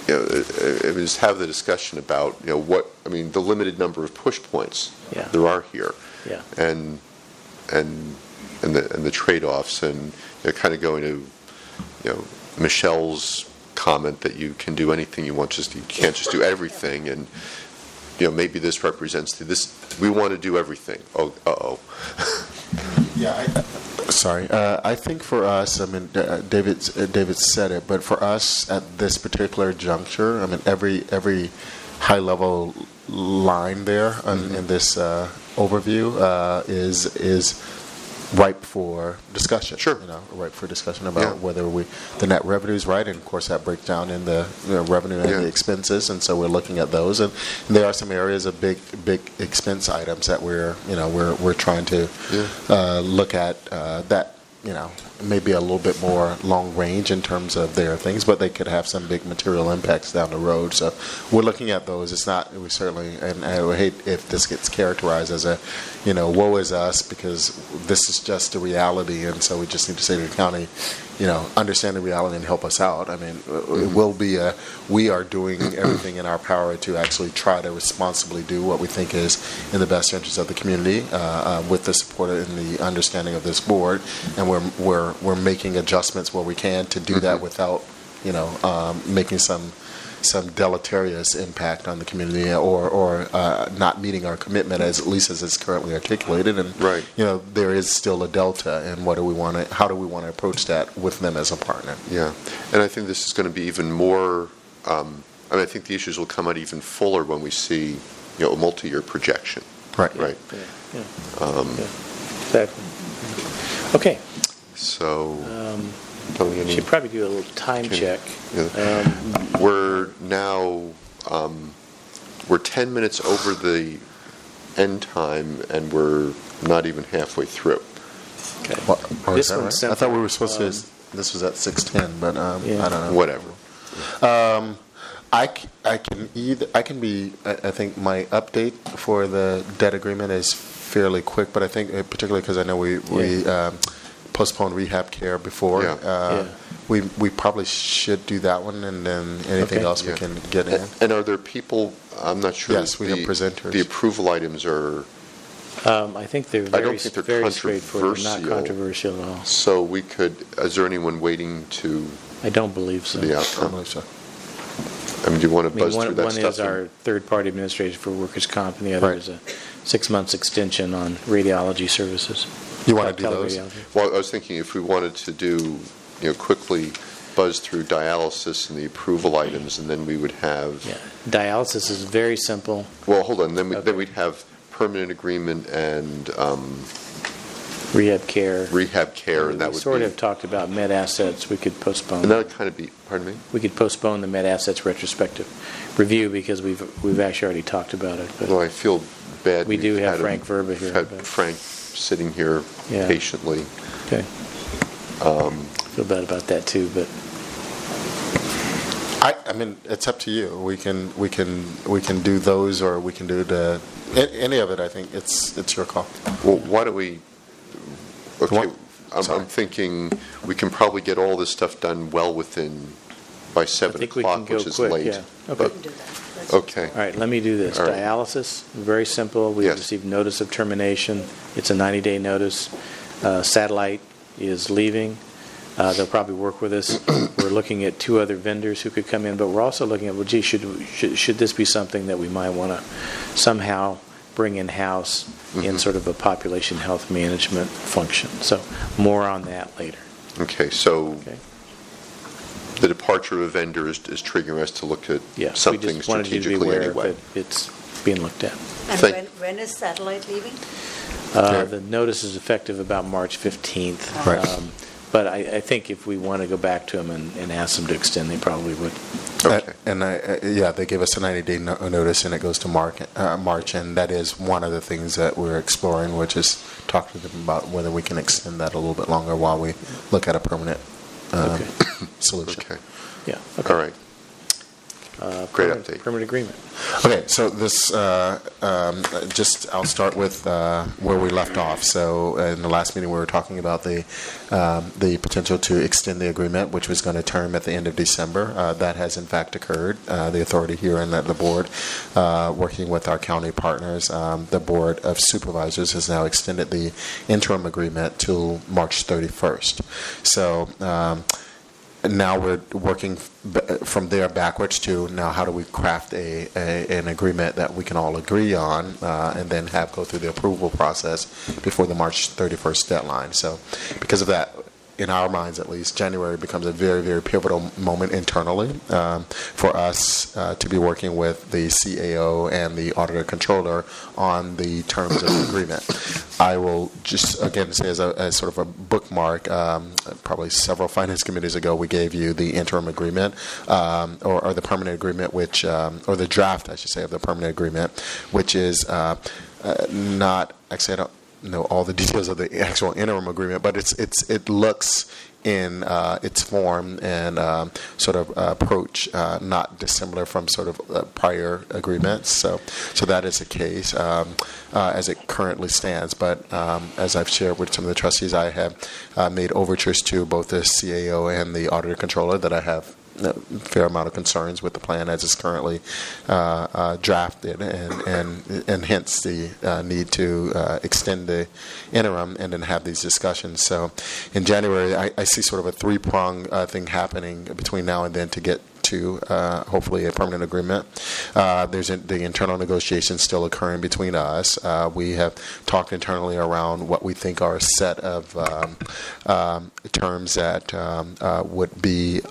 you know, uh, just have the discussion about, you know, what, I mean, the limited number of push points Yeah. there are here. Yeah. And, and, and the, and the trade-offs and, you know, kind of going to, you know, Michelle's comment that you can do anything you want, just, you can't just do everything, and, you know, maybe this represents, the- this, we want to do everything. Oh, uh-oh. <laughs> Yeah. I, sorry. Uh, I think for us, I mean, uh, David, uh, David said it, but for us at this particular juncture, I mean, every every high level line there on, in this uh, overview uh, is is ripe for discussion. Sure. You know, ripe for discussion about Yeah. whether we the net revenue is right, and of course that breaks down in the you know, revenue and Yeah. the expenses, and so we're looking at those, and there are some areas of big big expense items that we're you know we're we're trying to Yeah. uh, look at uh, that you know maybe a little bit more long range in terms of their things, but they could have some big material impacts down the road. So we're looking at those. It's not we certainly, and I would hate if this gets characterized as a, you know, woe is us because this is just the reality, and so we just need to say to the county, you know, understand the reality and help us out. I mean, it will be a we are doing everything in our power to actually try to responsibly do what we think is in the best interest of the community uh, uh, with the support and the understanding of this board, and we're we're we're making adjustments where we can to do that without you know um, making some some deleterious impact on the community or or uh, not meeting our commitment as at least as it's currently articulated and Right. you know there is still a delta and what do we want to how do we want to approach that with them as a partner Yeah, and I think this is going to be even more. Um, I mean, I think the issues will come out even fuller when we see, you know, a multi-year projection. right Right. Yeah, yeah, Um, yeah. Exactly. Okay. So, Um, Tony, any- should probably do a little time Can- check. yeah. Um, we're now um, we're 10 minutes over the end time, and we're not even halfway through. okay. What- oh, This is that one's right? I thought we were supposed um, to this was at 610 but um, Yeah. I don't know Whatever. Um, I, c- I can either I can be I, I think my update for the debt agreement is fairly quick, but I think uh, particularly because I know we we um, postponed rehab care before. Yeah. Uh, Yeah. We we probably should do that one, and then anything Okay. else we Yeah. can get in. And, and are there people? I'm not sure. Yes, we have the- presenters. The approval items are Um, I think they're I very, don't think they're very straightforward, not controversial. controversial at all. so we could. Is there anyone waiting to I don't believe so. the I outcome? believe so. I mean, do you want I to mean, buzz one, through that one stuff? is our third-party administrator for workers' comp, and the other Right. is a six months extension on radiology services. You want to do those? Well, I was thinking if we wanted to do, you know, quickly buzz through dialysis and the approval items, and then we would have. Yeah, dialysis is very simple. Well, hold on. Then we, Okay. then we'd have permanent agreement and um, Rehab care. rehab care, and that would. We would sort be, of talked about MedAssets, we could and postpone, that would kind of be, pardon me? we could postpone the MedAssets retrospective review because we've, we've actually already talked about it. but- Well, I feel bad. We do we've have had him- Frank Verba here, Had but- Frank sitting here Yeah. patiently. Okay. Um, Feel bad about that too, but I, I mean, it's up to you. We can, we can, we can do those, or we can do the, a- any of it, I think, it's, it's your call. Well, why don't we, okay, What? I'm, Sorry. I'm thinking we can probably get all this stuff done well within, by I 7 think we can o'clock, go which is quick, late. yeah. But- We can do that. Let's- Okay, All right, let me do this. All right. Dialysis, very simple. We Yes. received notice of termination. It's a 90-day notice. Uh, Satellite is leaving. Uh, They'll probably work with us. <clears throat> We're looking at two other vendors who could come in, but we're also looking at, well, gee, should, should should this be something that we might want to somehow bring in-house Mm-hmm. in sort of a population health management function? So more on that later, okay, so okay? The departure of a vendor is, is triggering us to look at Yes, we something just wanted you to be strategically aware anyway. that it's being looked at. And Thank- when, when is satellite leaving? Uh, The notice is effective about March 15th. Right. Um, But I, I think if we want to go back to them and, and ask them to extend, they probably would. Okay. Uh, And I, uh, yeah, they gave us a 90-day no- notice, and it goes to Mark, uh, March, and that is one of the things that we're exploring, which is talk to them about whether we can extend that a little bit longer while we look at a permanent um, Okay. <coughs> solution. Okay, Yeah. okay. all right. Uh, Great permanent- update. Agreement. Okay, so this, uh, um, just, I'll start with uh, where we left off. So uh, in the last meeting, we were talking about the, um, the potential to extend the agreement, which was going to term at the end of December. Uh, That has in fact occurred. Uh, The authority here and the the board, uh, working with our county partners, um, the Board of Supervisors has now extended the interim agreement till March 31st. So now we're working from there backwards to now how do we craft a, a an agreement that we can all agree on uh, and then have go through the approval process before the March 31st deadline. So because of that, in our minds at least, January becomes a very, very pivotal moment internally um, for us uh, to be working with the CAO and the auditor controller on the terms of the agreement. I will just again say as, a, as sort of a bookmark, um, probably several finance committees ago, we gave you the interim agreement um, or, or the permanent agreement, which um, or the draft, I should say, of the permanent agreement, which is uh, uh, not actually I don't know all the details of the actual interim agreement, but it's it's it looks in uh, its form and um, sort of uh, approach uh, not dissimilar from sort of uh, prior agreements. So so that is the case um, uh, as it currently stands. But um, as I've shared with some of the trustees, I have uh, made overtures to both the CAO and the auditor controller that I have a fair amount of concerns with the plan as it's currently uh, uh, drafted, and, and and hence the uh, need to extend the interim and then have these discussions. So, in January, I, I see sort of a three prong thing happening between now and then to get to uh, hopefully a permanent agreement. Uh, there's in, the internal negotiations still occurring between us. Uh, we have talked internally around what we think are a set of um, um, terms that um, would be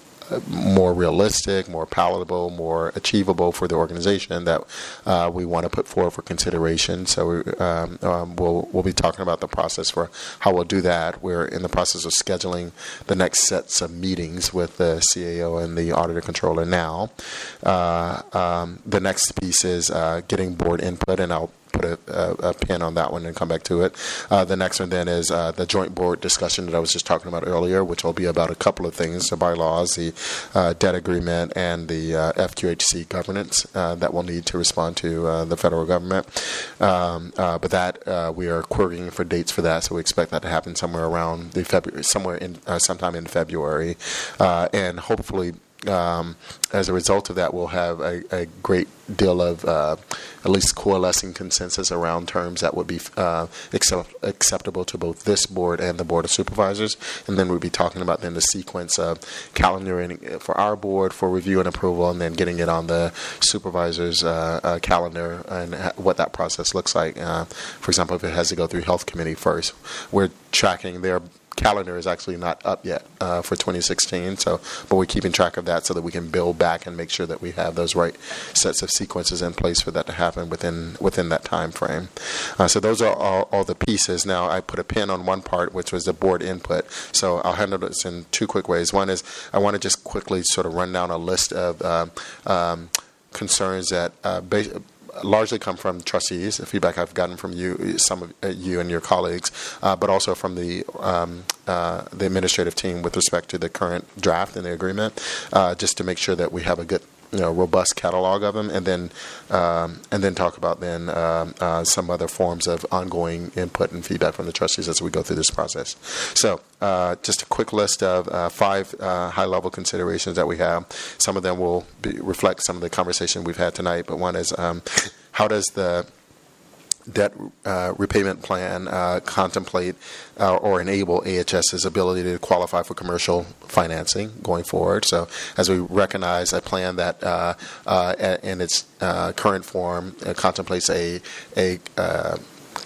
more realistic, more palatable, more achievable for the organization that uh, we want to put forward for consideration. So we, um, um, we'll we'll be talking about the process for how we'll do that. We're in the process of scheduling the next sets of meetings with the CAO and the auditor controller now. Uh, um, the next piece is uh, getting board input, and I'll put a, a, a pin on that one and come back to it. Uh, the next one then is uh, the joint board discussion that I was just talking about earlier, which will be about a couple of things: the bylaws, the uh, debt agreement, and the uh, FQHC governance uh, that will need to respond to uh, the federal government. Um, but that we are querying for dates for that, so we expect that to happen somewhere around the February, somewhere in sometime in February, and hopefully um, as a result of that, we'll have a, a great deal of uh, at least coalescing consensus around terms that would be uh, accept, acceptable to both this board and the board of supervisors. And then we'll be talking about then the sequence of calendaring for our board for review and approval, and then getting it on the supervisors' uh, uh, calendar and ha- what that process looks like. Uh, for example, if it has to go through health committee first, we're tracking their calendar is actually not up yet uh, for 2016. So, but we're keeping track of that so that we can build back and make sure that we have those right sets of sequences in place for that to happen within within that time frame. Uh, so those are all, all the pieces. Now I put a pin on one part, which was the board input. So I'll handle this in two quick ways. One is I want to just quickly sort of run down a list of um, um, concerns that uh, largely come from trustees, the feedback I've gotten from you, some of uh, you and your colleagues, uh, but also from the um, uh, the administrative team with respect to the current draft and the agreement, uh, just to make sure that we have a good you know robust catalog of them, and then um, and then talk about then um, uh, some other forms of ongoing input and feedback from the trustees as we go through this process. So, uh, just a quick list of uh, five uh, high-level considerations that we have. Some of them will be, reflect some of the conversation we've had tonight, but one is um, how does the debt uh, repayment plan uh, contemplate uh, or enable AHS's ability to qualify for commercial financing going forward. So, as we recognize a plan that uh, uh, in its uh, current form contemplates a a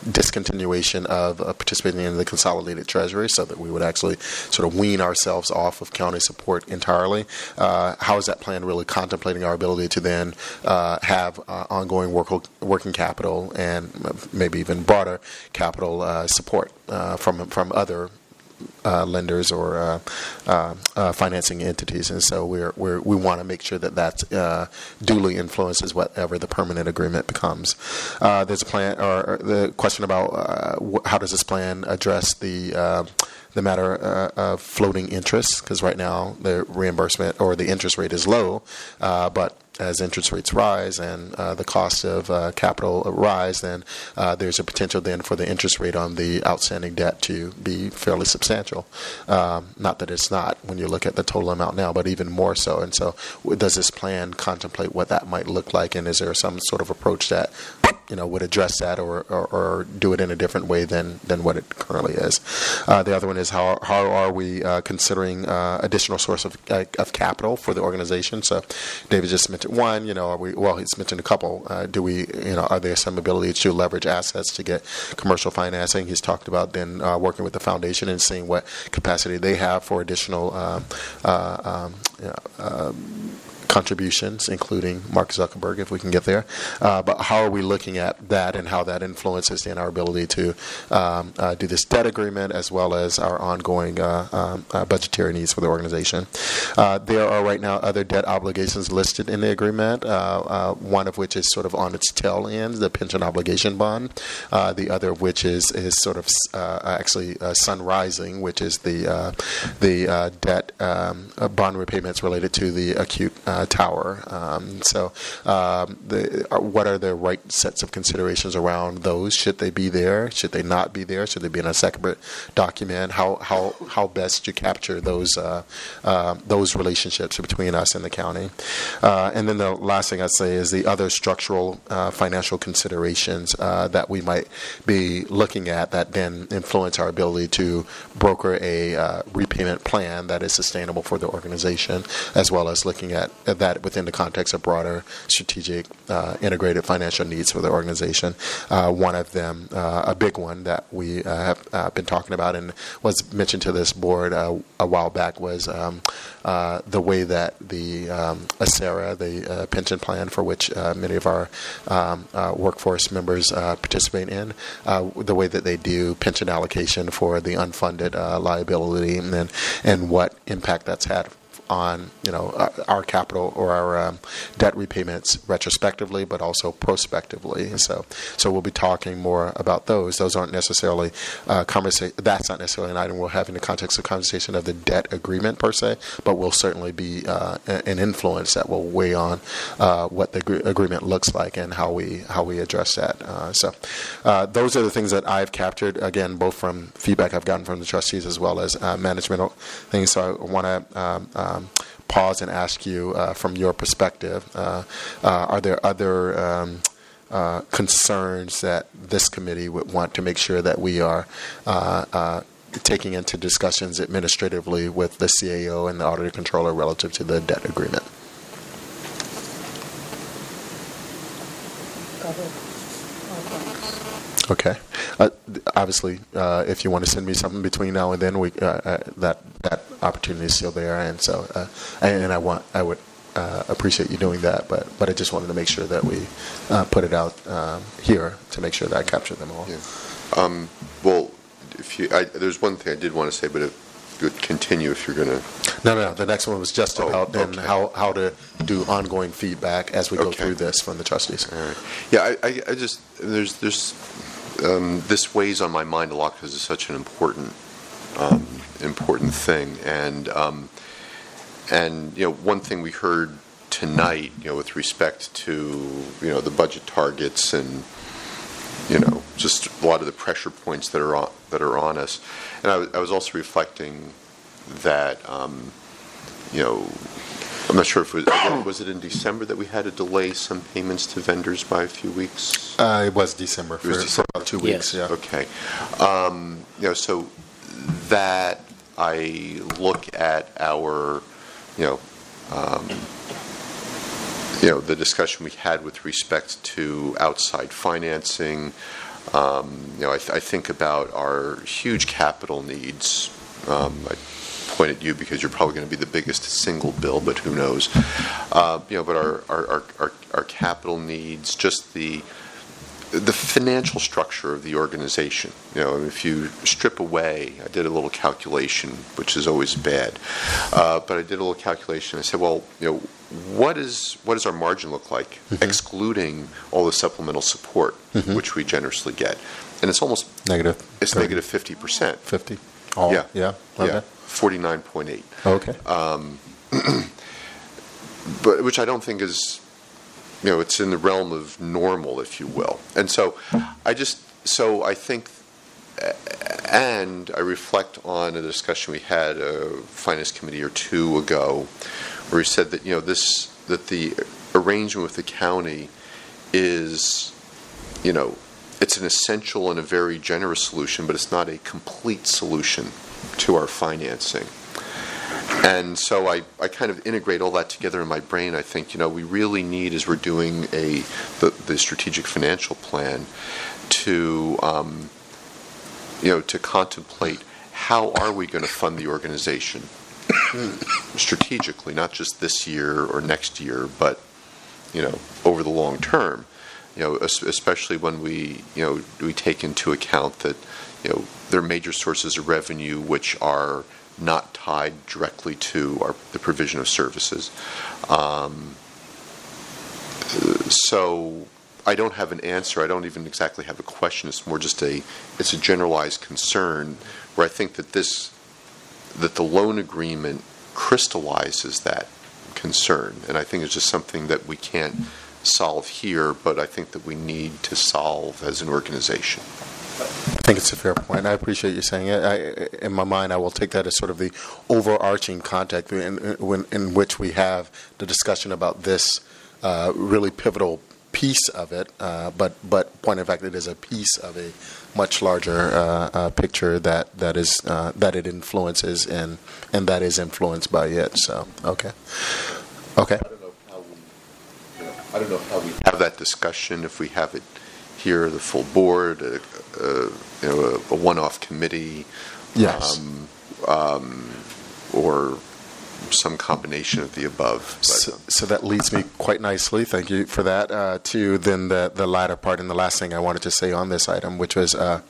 discontinuation of uh, participating in the consolidated treasury so that we would actually sort of wean ourselves off of county support entirely. Uh, how is that plan really contemplating our ability to then uh, have uh, ongoing work, working capital and maybe even broader capital uh, support uh, from from other uh, lenders or uh, uh, uh, financing entities, and so we're, we're we want to make sure that that uh, duly influences whatever the permanent agreement becomes. Uh, there's a plan, or, or, the question about wh- how does this plan address the the matter of floating interest, because right now the reimbursement or the interest rate is low, but as interest rates rise and uh, the cost of uh, capital rise, then uh, there's a potential then for the interest rate on the outstanding debt to be fairly substantial. Um, not that it's not when you look at the total amount now, but even more so. And so, does this plan contemplate what that might look like, and is there some sort of approach that you know would address that or, or, or do it in a different way than than what it currently is? Uh, the other one is how how are we uh, considering uh, additional source of of capital for the organization? So, David just mentioned one, you know, are we, well, he's mentioned a couple. Uh, do we, you know, are there some ability to leverage assets to get commercial financing? He's talked about then uh, working with the foundation and seeing what capacity they have for additional um, uh, um, um contributions, including Mark Zuckerberg, if we can get there. Uh, but how are we looking at that and how that influences in our ability to um, uh, do this debt agreement as well as our ongoing uh, um, uh budgetary needs for the organization? Uh, there are right now other debt obligations listed in the agreement, one of which is sort of on its tail end, the pension obligation bond. the other of which is, is sort of actually Sun Rising, which is the, the debt um, bond repayments related to the acute uh, tower. Um, so, um, the, uh, what are the right sets of considerations around those? Should they be there? Should they not be there? Should they be in a separate document? How how how best to capture those uh, uh, those relationships between us and the county? Uh, and then the last thing I'd say is the other structural uh, financial considerations that we might be looking at that then influence our ability to broker a repayment plan that is sustainable for the organization, as well as looking at that within the context of broader strategic uh, integrated financial needs for the organization. Uh, one of them, uh, a big one that we uh, have uh, been talking about and was mentioned to this board a while back, was um, the way that the um, ACERA, the pension plan for which many of our um, workforce members participate in, the way that they do pension allocation for the unfunded liability and, and what impact that's had on you know our, capital or our um, debt repayments retrospectively, but also prospectively. So, so we'll be talking more about those. Those aren't necessarily uh, conversation. That's not necessarily an item we'll have in the context of conversation of the debt agreement per se, but will certainly be uh, an influence that will weigh on uh, what the gr- agreement looks like and how we how we address that. Uh, so, uh, those are the things that I've captured again, both from feedback I've gotten from the trustees as well as uh, management things. So I want to. Um, um, pause and ask you uh, from your perspective uh, uh, are there other um, uh, concerns that this committee would want to make sure that we are taking into discussions administratively with the CAO and the auditor controller relative to the debt agreement? Okay. uh, obviously, uh, if you want to send me something between now and then, we uh, uh, that that opportunity is still there, and so uh, and, and I want I would uh, appreciate you doing that, but but I just wanted to make sure that we uh, put it out um, here to make sure that I capture them all. Yeah. Um, Well, if you, I- there's one thing I did want to say, but it would continue if you're going to, No, no, no. The next one was just Oh, about then okay. how how to do ongoing feedback as we go Okay. through this from the trustees. right. Yeah, I- I I just, there's, there's, um, this weighs on my mind a lot because it's such an important, um, important thing. And, um, and, you know, one thing we heard tonight, you know, with respect to, you know, the budget targets and, you know, just a lot of the pressure points that are on, that are on us. And I was, I was also reflecting that, um, you know, I'm not sure if it was, was it in December that we had to delay some payments to vendors by a few weeks? Uh, it was December for, It was for about two Yes. weeks. Yeah. Okay. Um, You know, so that, I look at our, you know, um, you know, the discussion we had with respect to outside financing. Um, You know, I th- I think about our huge capital needs. Um, I point at you because you're probably going to be the biggest single bill, but who knows? Uh, you know, but our, our, our, our, capital needs, just the the financial structure of the organization. You know, if you strip away, I did a little calculation, which is always bad, uh, but I did a little calculation. I said, well, you know, what is what does our margin look like, mm-hmm. excluding all the supplemental support mm-hmm. which we generously get, and it's almost negative. It's negative fifty percent. Fifty. All, yeah. Yeah. Okay. yeah. 49.8. Okay. Um, <clears throat> but which I don't think is, you know, it's in the realm of normal, if you will. And so, I just so I think, and I reflect on a discussion we had a finance committee or two ago, where he said that you know this that the arrangement with the county is, you know, it's an essential and a very generous solution, but it's not a complete solution to our financing. And so I, I kind of integrate all that together in my brain. I think, you know, we really need, as we're doing a the, the strategic financial plan, to, um, you know, to contemplate how are we going to fund the organization <coughs> strategically, not just this year or next year, but, you know, over the long term. You know, especially when we, you know, we take into account that, you know, there are major sources of revenue which are not tied directly to our, the provision of services. Um, so I don't have an answer. I don't even exactly have a question. It's more just a, it's a generalized concern where I think that this, that the loan agreement crystallizes that concern. And I think it's just something that we can't solve here, but I think that we need to solve as an organization. I think it's a fair point. I appreciate you saying it. I, in my mind, I will take that as sort of the overarching context in, in, in which we have the discussion about this uh, really pivotal piece of it. Uh, but, but point of fact, it is a piece of a much larger uh, uh, picture that that is uh, that it influences and and that is influenced by it. So, okay, okay. I don't know how we, you know, I don't know how we have that discussion, if we have it here, the full board, a, a, you know, a, a one-off committee. Yes. um, um, Or some combination of the above. So, so that leads me quite nicely, thank you for that, uh, to then the, the latter part and the last thing I wanted to say on this item, which was, uh,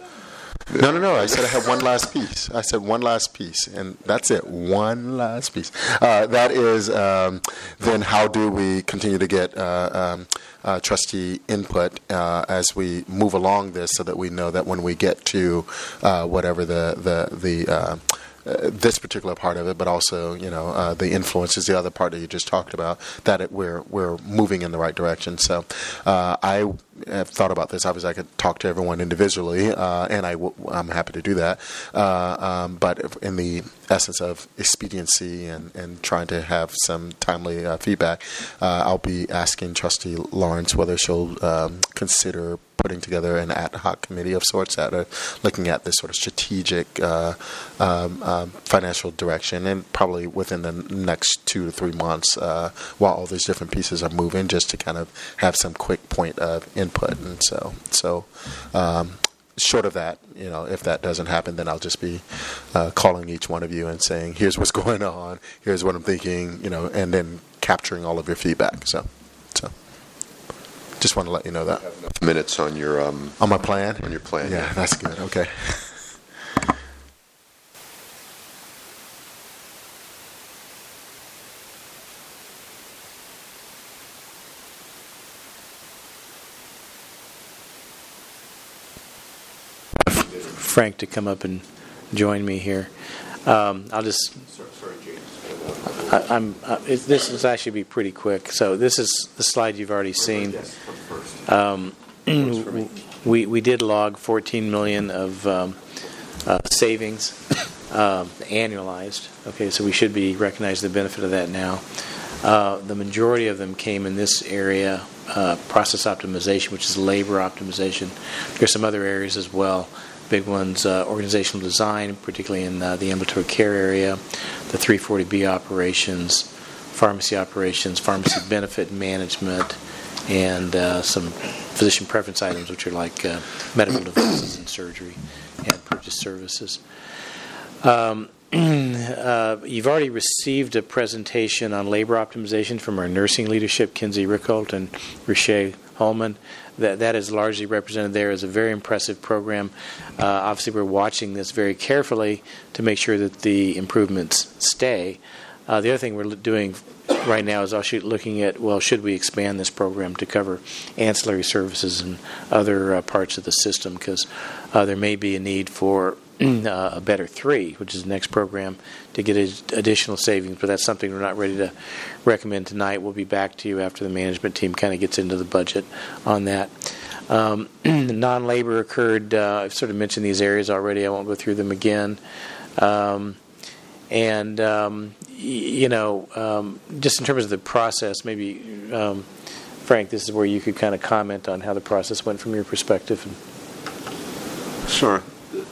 no, no, no, I said I have one last piece. I said one last piece, and that's it, one last piece. Uh, that is, um, then how do we continue to get uh, um, uh, trustee input uh, as we move along this so that we know that when we get to uh, whatever the, the, the uh, uh, this particular part of it, but also you know uh, the influence is the other part that you just talked about. That it, we're we're moving in the right direction. So uh, I have thought about this. Obviously, I could talk to everyone individually, uh, and I w- I'm happy to do that. Uh, um, but in the essence of expediency and, and trying to have some timely uh, feedback, uh, I'll be asking Trustee Lawrence whether she'll um, consider putting together an ad hoc committee of sorts that are looking at this sort of strategic uh, um, um, financial direction, and probably within the next two to three months, uh, while all these different pieces are moving, just to kind of have some quick point of input. And so, so um, short of that, you know, if that doesn't happen, then I'll just be uh, calling each one of you and saying, "Here's what's <laughs> going on. Here's what I'm thinking," you know, and then capturing all of your feedback. So, so just want to let you know that Minutes on your, um, on my plan. on your plan. Yeah, that's good. Okay. <laughs> Frank to come up and join me here. Um, I'll just. I, I'm. Uh, this is actually be pretty quick. So this is the slide you've already seen. Um, <clears throat> we we did log 14 million of um, uh, savings <laughs> um, annualized. Okay, so we should be recognizing the benefit of that now. Uh, the majority of them came in this area, uh, process optimization, which is labor optimization. There's some other areas as well. Big ones, uh, organizational design, particularly in uh, the ambulatory care area, the 340B operations, pharmacy operations, pharmacy <coughs> benefit management, and uh, some physician preference items, which are like uh, medical <coughs> devices and surgery and purchase services. Um, <clears throat> uh, you've already received a presentation on labor optimization from our nursing leadership, Kinsey Rickholt and Riche Holman. That, that is largely represented there as a very impressive program. Uh, obviously, we're watching this very carefully to make sure that the improvements stay. Uh, the other thing we're doing right now is also looking at well, should we expand this program to cover ancillary services and other uh, parts of the system? Because uh, there may be a need for <clears throat> a better three, which is the next program, to get additional savings. But that's something we're not ready to recommend tonight. We'll be back to you after the management team kind of gets into the budget on that. Um, <clears throat> non labor occurred, uh, I've sort of mentioned these areas already. I won't go through them again. Um, and, um, y- you know, um, just in terms of the process, maybe, um, Frank, this is where you could kind of comment on how the process went from your perspective. Sure.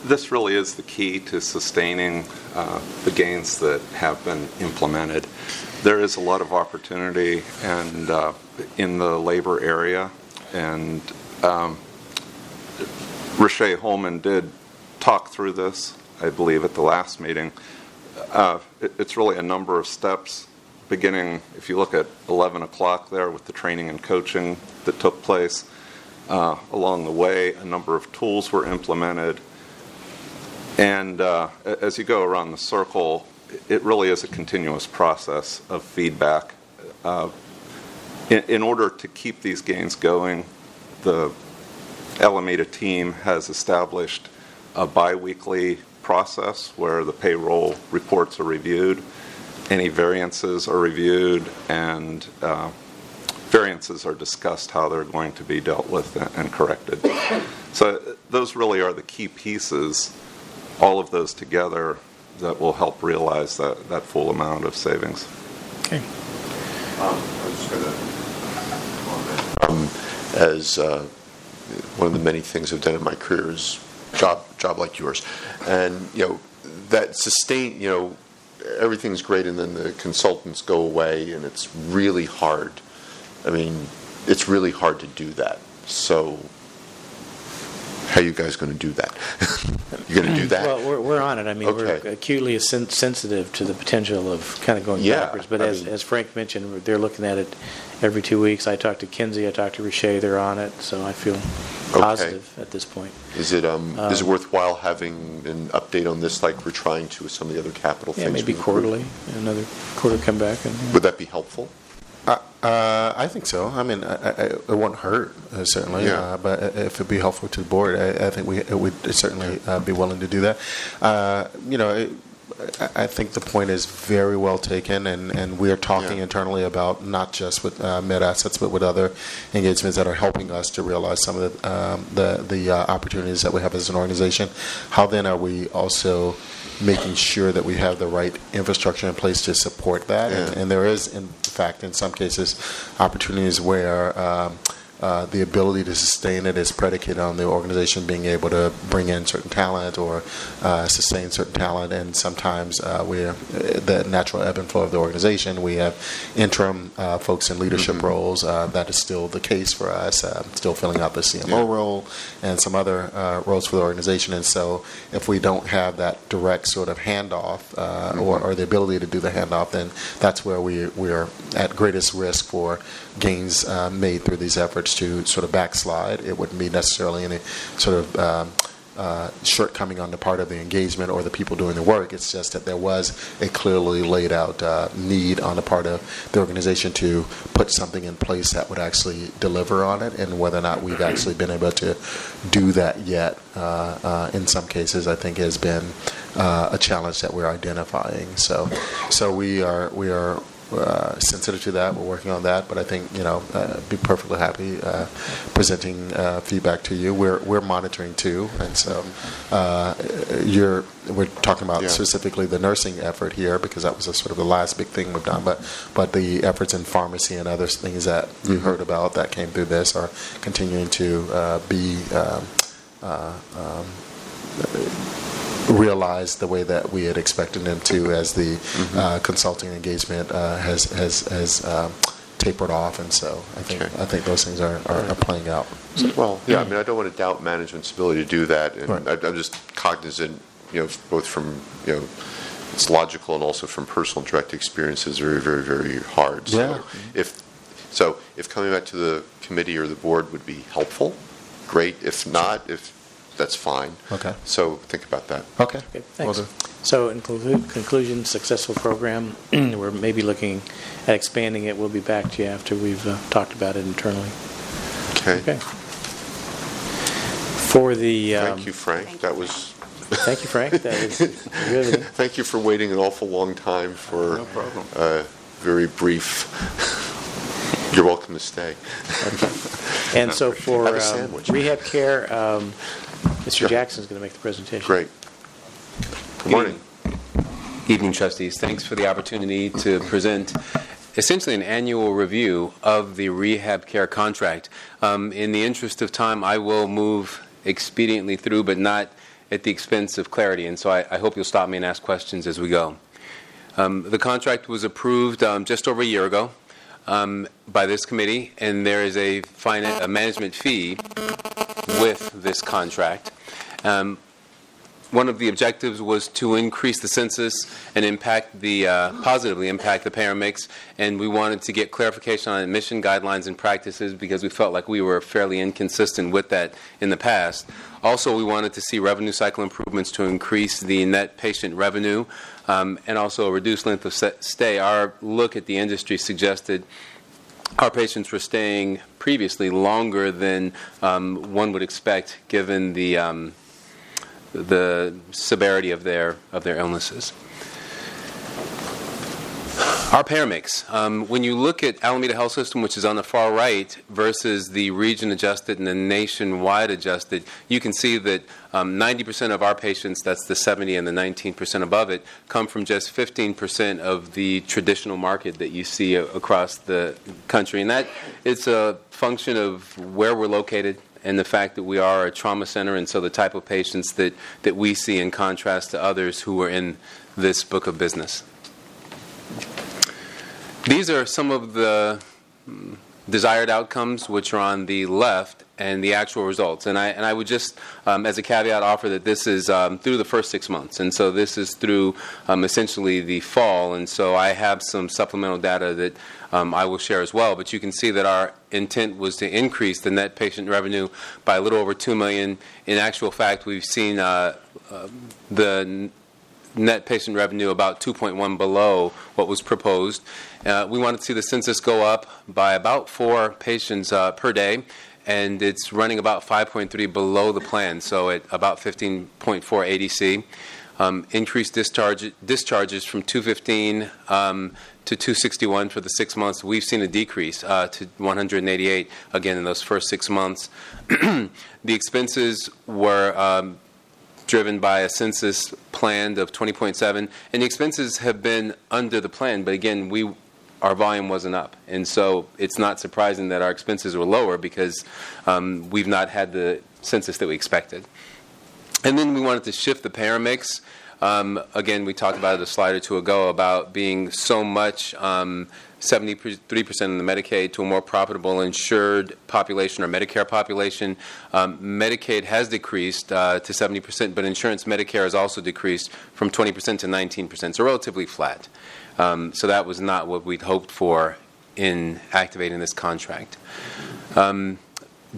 This really is the key to sustaining uh, the gains that have been implemented. There is a lot of opportunity and uh, in the labor area, and um, Riche Holman did talk through this, I believe, at the last meeting. Uh, it, it's really a number of steps, beginning, if you look at 11 o'clock there with the training and coaching that took place. Uh, along the way, a number of tools were implemented. And uh, as you go around the circle, it really is a continuous process of feedback. Uh, in, in order to keep these gains going, the Alameda team has established a biweekly process where the payroll reports are reviewed, any variances are reviewed, and uh, variances are discussed how they're going to be dealt with and- corrected. So those really are the key pieces, all of those together, that will help realize that, that full amount of savings. Okay. Um, I was just gonna. Um, As uh, one of the many things I've done in my career is job, job like yours. And, you know, that sustain, you know, everything's great and then the consultants go away and it's really hard. I mean, it's really hard to do that. So how are you guys going to do that? <laughs> You're going to do that? Well, we're, we're on it. I mean, Okay. we're acutely sen- sensitive to the potential of kind of going Yeah, backwards. But I as, mean- as Frank mentioned, they're looking at it every two weeks. I talked to Kinsey, I talked to Riche, they're on it, so I feel positive at this point. Is it, um, is it Um, worthwhile having an update on this like we're trying to with some of the other capital Yeah, things? maybe quarterly, another quarter come back and. Would that be helpful? Uh, uh, I think so. I mean, I, I, it won't hurt uh, certainly, Yeah. uh, but if it'd be helpful to the board, I, I think we would certainly uh, be willing to do that. Uh, you know, it, I I think the point is very well taken, and, and we are talking Yeah. internally about not just with uh, MedAssets, but with other engagements that are helping us to realize some of the um, the, the uh, opportunities that we have as an organization. How then are we also making sure that we have the right infrastructure in place to support that? And, and there is, in fact, in some cases, opportunities where um, uh, the ability to sustain it is predicated on the organization being able to bring in certain talent or uh, sustain certain talent. And sometimes uh, we're the natural ebb and flow of the organization. We have interim uh, folks in leadership roles. Uh, that is still the case for us. Uh, still filling out the CMO role and some other uh, roles for the organization. And so, if we don't have that direct sort of handoff uh, or, or the ability to do the handoff, then that's where we we are at greatest risk for gains uh, made through these efforts to sort of backslide. It wouldn't be necessarily any sort of um, uh, shortcoming on the part of the engagement or the people doing the work. It's just that there was a clearly laid out uh, need on the part of the organization to put something in place that would actually deliver on it, and whether or not we've actually been able to do that yet, uh, uh, in some cases, I think has been uh, a challenge that we're identifying. So, so we are we are uh, sensitive to that. We're working on that, but I think you know, uh, be perfectly happy uh, presenting uh, feedback to you. We're we're monitoring too, and so uh, you're we're talking about Yeah. specifically the nursing effort here because that was a sort of the last big thing we've done. But but the efforts in pharmacy and other things that you heard about that came through this are continuing to uh, be. Um, uh, um, realized the way that we had expected them to as the uh, consulting engagement uh, has has has um, tapered off, and so I think I think those things are, are, are playing out. So, Well, yeah, I mean, I don't want to doubt management's ability to do that, and I- I'm just cognizant, you know, both from, you know, it's logical and also from personal direct experiences, very, very, very hard. So Yeah. If, so if coming back to the committee or the board would be helpful, great. If not, if, that's fine. Okay. So think about that. Okay. Okay, thanks. So in conclu- conclusion, successful program. <clears throat> We're maybe looking at expanding it. We'll be back to you after we've uh, talked about it internally. Okay. Okay. For the. um, Thank you, Frank. That was. Thank you, Frank. That was <laughs> riveting. Thank you for waiting an awful long time for No problem. a very brief. You're welcome to stay. And so for <laughs> Have a um, sandwich. rehab care, um, Mr. Yeah. Jackson's going to make the presentation. Great. Good morning. Evening, trustees. Thanks for the opportunity to present essentially an annual review of the rehab care contract. Um, in the interest of time, I will move expediently through, but not at the expense of clarity. And so I, I hope you'll stop me and ask questions as we go. Um, the contract was approved um, just over a year ago um, by this committee, and there is a, a management fee with this contract. Um, one of the objectives was to increase the census and impact the uh, positively impact the payer mix, and we wanted to get clarification on admission guidelines and practices because we felt like we were fairly inconsistent with that in the past. Also, we wanted to see revenue cycle improvements to increase the net patient revenue, um, and also a reduced length of stay. Our look at the industry suggested our patients were staying previously longer than um, one would expect given the um, the severity of their of their illnesses. Our payer mix. Um, when you look at Alameda Health System, which is on the far right, versus the region adjusted and the nationwide adjusted, you can see that um, 90% of our patients, that's the 70 and the 19% above it, come from just 15% of the traditional market that you see across the country. And that it's a function of where we're located, and the fact that we are a trauma center, and so the type of patients that, that we see in contrast to others who are in this book of business. These are some of the desired outcomes, which are on the left, and the actual results. And I, and I would just, um, as a caveat, offer that this is um, through the first six months. And so this is through um, essentially the fall. And so I have some supplemental data that um, I will share as well. But you can see that our intent was to increase the net patient revenue by a little over 2 million. In actual fact, we've seen uh, uh, the net patient revenue about 2.1 below what was proposed. Uh, we wanted to see the census go up by about four patients uh, per day, and it's running about 5.3 below the plan, so at about 15.4 ADC. Um, increased discharge, discharges from 215 um, to 261 for the six months. We've seen a decrease uh, to 188 again in those first six months. <clears throat> the expenses were um, driven by a census planned of 20.7, and the expenses have been under the plan. But again, we our volume wasn't up. And so it's not surprising that our expenses were lower because um, we've not had the census that we expected. And then we wanted to shift the payer mix. Um, again, we talked about it a slide or two ago about being so much um, 73% in the Medicaid to a more profitable insured population or Medicare population. Um, Medicaid has decreased uh, to 70%, but insurance Medicare has also decreased from 20% to 19%, so relatively flat. Um, so that was not what we'd hoped for in activating this contract. Um,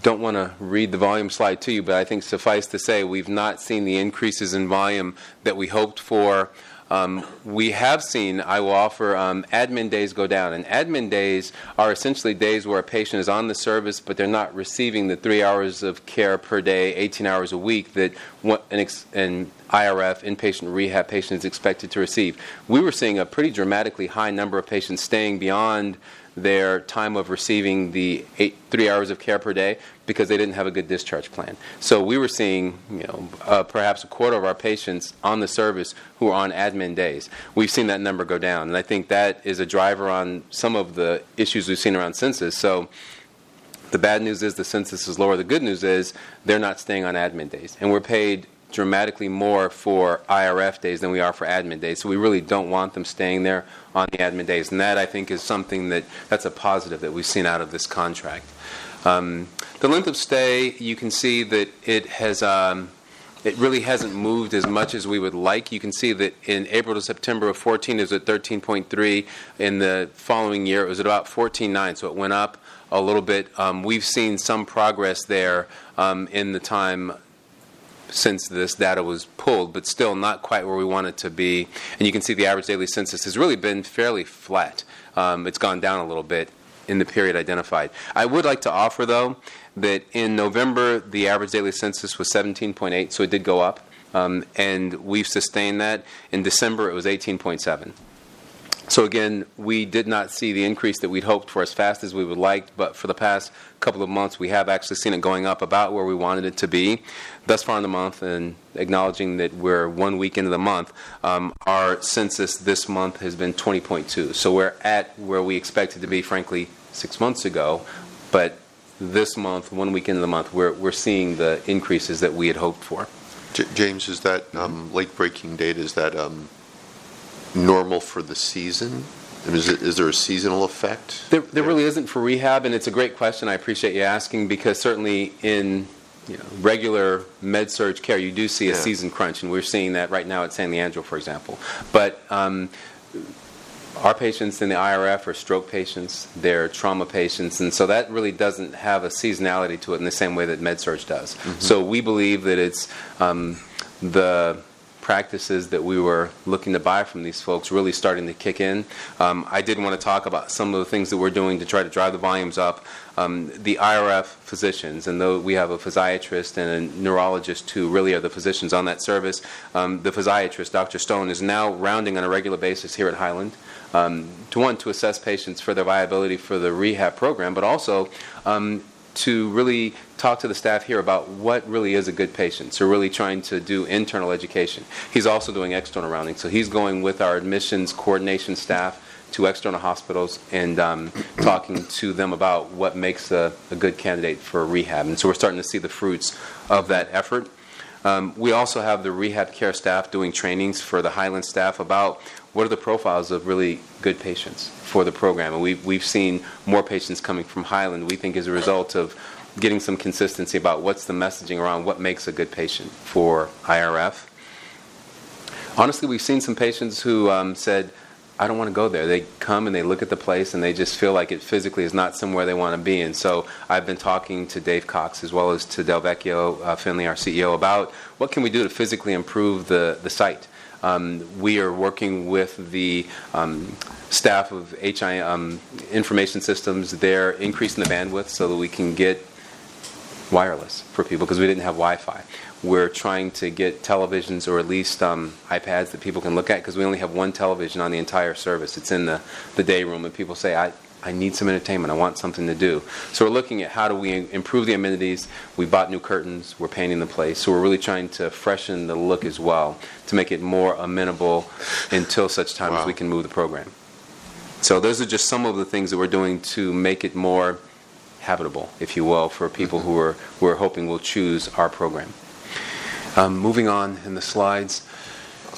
don't want to read the volume slide to you, but I think suffice to say we've not seen the increases in volume that we hoped for. Um, we have seen, I will offer, um, admin days go down. And admin days are essentially days where a patient is on the service, but they're not receiving the three hours of care per day, 18 hours a week that an, ex- an IRF, inpatient rehab patient, is expected to receive. We were seeing a pretty dramatically high number of patients staying beyond their time of receiving the eight, three hours of care per day because they didn't have a good discharge plan. So we were seeing, you know, uh, perhaps a quarter of our patients on the service who are on admin days. We've seen that number go down, and I think that is a driver on some of the issues we've seen around census. So. The bad news is the census is lower. The good news is they're not staying on admin days. And we're paid dramatically more for IRF days than we are for admin days. So we really don't want them staying there on the admin days. And that, I think, is something that that's a positive that we've seen out of this contract. Um, the length of stay, you can see that it has. Um, it really hasn't moved as much as we would like. You can see that in April to September of 14, it was at 13.3. In the following year, it was at about 14.9, so it went up a little bit. Um, we've seen some progress there um, in the time since this data was pulled, but still not quite where we want it to be. And you can see the average daily census has really been fairly flat. Um, it's gone down a little bit in the period identified. I would like to offer, though, that in November the average daily census was 17.8, so it did go up, um, and we've sustained that. In December it was 18.7. So again, we did not see the increase that we'd hoped for as fast as we would like, but for the past couple of months, we have actually seen it going up about where we wanted it to be. Thus far in the month, and acknowledging that we're one week into the month, um, our census this month has been 20.2. So we're at where we expected to be, frankly, six months ago, but this month, one week into the month, we're, we're seeing the increases that we had hoped for. J- James, is that um, late breaking data, is that um, normal for the season? And is, it, is there a seasonal effect? There, there really isn't for rehab, and it's a great question. I appreciate you asking because certainly in you know, regular med surg care, you do see a Yeah. season crunch, and we're seeing that right now at San Leandro, for example. But um, our patients in the IRF are stroke patients, they're trauma patients, and so that really doesn't have a seasonality to it in the same way that med surg does. So we believe that it's um, the practices that we were looking to buy from these folks really starting to kick in. Um, I did want to talk about some of the things that we're doing to try to drive the volumes up. Um, the IRF physicians, and though we have a physiatrist and a neurologist who really are the physicians on that service, um, the physiatrist, Dr. Stone, is now rounding on a regular basis here at Highland um, to one to assess patients for their viability for the rehab program, but also um, to really talk to the staff here about what really is a good patient. So really trying to do internal education. He's also doing external rounding. So he's going with our admissions coordination staff to external hospitals and um, talking to them about what makes a, a good candidate for rehab. And so we're starting to see the fruits of that effort. Um, we also have the rehab care staff doing trainings for the Highland staff about what are the profiles of really good patients for the program. And we've, we've seen more patients coming from Highland, we think, as a result of getting some consistency about what's the messaging around what makes a good patient for IRF. Honestly, we've seen some patients who um, said, I don't want to go there. They come and they look at the place and they just feel like it physically is not somewhere they want to be. And so I've been talking to Dave Cox as well as to Delvecchio uh, Finley, our CEO, about what can we do to physically improve the, the site. Um, we are working with the um, staff of HI um, Information Systems. They're increasing the bandwidth so that we can get wireless for people because we didn't have Wi-Fi. We're trying to get televisions or at least um, iPads that people can look at because we only have one television on the entire service. It's in the, the day room, and people say, I, I need some entertainment. I want something to do. So we're looking at how do we improve the amenities. We bought new curtains. We're painting the place. So we're really trying to freshen the look as well to make it more amenable until such time as we can move the program. So those are just some of the things that we're doing to make it more habitable, if you will, for people who are who are hoping will choose our program. Um, moving on in the slides.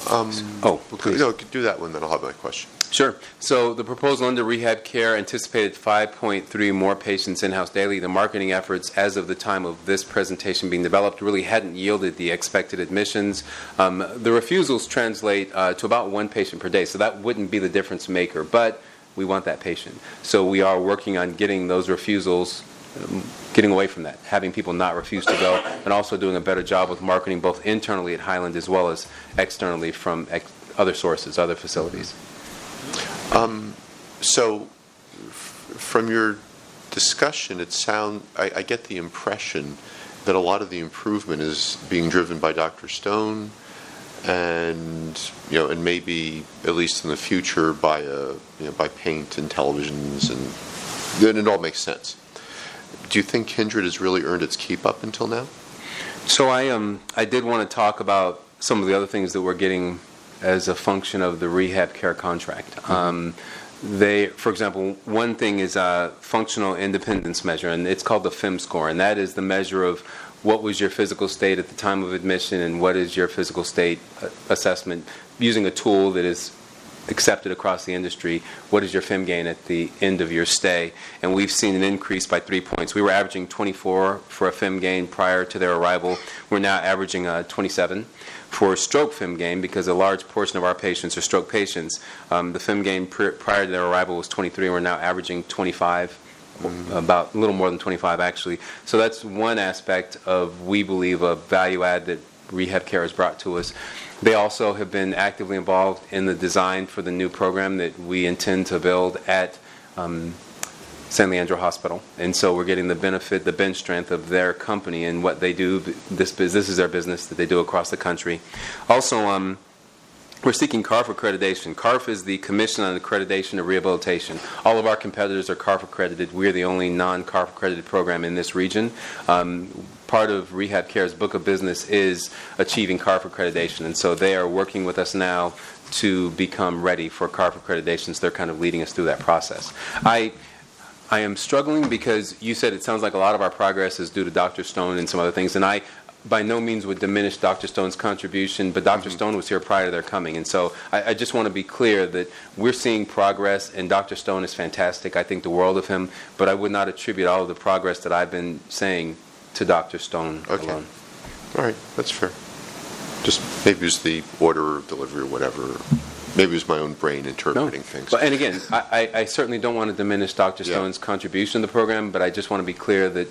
Um, oh, please. No, do that one, then I'll have my question. Sure. So the proposal under rehab care anticipated 5.3 more patients in-house daily. The marketing efforts, as of the time of this presentation being developed, really hadn't yielded the expected admissions. Um, the refusals translate uh, to about one patient per day, so that wouldn't be the difference maker. But we want that patient, so we are working on getting those refusals. Um, getting away from that, having people not refuse to go, and also doing a better job with marketing both internally at Highland as well as externally from ex- other sources, other facilities. Um, so, f- from your discussion, it sound I, I get the impression that a lot of the improvement is being driven by Dr. Stone, and you know, and maybe at least in the future by a you know by paint and televisions, and then it all makes sense. Do you think Kindred has really earned its keep up until now? So I um I did want to talk about some of the other things that we're getting as a function of the rehab care contract. Um, they, for example, one thing is a functional independence measure, and it's called the FIM score, and that is the measure of what was your physical state at the time of admission and what is your physical state uh, assessment using a tool that is accepted across the industry. What is your FIM gain at the end of your stay? And we've seen an increase by three points. We were averaging 24 for a FIM gain prior to their arrival. We're now averaging uh, 27 for stroke FIM gain because a large portion of our patients are stroke patients. Um, the FIM gain pr- prior to their arrival was 23, and we're now averaging 25. About a little more than 25, actually. So that's one aspect of, we believe, a value add that rehab care has brought to us. They also have been actively involved in the design for the new program that we intend to build at um, San Leandro Hospital, and so we're getting the benefit, the bench strength of their company and what they do. This this is their business that they do across the country. Also, um, we're seeking CARF accreditation. CARF is the Commission on Accreditation of Rehabilitation. All of our competitors are CARF accredited. We're the only non-CARF accredited program in this region. Um, part of Rehab Care's book of business is achieving CARF accreditation, and so they are working with us now to become ready for CARF accreditation. So They're kind of leading us through that process. I. I am struggling because you said it sounds like a lot of our progress is due to Dr. Stone and some other things, and I by no means would diminish Dr. Stone's contribution, but doctor mm-hmm. Stone was here prior to their coming. And so I, I just want to be clear that we're seeing progress, and Dr. Stone is fantastic. I think the world of him, but I would not attribute all of the progress that I've been saying to Dr. Stone Okay. alone. All right, that's fair. Just maybe it was the order of delivery or whatever. Maybe it was my own brain interpreting things. But, and again, I, I, certainly don't want to diminish Dr. Yeah. Stone's contribution to the program, but I just want to be clear that,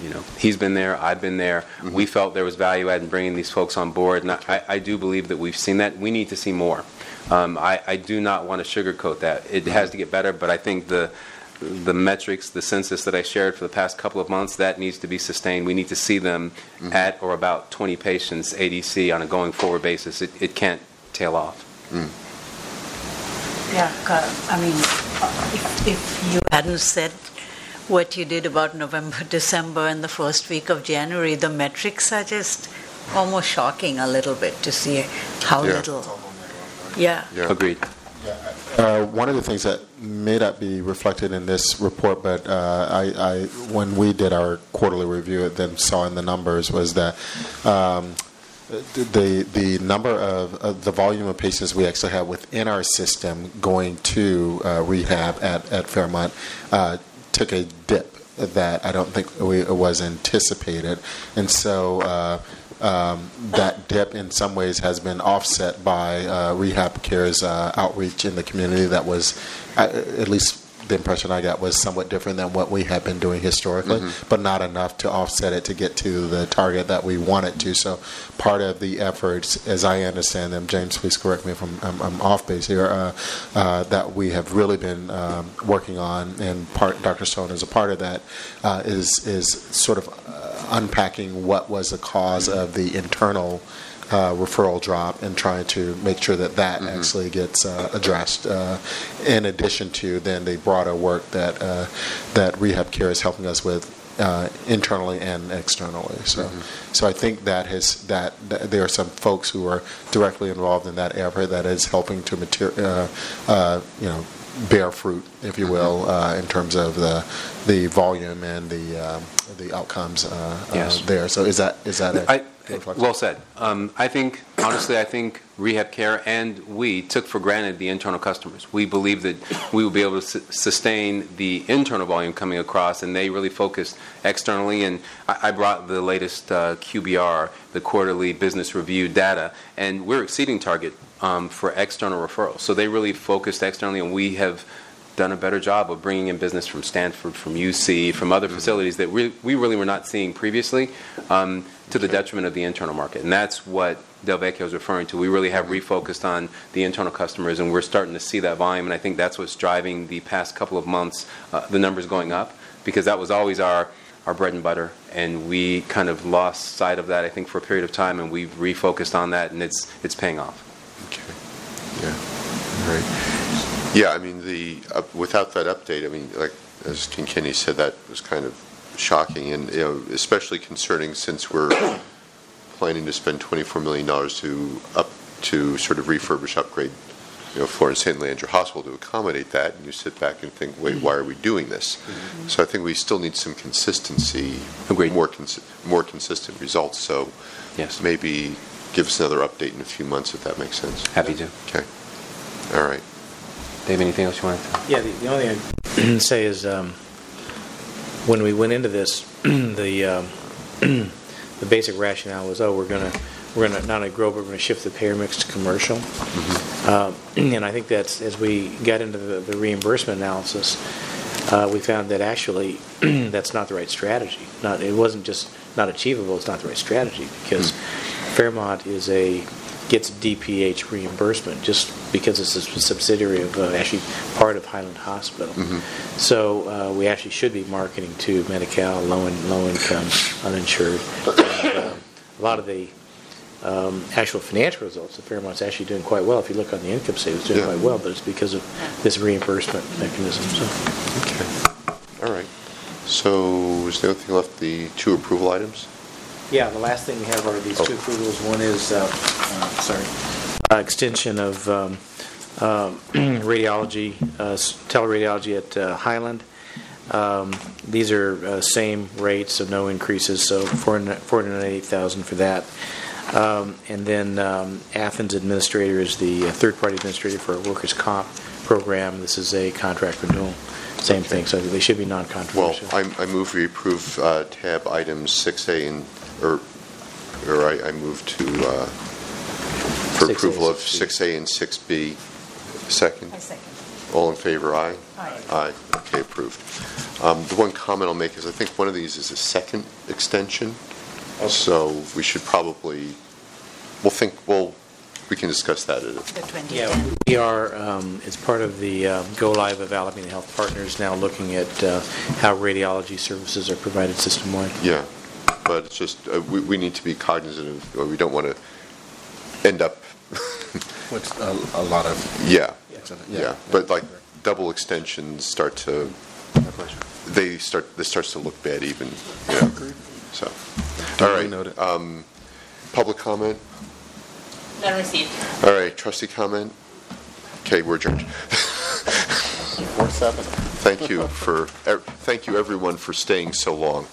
you know, he's been there, I've been there. Mm-hmm. We felt there was value add in bringing these folks on board, and I, I do believe that we've seen that. We need to see more. Um, I, I do not want to sugarcoat that. It Mm-hmm. has to get better, but I think the the metrics, the census that I shared for the past couple of months, that needs to be sustained. We need to see them Mm-hmm. at or about 20 patients ADC on a going forward basis. It, it can't tail off. Yeah, I mean, uh, if, if you hadn't said what you did about November, <laughs> December, and the first week of January, the metrics are just almost shocking a little bit to see how Yeah. little. Yeah. Agreed. Uh, one of the things that may not be reflected in this report, but uh, I, I, when we did our quarterly review, and then saw in the numbers was that um, the the number of uh, the volume of patients we actually have within our system going to uh, rehab at at Fairmont uh, took a dip that I don't think we, was anticipated, and so. Uh, um, that dip in some ways has been offset by uh, Rehab Care's uh, outreach in the community that was, at least the impression I got, was somewhat different than what we have been doing historically, Mhm. but not enough to offset it to get to the target that we wanted to. So part of the efforts, as I understand them, James, please correct me if I'm, I'm, I'm off base here, uh, uh, that we have really been um, working on, and part, Dr. Stone is a part of that, uh, is is sort of uh, unpacking what was the cause of the internal uh, referral drop and trying to make sure that that actually gets uh, addressed. Uh, in addition to then the broader work that uh, that Rehab Care is helping us with. Uh, internally and externally, so so I think that has that, that there are some folks who are directly involved in that effort that is helping to mater- uh, uh, you know bear fruit, if you will, uh, in terms of the the volume and the um, the outcomes uh, Yes. uh, there. So is that is that a I, well said. Um, I think, honestly, I think Rehab Care and we took for granted the internal customers. We believe that we will be able to su- sustain the internal volume coming across, and they really focused externally. And I, I brought the latest uh, QBR, the quarterly business review data, and we're exceeding target um, for external referrals. So they really focused externally, and we have done a better job of bringing in business from Stanford, from UC, from other facilities that we, we really were not seeing previously, um, to the detriment of the internal market. And that's what Delvecchio is referring to. We really have refocused on the internal customers, and we're starting to see that volume. And I think that's what's driving the past couple of months uh, the numbers going up, because that was always our our bread and butter, and we kind of lost sight of that. I think for a period of time, and we've refocused on that, and it's it's paying off. Okay. Yeah, all right. Yeah, I mean, the, uh, without that update, I mean, like, as Kinkenny said, that was kind of shocking, and, you know, especially concerning since we're <coughs> planning to spend $24 million to, up, to sort of refurbish, upgrade, you know, Florence St. Leandro Hospital to accommodate that, and you sit back and think, wait, why are we doing this? So I think we still need some consistency. Agreed. More, consi- more consistent results, so Yes. maybe give us another update in a few months, if that makes sense. Happy to. Okay, all right. Dave, anything else you want to? Yeah, the, the only thing I'd <clears throat> say is um, when we went into this, <clears throat> the um, <clears throat> the basic rationale was, oh, we're gonna we're gonna not only grow, but we're gonna shift the payer mix to commercial. Um, and I think that's as we got into the, the reimbursement analysis, uh, we found that actually <clears throat> that's not the right strategy. Not it wasn't just not achievable; it's not the right strategy because Fairmont is a gets DPH reimbursement just because it's a subsidiary of uh, actually part of Highland Hospital. So uh, we actually should be marketing to Medi-Cal, low in, low income, uninsured. And, um, a lot of the um, actual financial results of Fairmont's actually doing quite well. If you look on the income statement, it's doing Yeah. quite well, but it's because of this reimbursement mechanism. So. Okay, all right. So is there anything left, the two approval items? Yeah, the last thing we have are these two approvals. One is, uh, uh, sorry, uh, extension of um, <clears throat> radiology, uh, s- teleradiology at uh, Highland. Um, These are uh, same rates, so no increases, so 400 498,000 for that. Um, And then um, Athens Administrator is the uh, third-party administrator for our workers' comp program. This is a contract renewal, same thing, so they should be Well, non-controversial. I I move we approve uh, tab items 6A and, or, or I I move to, uh, for 6A, approval of 6B. 6A and 6B. Second? I second. All in favor, aye? Aye. Aye, okay, approved. Um, The one comment I'll make is I think one of these is a second extension, so we should probably, we'll think, well, we can discuss that at a The 2010. Yeah, we are, um, as part of the uh, go-live of Alameda Health Partners, now looking at uh, how radiology services are provided system-wide. Yeah, but it's just, uh, we, we need to be cognizant of, or we don't want to end up, <laughs> What's a, a lot of yeah, Yeah. yeah. But like, double extensions start to, they start, this starts to look bad even, you know, so. All Duly right, noted. um, public comment? None received. All right, trustee comment? Okay, we're adjourned. four seven. Thank you for, e- thank you everyone for staying so long.